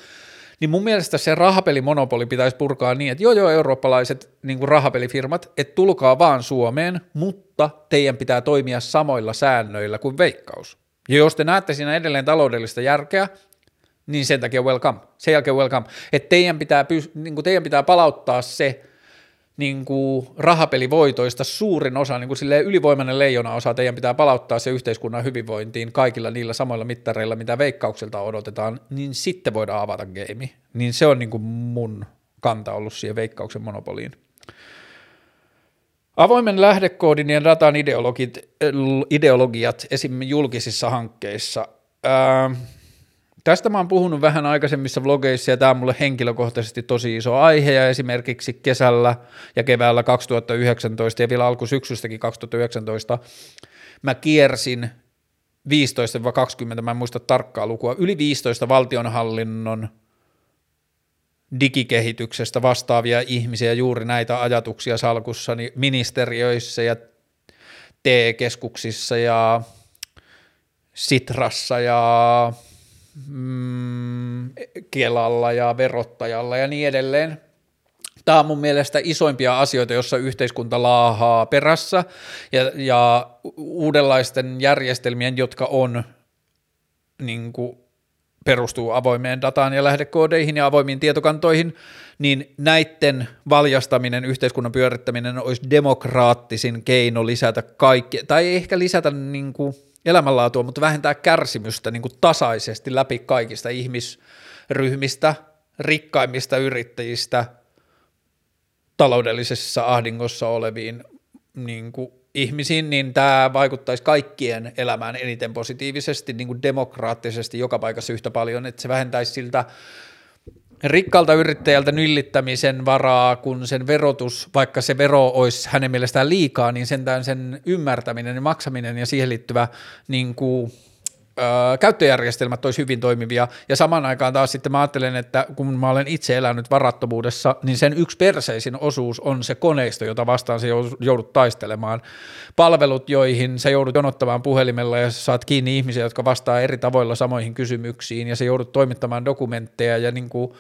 niin mun mielestä se rahapelimonopoli pitäisi purkaa niin, että joo joo eurooppalaiset niin rahapelifirmat, että tulkaa vaan Suomeen, mutta teidän pitää toimia samoilla säännöillä kuin veikkaus. Ja jos te näette siinä edelleen taloudellista järkeä, niin sen takia welcome, sen jälkeen welcome, että teidän pitää, niin kuin teidän pitää palauttaa se niin rahapelivoitoista suurin osa, niin kuin ylivoimainen leijona osa, teidän pitää palauttaa se yhteiskunnan hyvinvointiin kaikilla niillä samoilla mittareilla, mitä veikkaukselta odotetaan, niin sitten voidaan avata game. Niin se on niin kuin mun kanta ollut siihen veikkauksen monopoliin. Avoimen lähdekoodin ja datan ideologit, ideologiat esim. julkisissa hankkeissa. Ää, Tästä mä oon puhunut vähän aikaisemmissa vlogeissa ja tämä on mulle henkilökohtaisesti tosi iso aihe ja esimerkiksi kesällä ja keväällä 2019 ja vielä alkusyksystäkin 2019 mä kiersin 15-20, mä en muista tarkkaa lukua, yli 15 valtionhallinnon digikehityksestä vastaavia ihmisiä juuri näitä ajatuksia salkussani ministeriöissä ja TE-keskuksissa ja Sitrassa ja mm, Kelalla ja verottajalla ja niin edelleen. Tämä on mun mielestä isoimpia asioita, jossa yhteiskunta laahaa perässä ja, ja uudenlaisten järjestelmien, jotka on niin kuin, perustuu avoimeen dataan ja lähdekoodeihin ja avoimiin tietokantoihin, niin näiden valjastaminen, yhteiskunnan pyörittäminen olisi demokraattisin keino lisätä kaikki, tai ehkä lisätä niin kuin, elämänlaatua, mutta vähentää kärsimystä niin kuin tasaisesti läpi kaikista ihmisryhmistä, rikkaimmista yrittäjistä, taloudellisessa ahdingossa oleviin niin kuin ihmisiin, niin tämä vaikuttaisi kaikkien elämään eniten positiivisesti, niin kuin demokraattisesti joka paikassa yhtä paljon, että se vähentäisi siltä rikkalta yrittäjältä nyllittämisen varaa, kun sen verotus, vaikka se vero olisi hänen mielestään liikaa, niin sentään sen ymmärtäminen ja maksaminen ja siihen liittyvä niin kuin, käyttöjärjestelmät olisi hyvin toimivia, ja samaan aikaan taas sitten mä ajattelen, että kun mä olen itse elänyt varattomuudessa, niin sen yksi perseisin osuus on se koneisto, jota vastaan se joudut taistelemaan. Palvelut, joihin sä joudut jonottamaan puhelimella ja saat kiinni ihmisiä, jotka vastaa eri tavoilla samoihin kysymyksiin, ja se joudut toimittamaan dokumentteja, ja niin kuin,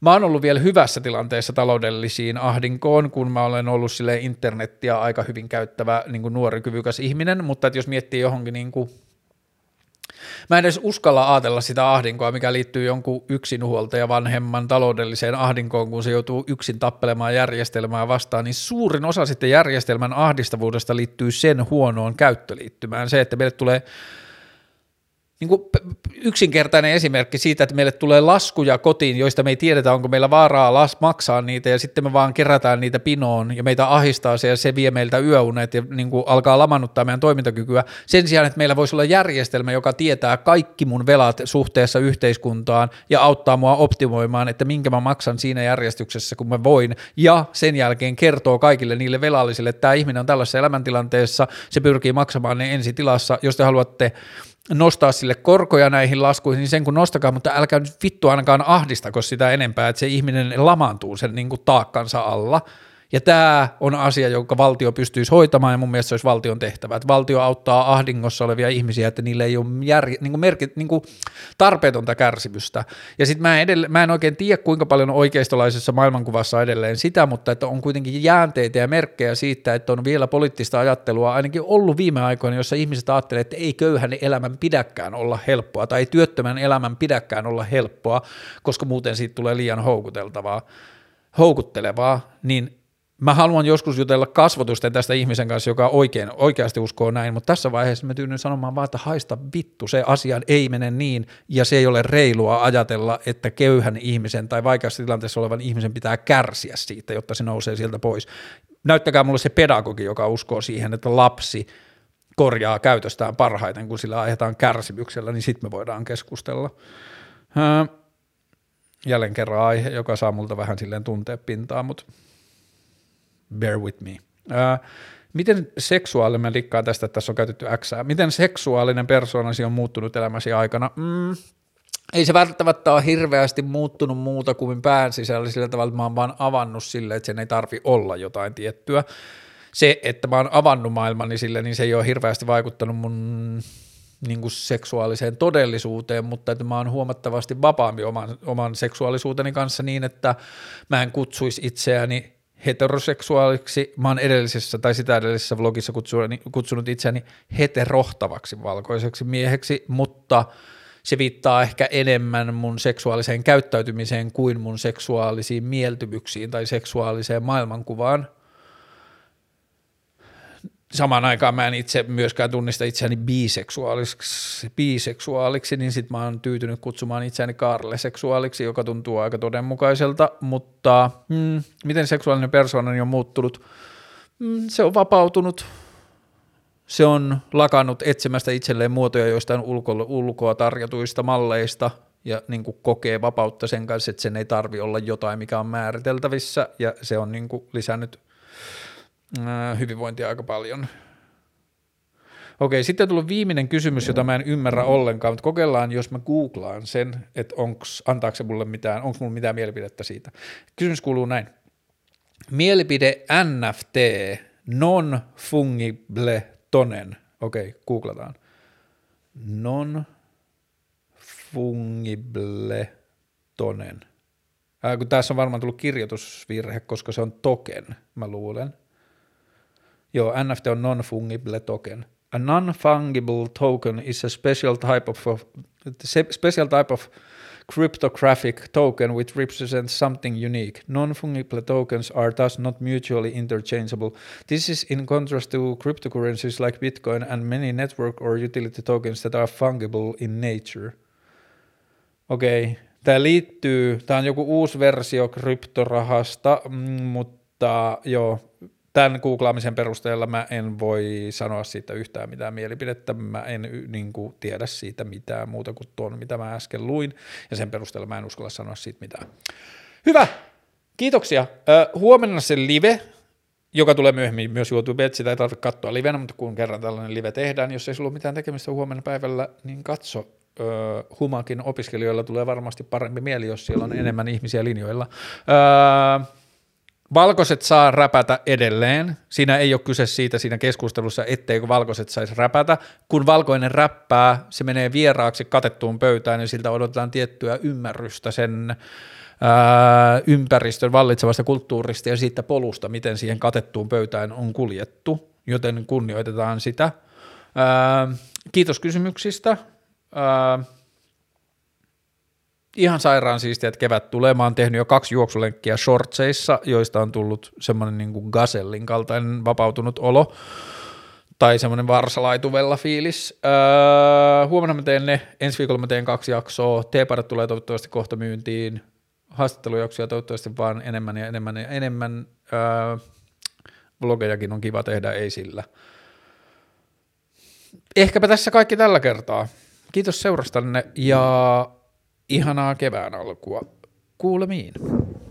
mä oon ollut vielä hyvässä tilanteessa taloudellisiin ahdinkoon, kun mä olen ollut sille internettiä aika hyvin käyttävä niin kuin nuori kyvykäs ihminen, mutta että jos miettii johonkin niin kuin Mä en edes uskalla ajatella sitä ahdinkoa, mikä liittyy jonkun yksinhuoltaja vanhemman taloudelliseen ahdinkoon, kun se joutuu yksin tappelemaan järjestelmää vastaan, niin suurin osa sitten järjestelmän ahdistavuudesta liittyy sen huonoon käyttöliittymään. Se, että meille tulee niin kuin yksinkertainen esimerkki siitä, että meille tulee laskuja kotiin, joista me ei tiedetä, onko meillä vaaraa las maksaa niitä, ja sitten me vaan kerätään niitä pinoon, ja meitä ahistaa se, ja se vie meiltä yöunet, ja niin kuin alkaa lamannuttaa meidän toimintakykyä. Sen sijaan, että meillä voisi olla järjestelmä, joka tietää kaikki mun velat suhteessa yhteiskuntaan, ja auttaa mua optimoimaan, että minkä mä maksan siinä järjestyksessä, kun mä voin, ja sen jälkeen kertoo kaikille niille velallisille, että tämä ihminen on tällaisessa elämäntilanteessa, se pyrkii maksamaan ne ensi tilassa, jos te haluatte nostaa sille korkoja näihin laskuihin, niin sen kun nostakaa, mutta älkää nyt vittu ainakaan ahdistako sitä enempää, että se ihminen lamaantuu sen niin kuin taakkansa alla. Ja tämä on asia, jonka valtio pystyisi hoitamaan ja mun mielestä se olisi valtion tehtävä. Että valtio auttaa ahdingossa olevia ihmisiä, että niillä ei ole jär, niin kuin merkit, niin kuin tarpeetonta kärsimystä. Ja sitten mä, mä en oikein tiedä, kuinka paljon oikeistolaisessa maailmankuvassa edelleen sitä, mutta että on kuitenkin jäänteitä ja merkkejä siitä, että on vielä poliittista ajattelua ainakin ollut viime aikoina, jossa ihmiset ajattelee, että ei köyhän elämän pidäkään olla helppoa tai työttömän elämän pidäkään olla helppoa, koska muuten siitä tulee liian houkuteltavaa houkuttelevaa, niin mä haluan joskus jutella kasvotusten tästä ihmisen kanssa, joka oikein, oikeasti uskoo näin, mutta tässä vaiheessa mä tyydyn sanomaan vaan, että haista vittu, se asia ei mene niin, ja se ei ole reilua ajatella, että köyhän ihmisen tai vaikeassa tilanteessa olevan ihmisen pitää kärsiä siitä, jotta se nousee sieltä pois. Näyttäkää mulle se pedagogi, joka uskoo siihen, että lapsi korjaa käytöstään parhaiten, kun sillä ajetaan kärsimyksellä, niin sitten me voidaan keskustella. Jälleen kerran aihe, joka saa multa vähän silleen tuntea pintaa, mutta bear with me. Ää, miten seksuaalinen, mä tästä, että tässä on käytetty X, miten seksuaalinen persoonasi on muuttunut elämäsi aikana? Mm, ei se välttämättä ole hirveästi muuttunut muuta kuin pään sisällä sillä tavalla, että mä oon vaan avannut sille, että sen ei tarvi olla jotain tiettyä. Se, että mä oon avannut maailmani sille, niin se ei ole hirveästi vaikuttanut mun niin kuin seksuaaliseen todellisuuteen, mutta että mä oon huomattavasti vapaampi oman, oman seksuaalisuuteni kanssa niin, että mä en kutsuisi itseäni heteroseksuaaliksi. Mä oon edellisessä tai sitä edellisessä vlogissa kutsunut, itseäni heterohtavaksi valkoiseksi mieheksi, mutta se viittaa ehkä enemmän mun seksuaaliseen käyttäytymiseen kuin mun seksuaalisiin mieltymyksiin tai seksuaaliseen maailmankuvaan – samaan aikaan mä en itse myöskään tunnista itseäni biseksuaaliksi, biseksuaaliksi niin sit mä oon tyytynyt kutsumaan itseäni kaarleseksuaaliksi, joka tuntuu aika todenmukaiselta, mutta mm, miten seksuaalinen persoonani on muuttunut? Mm, se on vapautunut, se on lakannut etsimästä itselleen muotoja joistain ulko, ulkoa tarjotuista malleista ja niin kuin kokee vapautta sen kanssa, että sen ei tarvi olla jotain, mikä on määriteltävissä ja se on niin kuin lisännyt – hyvinvointia aika paljon. Okei, sitten on tullut viimeinen kysymys, jota mä en ymmärrä ollenkaan, mutta kokeillaan, jos mä googlaan sen, että onks, antaako se mulle mitään, onko mulla mitään mielipidettä siitä. Kysymys kuuluu näin. Mielipide NFT, non-fungible tonen. Okei, googlataan. Non-fungible tonen. Äh, kun tässä on varmaan tullut kirjoitusvirhe, koska se on token, mä luulen. Joo, NFT on non-fungible token. A non-fungible token is a special type of, of special type of cryptographic token which represents something unique. Non-fungible tokens are thus not mutually interchangeable. This is in contrast to cryptocurrencies like Bitcoin and many network or utility tokens that are fungible in nature. Okei, okay. tämä liittyy, tämä on joku uusi versio kryptorahasta, mm, mutta joo, tämän googlaamisen perusteella mä en voi sanoa siitä yhtään mitään mielipidettä, mä en niin kuin, tiedä siitä mitään muuta kuin tuon, mitä mä äsken luin, ja sen perusteella mä en uskalla sanoa siitä mitään. Hyvä, kiitoksia. huomenna se live, joka tulee myöhemmin myös YouTubeen, sitä ei tarvitse katsoa livenä, mutta kun kerran tällainen live tehdään, jos ei sulla ole mitään tekemistä huomenna päivällä, niin katso. Humakin opiskelijoilla tulee varmasti parempi mieli, jos siellä on enemmän ihmisiä linjoilla. Öö, Valkoiset saa räpätä edelleen. Siinä ei ole kyse siitä siinä keskustelussa, etteikö valkoiset saisi räpätä. Kun valkoinen räppää, se menee vieraaksi katettuun pöytään ja siltä odotetaan tiettyä ymmärrystä sen ää, ympäristön vallitsevasta kulttuurista ja siitä polusta, miten siihen katettuun pöytään on kuljettu, joten kunnioitetaan sitä. Ää, kiitos kysymyksistä. Ää, ihan sairaan siistiä, että kevät tulee. Mä oon tehnyt jo kaksi juoksulenkkiä shortseissa, joista on tullut semmoinen niin kuin gazellin kaltainen vapautunut olo tai semmoinen varsalaituvella fiilis. Öö, huomenna mä teen ne, ensi viikolla mä teen kaksi jaksoa, teeparat tulee toivottavasti kohta myyntiin, haastattelujaksoja toivottavasti vaan enemmän ja enemmän ja enemmän. Öö, vlogejakin on kiva tehdä, ei sillä. Ehkäpä tässä kaikki tällä kertaa. Kiitos seurastanne ja ihanaa kevään alkua. Kuulemiin.